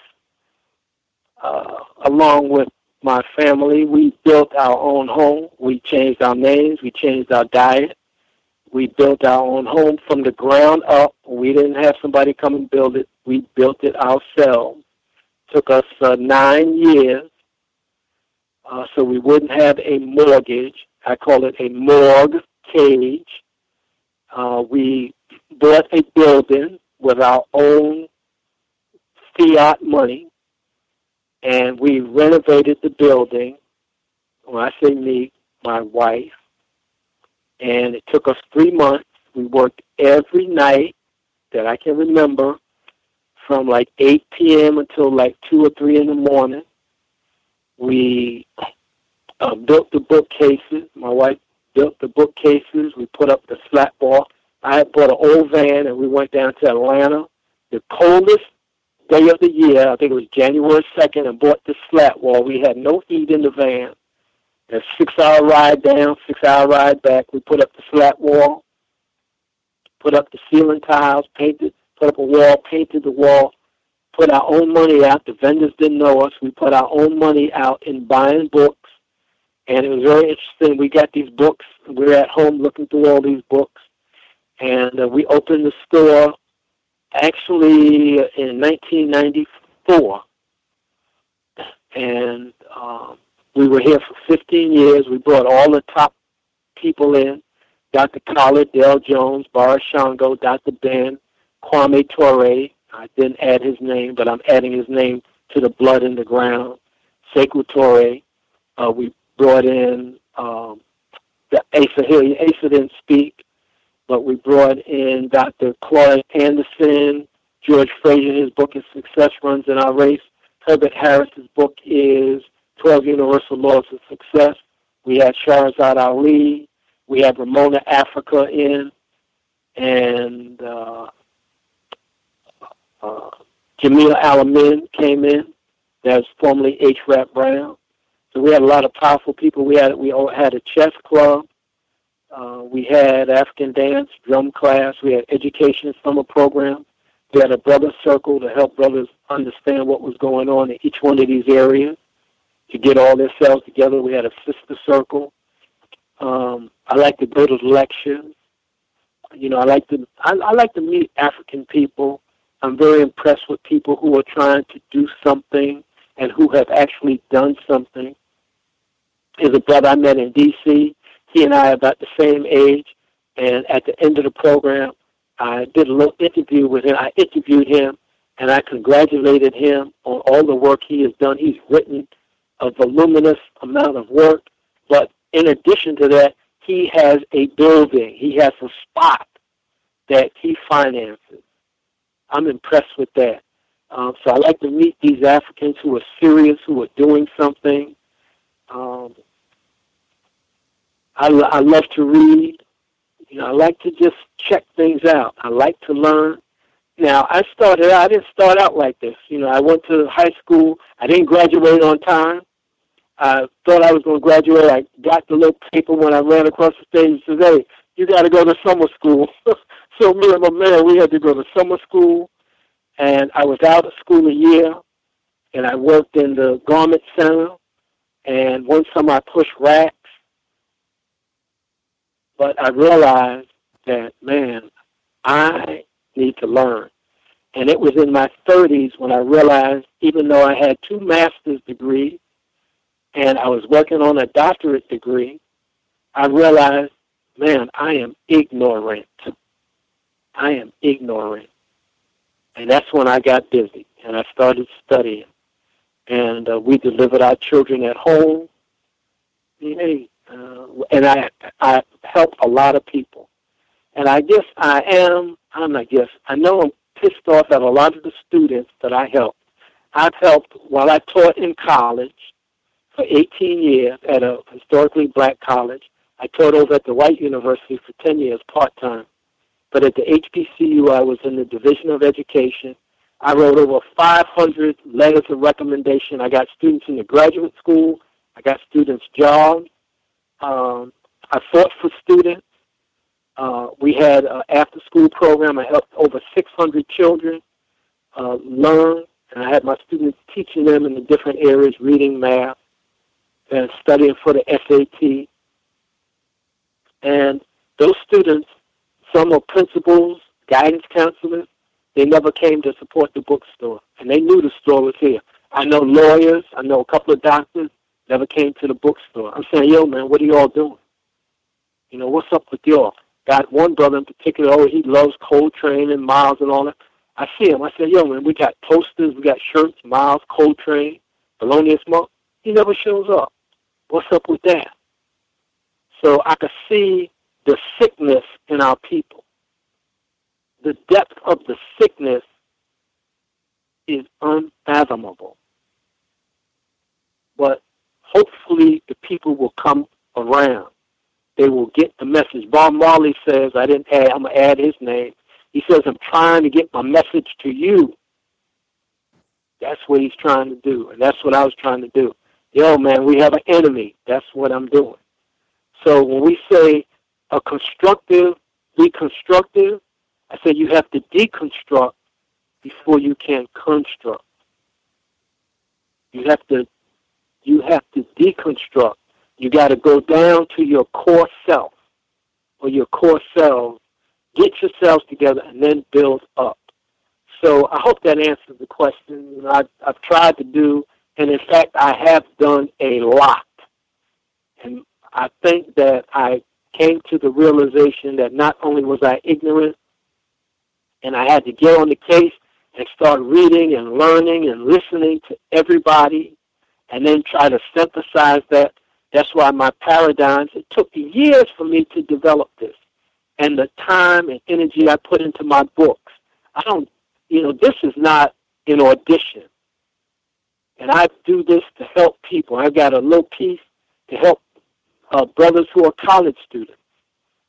uh, along with my family, we built our own home. We changed our names. We changed our diet. We built our own home from the ground up. We didn't have somebody come and build it. We built it ourselves. Took us uh, nine years, uh, so we wouldn't have a mortgage. I call it a morgue cage. Uh, we bought a building with our own fiat money, and we renovated the building. When I say me, my wife, and it took us three months. We worked every night that I can remember from like 8 p.m. until like 2 or 3 in the morning. We uh, built the bookcases. My wife built the bookcases. We put up the flat wall. I bought an old van and we went down to Atlanta. The coldest day of the year, I think it was January 2nd, and bought this flat wall. We had no heat in the van. A six hour ride down, six hour ride back. We put up the flat wall. put up the ceiling tiles, painted, put up a wall, painted the wall, put our own money out. The vendors didn't know us. We put our own money out in buying books, and it was very interesting. We got these books. We were at home looking through all these books, and uh, we opened the store actually in 1994, and um, we were here for 15 years. We brought all the top people in. Dr. Khaled, Del Jones, Boris Shango, Dr. Ben, Kwame Ture. I didn't add his name, but I'm adding his name to the blood in the ground. Sekou Toure. Uh, we brought in um, the Asa Hill. Asa didn't speak, but we brought in Dr. Claude Anderson, George Fraser. His book is Success Runs in Our Race. Herbert Harris's book is 12 Universal Laws of Success. We had Shahrazad Ali. We had Ramona Africa in. And uh, uh, Jamil Al-Amin came in. That's formerly H. Rap Brown. So we had a lot of powerful people. We had we all had a chess club. Uh, we had African dance, drum class. We had education summer program. We had a brother circle to help brothers understand what was going on in each one of these areas to get all their cells together. We had a sister circle. Um, I like to go to lectures. You know, I like to I, I like to meet African people. I'm very impressed with people who are trying to do something and who have actually done something. There's a brother I met in D.C. He and I are about the same age, and at the end of the program, I did a little interview with him. I interviewed him, and I congratulated him on all the work he has done. He's written a voluminous amount of work, but in addition to that, he has a building. He has a spot that he finances. I'm impressed with that. Um, so I like to meet these Africans who are serious, who are doing something. Um, I, I love to read. You know, I like to just check things out. I like to learn. Now, I started I didn't start out like this. You know, I went to high school. I didn't graduate on time. I thought I was going to graduate. I got the little paper when I ran across the stage and said, hey, you got to go to summer school. so me and my man, we had to go to summer school. And I was out of school a year. And I worked in the garment center. And one summer I pushed racks. But I realized that, man, I need to learn. And it was in my 30s when I realized, even though I had two master's degrees, and I was working on a doctorate degree, I realized, man, I am ignorant. I am ignorant. And that's when I got busy and I started studying. And uh, we delivered our children at home. Hey, uh, and I I help a lot of people. And I guess I am, I'm not guess, I know I'm pissed off at a lot of the students that I help. I've helped while I taught in college for 18 years at a historically black college. I taught over at the white university for 10 years part-time. But at the HBCU, I was in the Division of Education. I wrote over 500 letters of recommendation. I got students in the graduate school. I got students jobs. Um, I fought for students. Uh, we had an after-school program. I helped over 600 children uh, learn, and I had my students teaching them in the different areas, reading, math, and studying for the SAT. And those students, some are principals, guidance counselors, they never came to support the bookstore. And they knew the store was here. I know lawyers, I know a couple of doctors, never came to the bookstore. I'm saying, yo, man, what are y'all doing? You know, what's up with y'all? Got one brother in particular, oh, he loves Coltrane and Miles and all that. I see him. I said, yo, man, we got posters, we got shirts, Miles, Coltrane, Thelonious Monk. He never shows up. What's up with that? So I could see the sickness in our people. The depth of the sickness is unfathomable. But hopefully the people will come around. They will get the message. Bob Marley says, I didn't add, I'm going to add his name. He says, I'm trying to get my message to you. That's what he's trying to do. And that's what I was trying to do yo, man, we have an enemy. That's what I'm doing. So when we say a constructive, be constructive, I said you have to deconstruct before you can construct. You have to you have to deconstruct. You got to go down to your core self or your core selves, get yourselves together, and then build up. So I hope that answers the question. I've, I've tried to do, and in fact, I have done a lot. And I think that I came to the realization that not only was I ignorant, and I had to get on the case and start reading and learning and listening to everybody, and then try to synthesize that. That's why my paradigms, it took years for me to develop this. And the time and energy I put into my books. I don't, you know, this is not an audition. And I do this to help people. I got a little piece to help uh, brothers who are college students.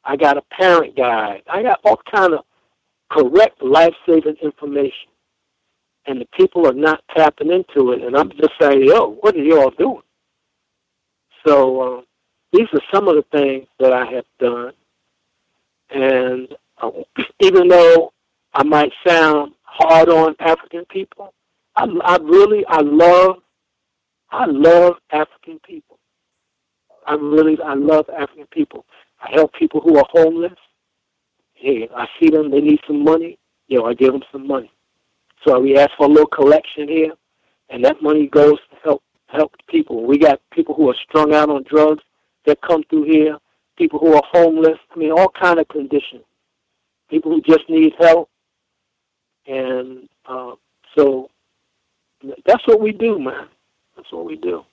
I got a parent guide. I got all kind of correct life-saving information. And the people are not tapping into it. And I'm just saying, yo, what are y'all doing? So uh, these are some of the things that I have done. And uh, even though I might sound hard on African people, I, I really, I love, I love African people. I really, I love African people. I help people who are homeless. Hey, I see them, they need some money. You know, I give them some money. So we ask for a little collection here, and that money goes to help help people. We got people who are strung out on drugs that come through here, people who are homeless. I mean, all kind of conditions. People who just need help, and uh, so that's what we do, man. That's what we do.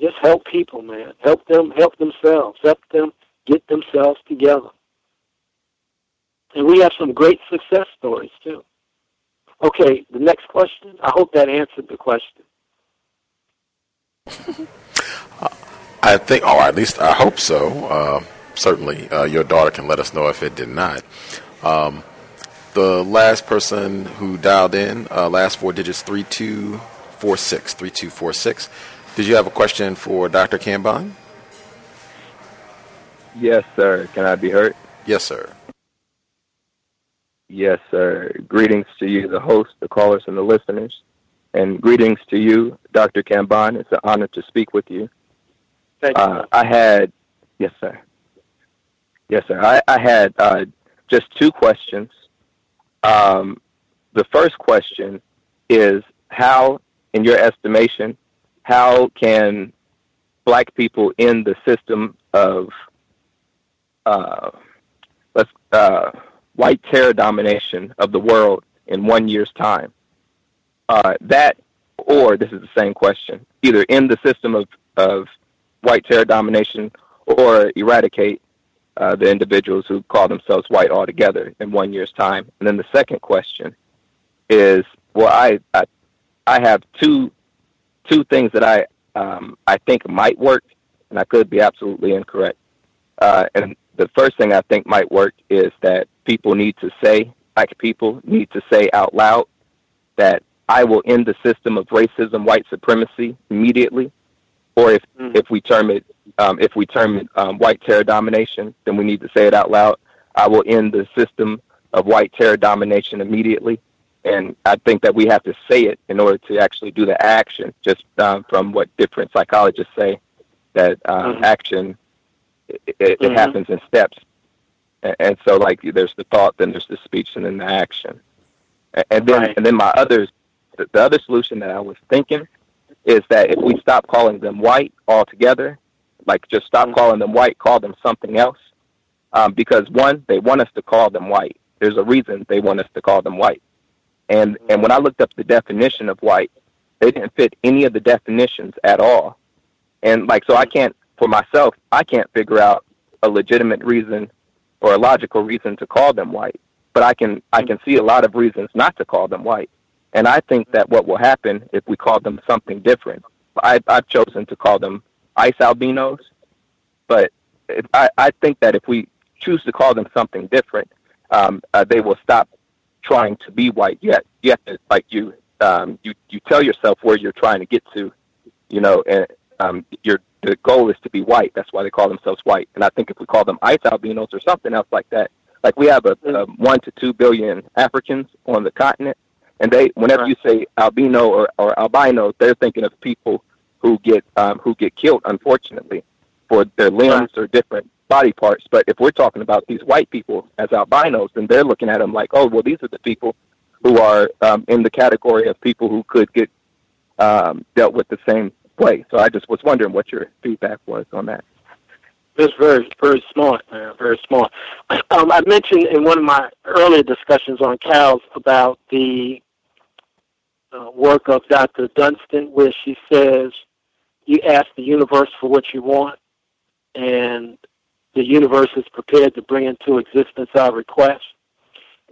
Just help people, man. Help them help themselves. Help them get themselves together. And we have some great success stories too. Okay, the next question. I hope that answered the question. I think, or at least I hope so. Uh, certainly, uh, your daughter can let us know if it did not. Um, the last person who dialed in, uh, last four digits, 3246. 3246. Did you have a question for Dr. Kambon? Yes, sir. Can I be heard? Yes, sir. Yes, sir. Greetings to you, the host, the callers, and the listeners. And greetings to you, Dr. Kambon. It's an honor to speak with you. Thank you. Uh, I had, yes, sir. Yes, sir. I, I had uh, just two questions. Um, the first question is how, in your estimation, how can black people in the system of uh, let's uh, white terror domination of the world in one year's time. Uh, that, or this is the same question, either end the system of, of white terror domination or eradicate uh, the individuals who call themselves white altogether in one year's time. And then the second question is, well, I, I, I have two, two things that I, um, I think might work, and I could be absolutely incorrect. Uh, and the first thing I think might work is that people need to say, black people need to say out loud that I will end the system of racism, white supremacy immediately. Or if, mm-hmm. if we term it um, if we term it um, white terror domination, then we need to say it out loud. I will end the system of white terror domination immediately. And I think that we have to say it in order to actually do the action. Just um, from what different psychologists say, that uh, mm-hmm. action it, it mm-hmm. happens in steps. And, and, so, like, there's the thought, then there's the speech, and then the action. And, and then, right. and then my other, the, the other solution that I was thinking is that if we stop calling them white altogether, like just stop mm-hmm. calling them white, call them something else. Um, because one, they want us to call them white. There's a reason they want us to call them white. And and when I looked up the definition of white, they didn't fit any of the definitions at all. And like so I can't for myself, I can't figure out a legitimate reason or a logical reason to call them white. But I can I can see a lot of reasons not to call them white. And I think that what will happen if we call them something different. I, I've chosen to call them ice albinos, but I, I think that if we choose to call them something different, um, uh, they will stop trying to be white. Yet, to like you um, you you tell yourself where you're trying to get to, you know, and um, your the goal is to be white. That's why they call themselves white. And I think if we call them ice albinos or something else like that, Like we have a, a one to two billion Africans on the continent, and they whenever Right. you say albino or, or albino, they're thinking of people who get um, who get killed, unfortunately, for their limbs or different body parts. But if we're talking about these white people as albinos, then they're looking at them like, oh, well, these are the people who are um, in the category of people who could get um, dealt with the same way. So I just was wondering what your feedback was on that. That's very, very smart, man. Very smart. Um, I mentioned in one of my earlier discussions on COWS about the uh, work of Dr. Dunstan, where she says you ask the universe for what you want, and the universe is prepared to bring into existence our request.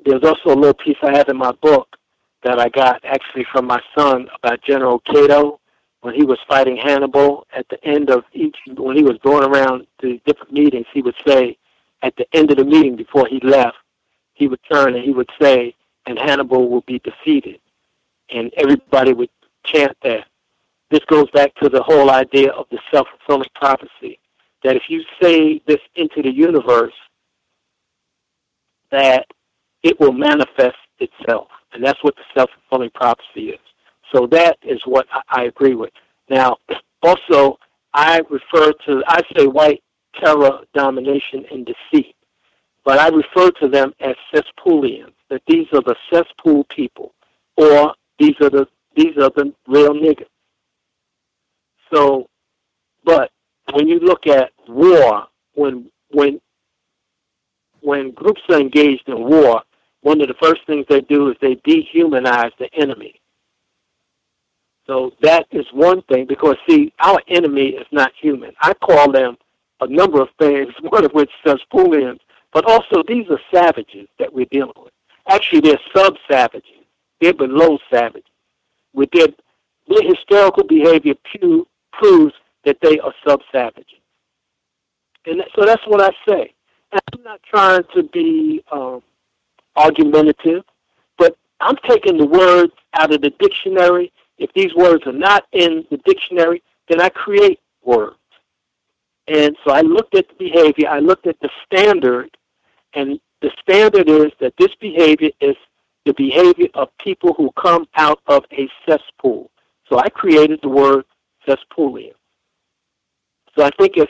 There's also a little piece I have in my book that I got actually from my son about General Cato when he was fighting Hannibal. At the end of each, when he was going around to different meetings, he would say, at the end of the meeting before he left, he would turn and he would say, and Hannibal will be defeated. And everybody would chant that. This goes back to the whole idea of the self-fulfilling prophecy, that if you say this into the universe, that it will manifest itself. And that's what the self-fulfilling prophecy is. So that is what I, agree with. Now, also, I refer to, I say white terror, domination, and deceit. But I refer to them as cesspoolians, that these are the cesspool people, or these are the, these are the real niggas. So, but when you look at war, when, when, when groups are engaged in war, one of the first things they do is they dehumanize the enemy. So that is one thing because see, our enemy is not human. I call them a number of things, one of which says Spulians, but also these are savages that we're dealing with. Actually, they're sub-savages. They're below savages. With their, their hysterical behavior pu- proves that they are sub-savages. And that, so that's what I say. And I'm not trying to be um, argumentative, but I'm taking the words out of the dictionary. If these words are not in the dictionary, then I create words. And so I looked at the behavior, I looked at the standard, and the standard is that this behavior is the behavior of people who come out of a cesspool. So I created the word cesspoolian. So I think if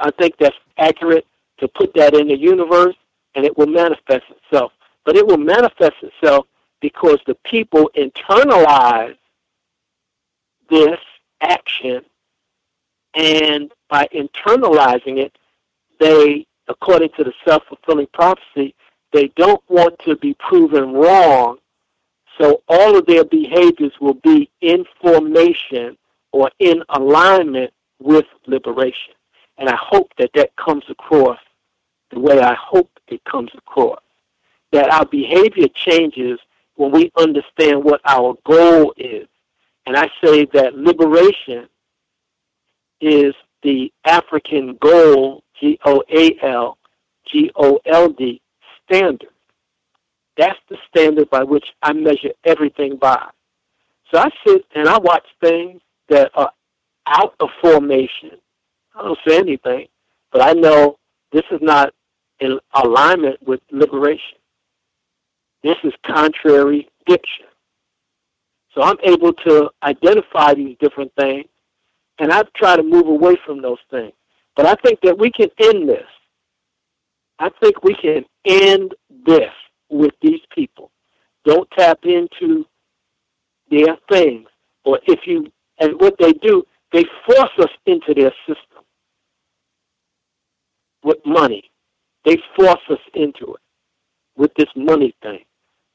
I think that's accurate to put that in the universe and it will manifest itself. But it will manifest itself because the people internalize this action and by internalizing it, they, according to the self-fulfilling prophecy, they don't want to be proven wrong, so all of their behaviors will be in formation or in alignment with liberation. And I hope that that comes across the way I hope it comes across. That our behavior changes when we understand what our goal is. And I say that liberation is the African goal, G O A L G O L D, standard. That's the standard by which I measure everything by. So I sit and I watch things that are out of formation. I don't say anything, but I know this is not in alignment with liberation. This is contrary diction. So I'm able to identify these different things, and I try to move away from those things. But I think that we can end this. I think we can end this with these people. Don't tap into their things. Or if you, and what they do, they force us into their system with money. They force us into it with this money thing.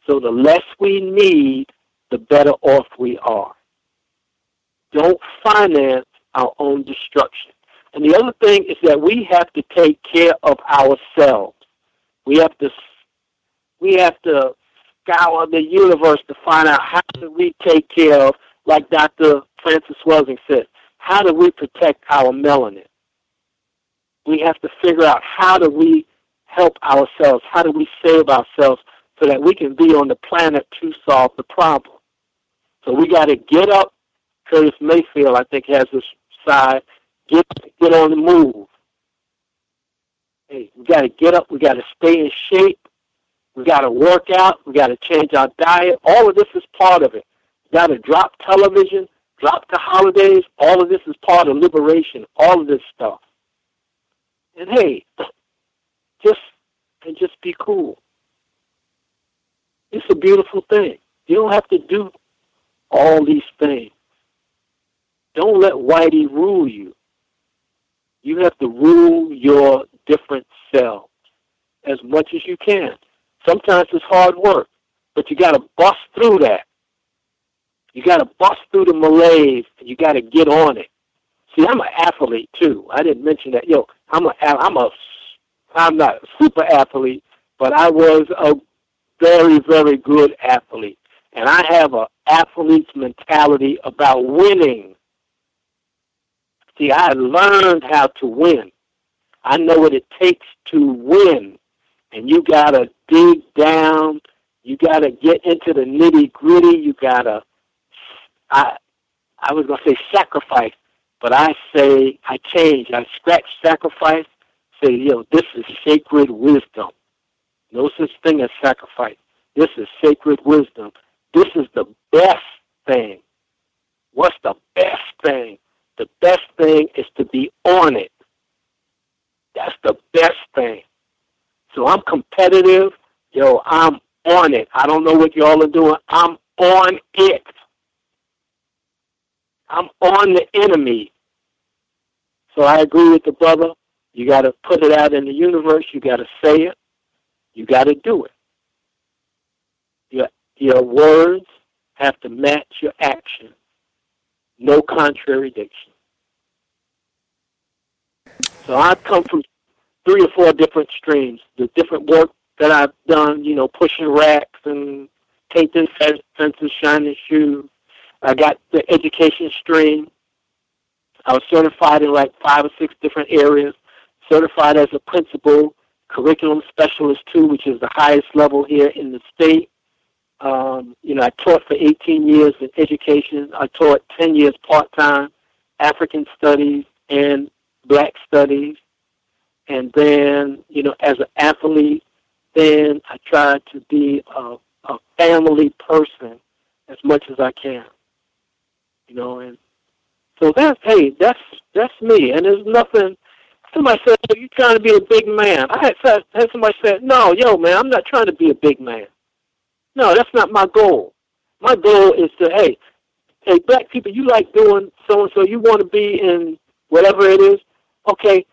So the less we need, the better off we are. Don't finance our own destruction. And the other thing is that we have to take care of ourselves. We have to we have to scour the universe to find out how do we take care of, like Dr. Frances Welsing said, how do we protect our melanin? We have to figure out how do we help ourselves, how do we save ourselves so that we can be on the planet to solve the problem. So we got to get up. Curtis Mayfield, I think, has this side. Get get on the move. Hey, we got to get up. We got to stay in shape. We got to work out. We got to change our diet. All of this is part of it. Got to drop television, drop the holidays. All of this is part of liberation. All of this stuff. And hey, just and just be cool. It's a beautiful thing. You don't have to do all these things. Don't let Whitey rule you. You have to rule your different selves as much as you can. Sometimes it's hard work, but you got to bust through that. You got to bust through the malaise, and you got to get on it. See, I'm an athlete too. I didn't mention that. Yo, I'm a, I'm a, I'm not a super athlete, but I was a very, very good athlete, and I have a athlete's mentality about winning. See, I learned how to win. I know what it takes to win. And you got to dig down. You got to get into the nitty gritty. You got to, I, I was going to say sacrifice, but I say, I change. I scratch sacrifice, say, yo, this is sacred wisdom. No such thing as sacrifice. This is sacred wisdom. This is the best thing. What's the best thing? The best thing is to be on it. That's the best thing. So I'm competitive. Yo, I'm on it. I don't know what y'all are doing. I'm on it. I'm on the enemy. So I agree with the brother. You got to put it out in the universe. You got to say it. You got to do it. Your, your words have to match your action. No contradiction. So I've come from three or four different streams. The different work that I've done, you know, pushing racks and painting fences, shining shoes. I got the education stream. I was certified in like five or six different areas. Certified as a principal, curriculum specialist too, which is the highest level here in the state. Um, you know, I taught for 18 years in education. I taught 10 years part-time African studies and black studies. And then, you know, as an athlete, then I tried to be a, a family person as much as I can. You know, and so that's hey, that's that's me. And there's nothing. Somebody said, "Are you trying to be a big man?" I had, had somebody said, "No, yo, man, I'm not trying to be a big man. No, that's not my goal. My goal is to hey, hey, black people, you like doing so and so. You want to be in whatever it is. Okay,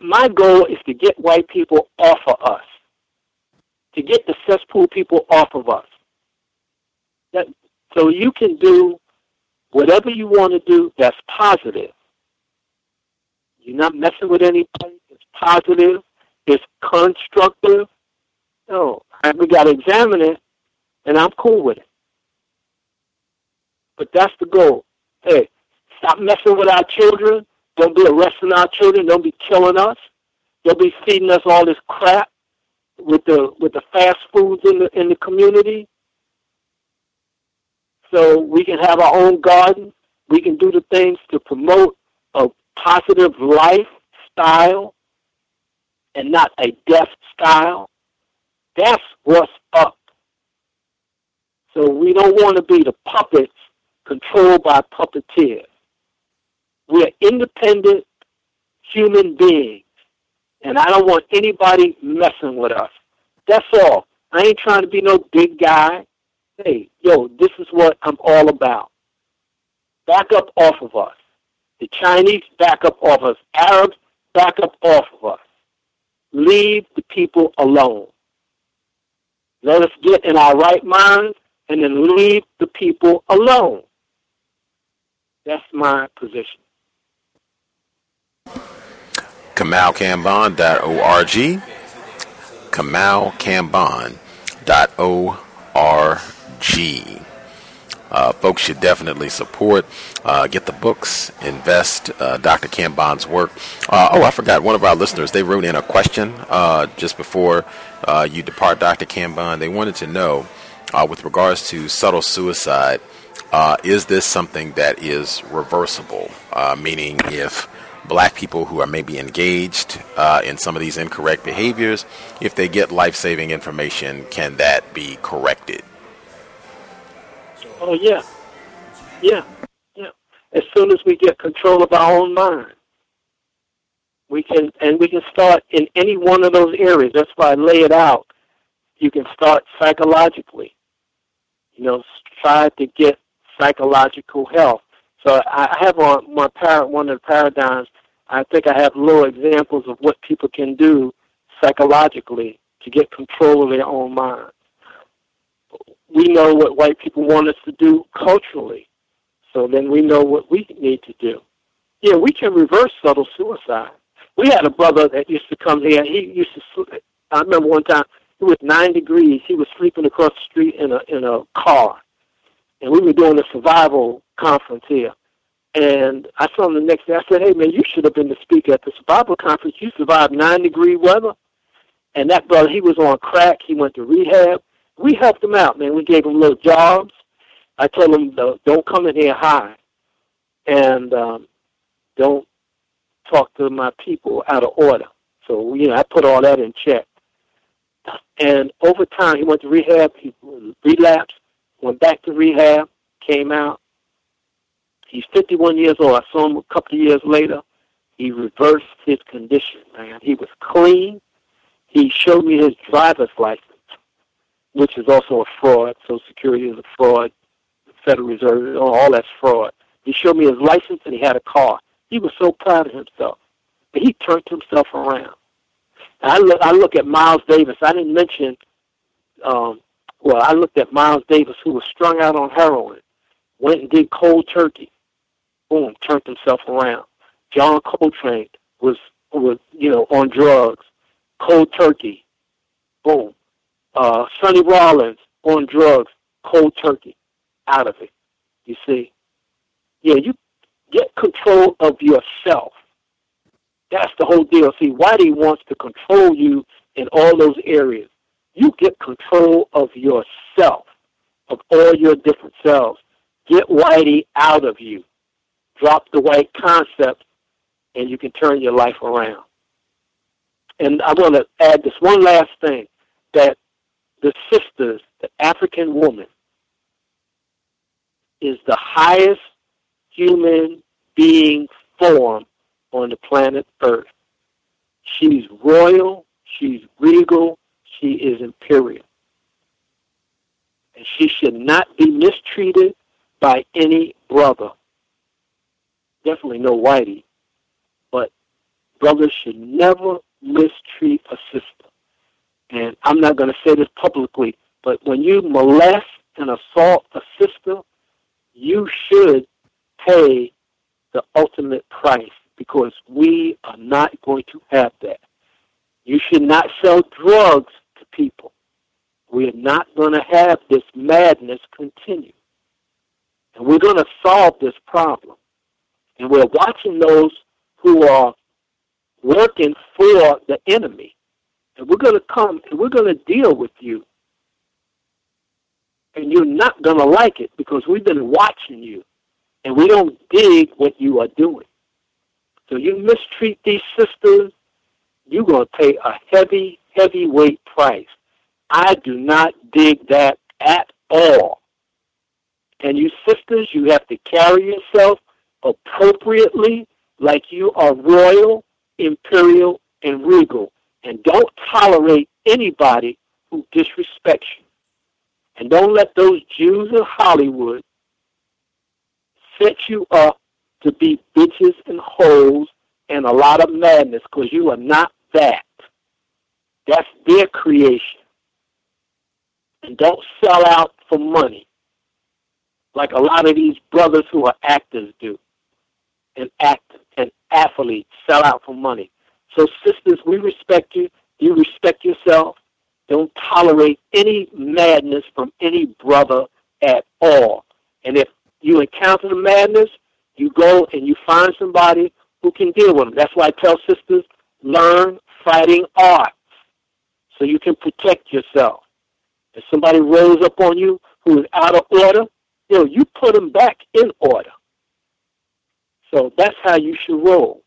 my goal is to get white people off of us, to get the cesspool people off of us. That, so you can do whatever you want to do that's positive. You're not messing with anybody. It's positive. It's constructive. No, we got to examine it, and I'm cool with it. But that's the goal. Hey, stop messing with our children. Don't be arresting our children. Don't be killing us. Don't be feeding us all this crap with the with the fast foods in the in the community. So we can have our own garden. We can do the things to promote a positive lifestyle and not a death style. That's what's. So we don't want to be the puppets controlled by puppeteers. We're independent human beings, and I don't want anybody messing with us. That's all. I ain't trying to be no big guy. Hey, yo, this is what I'm all about. Back up off of us. The Chinese back up off us. Arabs back up off of us. Leave the people alone. Let us get in our right minds and then leave the people alone. That's my position. kamaukambon.org. kamaukambon.org. Uh, folks should definitely support, uh, get the books, invest uh, Dr. Kambon's work. Uh, oh, I forgot one of our listeners. They wrote in a question uh, just before uh, you depart, Dr. Kambon. They wanted to know, Uh, with regards to subtle suicide, uh, is this something that is reversible? Uh, meaning, if black people who are maybe engaged uh, in some of these incorrect behaviors, if they get life saving information, can that be corrected? Oh, yeah. Yeah. Yeah. As soon as we get control of our own mind, we can, and we can start in any one of those areas. That's why I lay it out. You can start psychologically. You know, try to get psychological health. So I have on my par- one of the paradigms. I think I have little examples of what people can do psychologically to get control of their own mind. We know what white people want us to do culturally, so then we know what we need to do. Yeah, we can reverse subtle suicide. We had a brother that used to come here. He used to. I remember one time it was nine degrees. He was sleeping across the street in a in a car, and we were doing a survival conference here. And I saw him the next day. I said, "Hey man, you should have been the speaker at the survival conference. You survived nine degree weather." And that brother, he was on crack. He went to rehab. We helped him out, man. We gave him little jobs. I told him, "Don't come in here high, and um, don't talk to my people out of order." So you know, I put all that in check. And over time, he went to rehab. He relapsed, went back to rehab, came out. He's 51 years old. I saw him a couple of years later. He reversed his condition, man. He was clean. He showed me his driver's license, which is also a fraud. Social Security is a fraud. The Federal Reserve, all that's fraud. He showed me his license and he had a car. He was so proud of himself. But he turned himself around. I look, I look at Miles Davis. I didn't mention, um, well, I looked at Miles Davis, who was strung out on heroin, went and did cold turkey, boom, turned himself around. John Coltrane was was you know on drugs, cold turkey, boom. Uh, Sonny Rollins on drugs, cold turkey, out of it. You see, yeah, you get control of yourself. That's the whole deal. See, Whitey wants to control you in all those areas. You get control of yourself, of all your different selves. Get Whitey out of you. Drop the white concept, and you can turn your life around. And I want to add this one last thing that the sisters, the African woman, is the highest human being form on the planet Earth. She's royal, she's regal, she is imperial. And she should not be mistreated by any brother. Definitely no whitey. But brothers should never mistreat a sister. And I'm not going to say this publicly, but when you molest and assault a sister, you should pay the ultimate price because we are not going to have that. You should not sell drugs to people. We're not going to have this madness continue. And we're going to solve this problem. And we're watching those who are working for the enemy. And we're going to come and we're going to deal with you. And you're not going to like it because we've been watching you. And we don't dig what you are doing. So you mistreat these sisters, you're going to pay a heavy, heavyweight price. I do not dig that at all. And you sisters, you have to carry yourself appropriately like you are royal, imperial, and regal. And don't tolerate anybody who disrespects you. And don't let those Jews of Hollywood set you up to be bitches and hoes and a lot of madness because you are not that. That's their creation. And don't sell out for money like a lot of these brothers who are actors do and act and athletes sell out for money. So sisters, we respect you. You respect yourself. Don't tolerate any madness from any brother at all. And if you encounter the madness, you go and you find somebody who can deal with them. That's why I tell sisters, learn fighting arts so you can protect yourself. If somebody rolls up on you who is out of order, you know, you put them back in order. So that's how you should roll.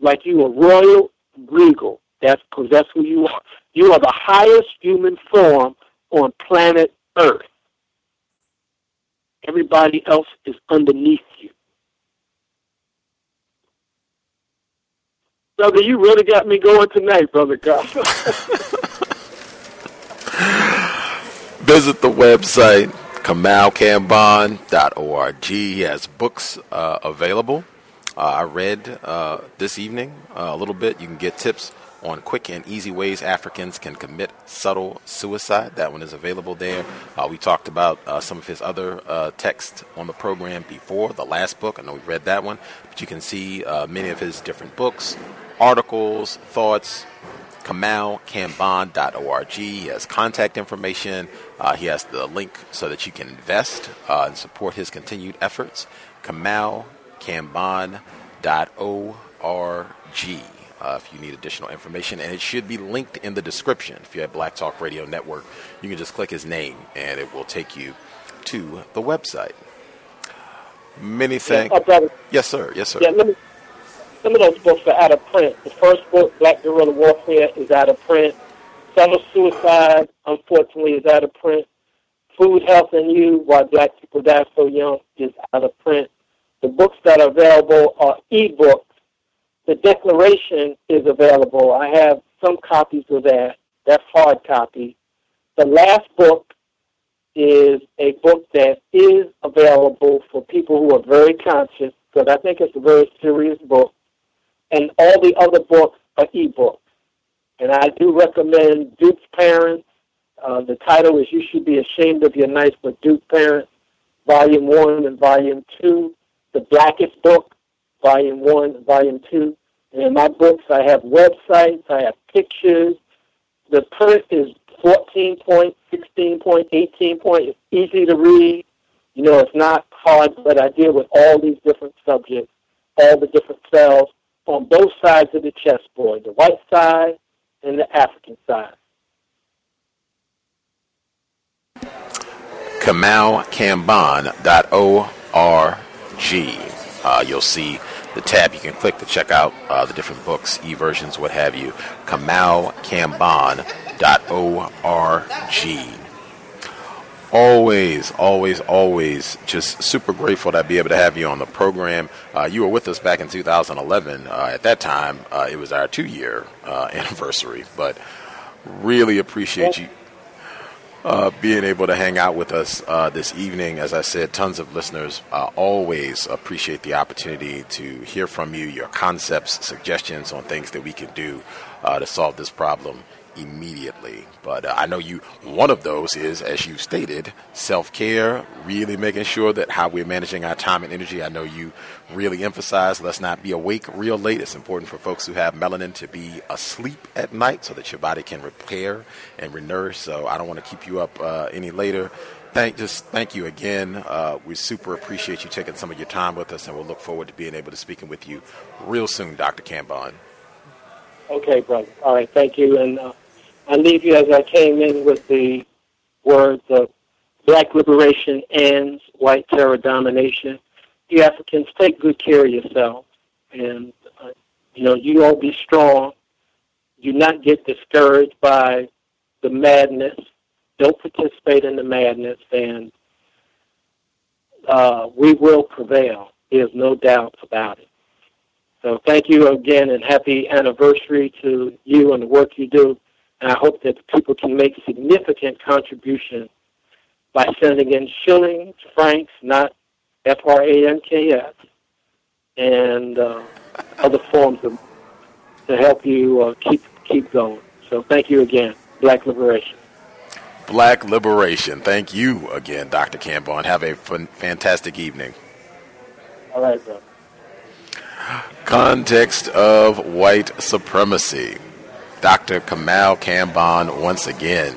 like you are royal, regal. That's because that's who you are. You are the highest human form on planet Earth. Everybody else is underneath you. Brother, you really got me going tonight, Brother God. Visit the website kamaukambon.org. He has books uh, available. Uh, I read uh, this evening uh, a little bit. You can get tips on quick and easy ways Africans can commit subtle suicide. That one is available there. Uh, we talked about uh, some of his other uh, texts on the program before, the last book. I know we read that one, but you can see uh, many of his different books, articles, thoughts. KamauKambon.org. He has contact information. Uh, he has the link so that you can invest uh, and support his continued efforts. KamauKambon.org uh, if you need additional information. And it should be linked in the description. If you have Black Talk Radio Network, you can just click his name and it will take you to the website. Many thanks. Yeah, yes, sir. Yes, sir. Yeah, let me, some of those books are out of print. The first book, Black Guerrilla Warfare, is out of print. Subtle Suicide, unfortunately, is out of print. Food, Health, and You, Why Black People Die So Young, is out of print. The books that are available are e-books the declaration is available. I have some copies of that. That's hard copy. The last book is a book that is available for people who are very conscious, because I think it's a very serious book. And all the other books are e-books. And I do recommend Duke's Parents. Uh, the title is You Should Be Ashamed of Your Nice but Duke Parents, Volume 1 and Volume 2. The Blackest Book, Volume 1 Volume 2. And in my books, I have websites, I have pictures. The print is 14 point, 16 point, 18 point. It's easy to read. You know, it's not hard, but I deal with all these different subjects, all the different cells on both sides of the chessboard, the white side and the African side. KamauKambon.org. Uh, you'll see the tab you can click to check out uh, the different books, e versions, what have you. KamauKambon.org. Always, always, always just super grateful to be able to have you on the program. Uh, you were with us back in 2011. Uh, at that time, uh, it was our two year uh, anniversary, but really appreciate you uh, being able to hang out with us uh, this evening. As I said, tons of listeners uh, always appreciate the opportunity to hear from you, your concepts, suggestions on things that we can do uh, to solve this problem immediately. But uh, I know you, one of those is, as you stated, self care, really making sure that how we're managing our time and energy. I know you really emphasize let's not be awake real late. It's important for folks who have melanin to be asleep at night so that your body can repair and renourish. So I don't want to keep you up uh, any later. Thank, just thank you again. Uh, we super appreciate you taking some of your time with us, and we'll look forward to being able to speaking with you real soon, Dr. Kambon. Okay, brother. All right, thank you, and uh, I leave you as I came in with the words of black liberation ends white terror domination. You Africans, take good care of yourselves. And, uh, you know, you all be strong. Do not get discouraged by the madness. Don't participate in the madness. And uh, we will prevail. There's no doubt about it. So thank you again and happy anniversary to you and the work you do. And I hope that people can make significant contributions by sending in shillings, francs, not F-R-A-N-K-S, and uh, other forms of, to help you uh, keep keep going. So thank you again. Black Liberation. Black Liberation. Thank you again, Dr. Kambon, and Have a f- fantastic evening. All right, bro. Context of white supremacy. Dr. Kamau Kambon once again.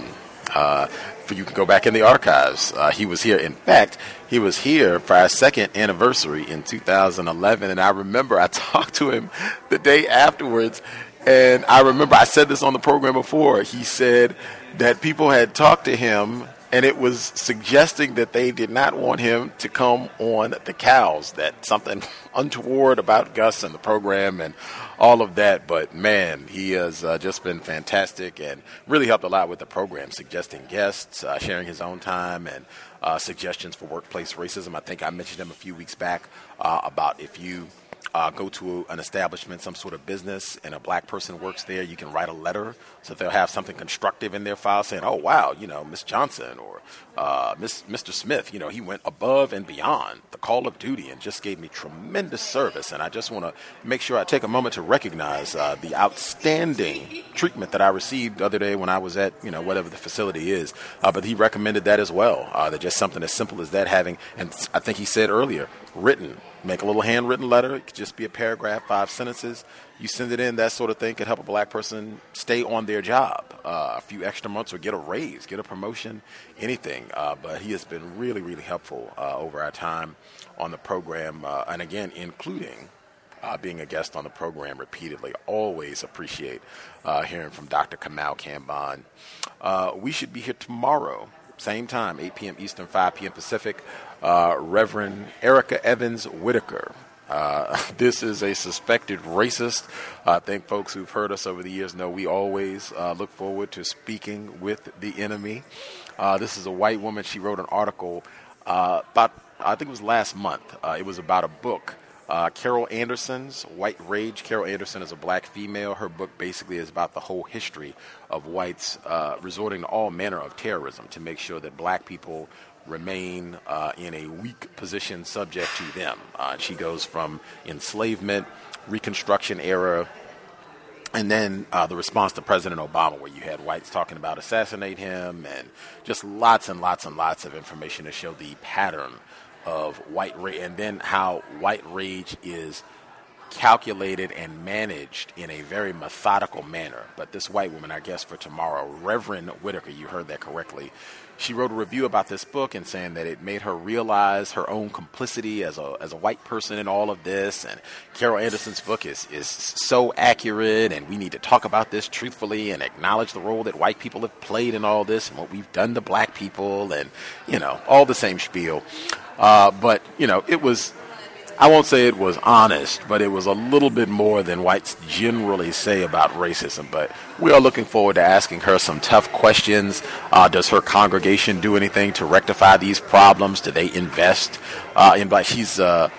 Uh, you can go back in the archives. Uh, he was here. In fact, he was here for our second anniversary in 2011. And I remember I talked to him the day afterwards. And I remember I said this on the program before. He said that people had talked to him and it was suggesting that they did not want him to come on the cows. That something untoward about Gus and the program and all of that. But man, he has uh, just been fantastic and really helped a lot with the program, suggesting guests, uh, sharing his own time, and uh, suggestions for workplace racism. I think I mentioned him a few weeks back uh, about if you uh, go to an establishment, some sort of business, and a black person works there, you can write a letter so they'll have something constructive in their file saying, oh, wow, you know, Miss Johnson or uh, Miss, Mr. Smith, you know, he went above and beyond the call of duty and just gave me tremendous service. And I just want to make sure I take a moment to recognize uh, the outstanding treatment that I received the other day when I was at, you know, whatever the facility is. Uh, but he recommended that as well, uh, that just something as simple as that having, and I think he said earlier, written make a little handwritten letter. It could just be a paragraph, five sentences. You send it in, that sort of thing could help a black person stay on their job uh, a few extra months or get a raise, get a promotion, anything. Uh, but he has been really, really helpful uh, over our time on the program, uh, and again, including. Uh, being a guest on the program repeatedly. Always appreciate uh, hearing from Dr. Kamau Kambon. we should be here tomorrow, same time, 8 p.m. Eastern, 5 p.m. Pacific uh, Reverend Erica Evans Whitaker. Uh, this is a suspected racist. I think folks who've heard us over the years know we always uh, look forward to speaking with the enemy. Uh, this is a white woman. She wrote an article uh, about, I think it was last month. Uh, it was about a book. Carol Anderson's White Rage. Carol Anderson is a black female. Her book basically is about the whole history of whites resorting to all manner of terrorism to make sure that black people remain uh, in a weak position subject to them. Uh, she goes from enslavement, Reconstruction era, and then uh, the response to President Obama, where you had whites talking about assassinate him, and just lots and lots and lots of information to show the pattern of white rage, and then how white rage is calculated and managed in a very methodical manner. But this white woman, I guess for tomorrow, Reverend Whitaker, you heard that correctly, she wrote a review about this book and saying that it made her realize her own complicity as a as a white person in all of this. And Carol Anderson's book is is so accurate, and we need to talk about this truthfully and acknowledge the role that white people have played in all this and what we've done to black people, and you know all the same spiel. Uh, but you know it was I won't say it was honest, but it was a little bit more than whites generally say about racism. But we are looking forward to asking her some tough questions. Uh, does her congregation do anything to rectify these problems? Do they invest uh, in black? She's uh,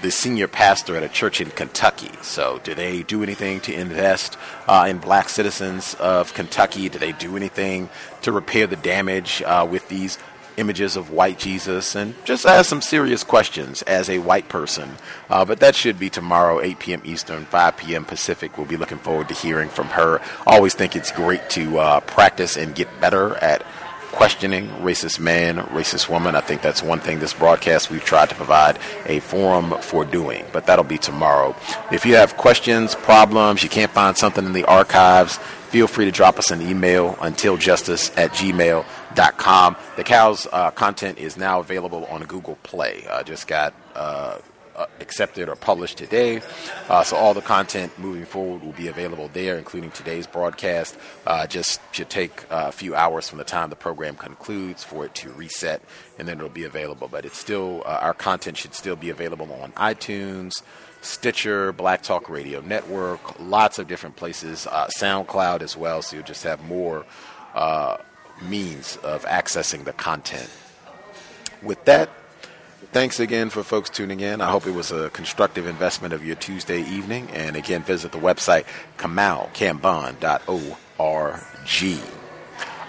the senior pastor at a church in Kentucky. So, do they do anything to invest uh, in black citizens of Kentucky? Do they do anything to repair the damage uh, with these images of white Jesus and just ask some serious questions as a white person. Uh, but that should be tomorrow, 8 p.m. Eastern, 5 p.m. Pacific. We'll be looking forward to hearing from her. always think it's great to uh, practice and get better at questioning racist man, racist woman. I think that's one thing this broadcast we've tried to provide a forum for doing. But that'll be tomorrow. If you have questions, problems, you can't find something in the archives, feel free to drop us an email untiljustice at gmail.com com. The Cows uh, content is now available on Google Play. Uh, just got uh, uh, accepted or published today. Uh, so all the content moving forward will be available there, including today's broadcast. Uh, just should take a few hours from the time the program concludes for it to reset, and then it'll be available. But it's still our content should still be available on iTunes. Stitcher, Black Talk Radio Network, lots of different places, SoundCloud as well. So you'll just have more uh, means of accessing the content. With that, thanks again for folks tuning in. I hope it was a constructive investment of your Tuesday evening. And again, visit the website kamaukambon.org.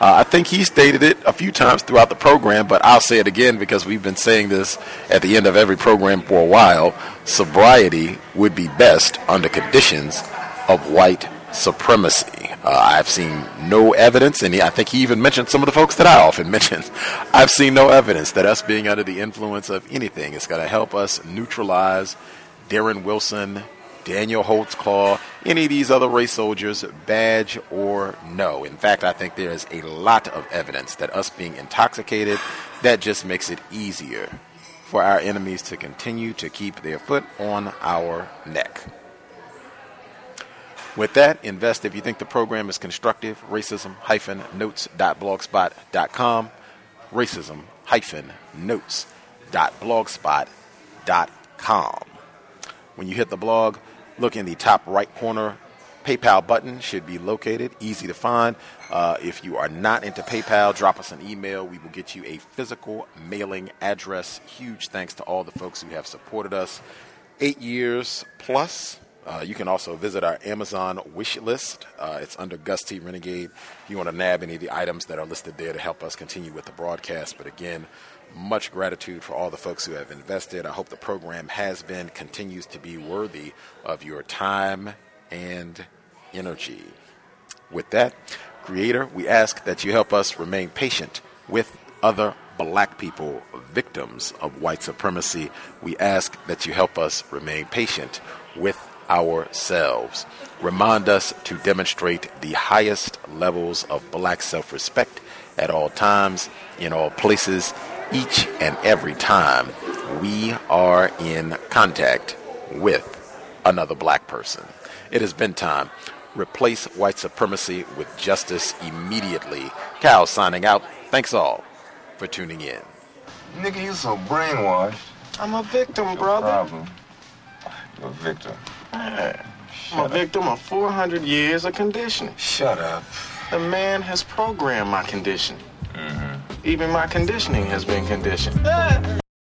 Uh, I think he stated it a few times throughout the program, but I'll say it again because we've been saying this at the end of every program for a while. Sobriety would be best under conditions of white supremacy. Uh, I've seen no evidence, and I think he even mentioned some of the folks that I often mention. I've seen no evidence that us being under the influence of anything is going to help us neutralize Darren Wilson, Daniel Holtzclaw, any of these other race soldiers, badge or no. In fact, I think there is a lot of evidence that us being intoxicated, that just makes it easier for our enemies to continue to keep their foot on our neck. With that, invest if you think the program is constructive. Racism-notes.blogspot.com. racism-notes.blogspot.com. When you hit the blog, look in the top right corner. PayPal button should be located, easy to find. Uh, if you are not into PayPal, drop us an email. We will get you a physical mailing address. Huge thanks to all the folks who have supported us eight years plus. Uh, you can also visit our Amazon wish list. Uh, it's under Gus T. Renegade. If you want to nab any of the items that are listed there to help us continue with the broadcast. But again, much gratitude for all the folks who have invested. I hope the program has been, continues to be worthy of your time and energy. With that, Creator, we ask that you help us remain patient with other black people, victims of white supremacy. We ask that you help us remain patient with ourselves. Remind us to demonstrate the highest levels of black self respect at all times, in all places, each and every time we are in contact with another black person. It has been time. Replace white supremacy with justice immediately. Cal signing out. Thanks all for tuning in. Nigga, you so brainwashed. I'm a victim, No brother. problem. You're a victim. Man, I'm a victim of 400 years of conditioning. Shut up. The man has programmed my conditioning. Mm-hmm. Even my conditioning has been conditioned.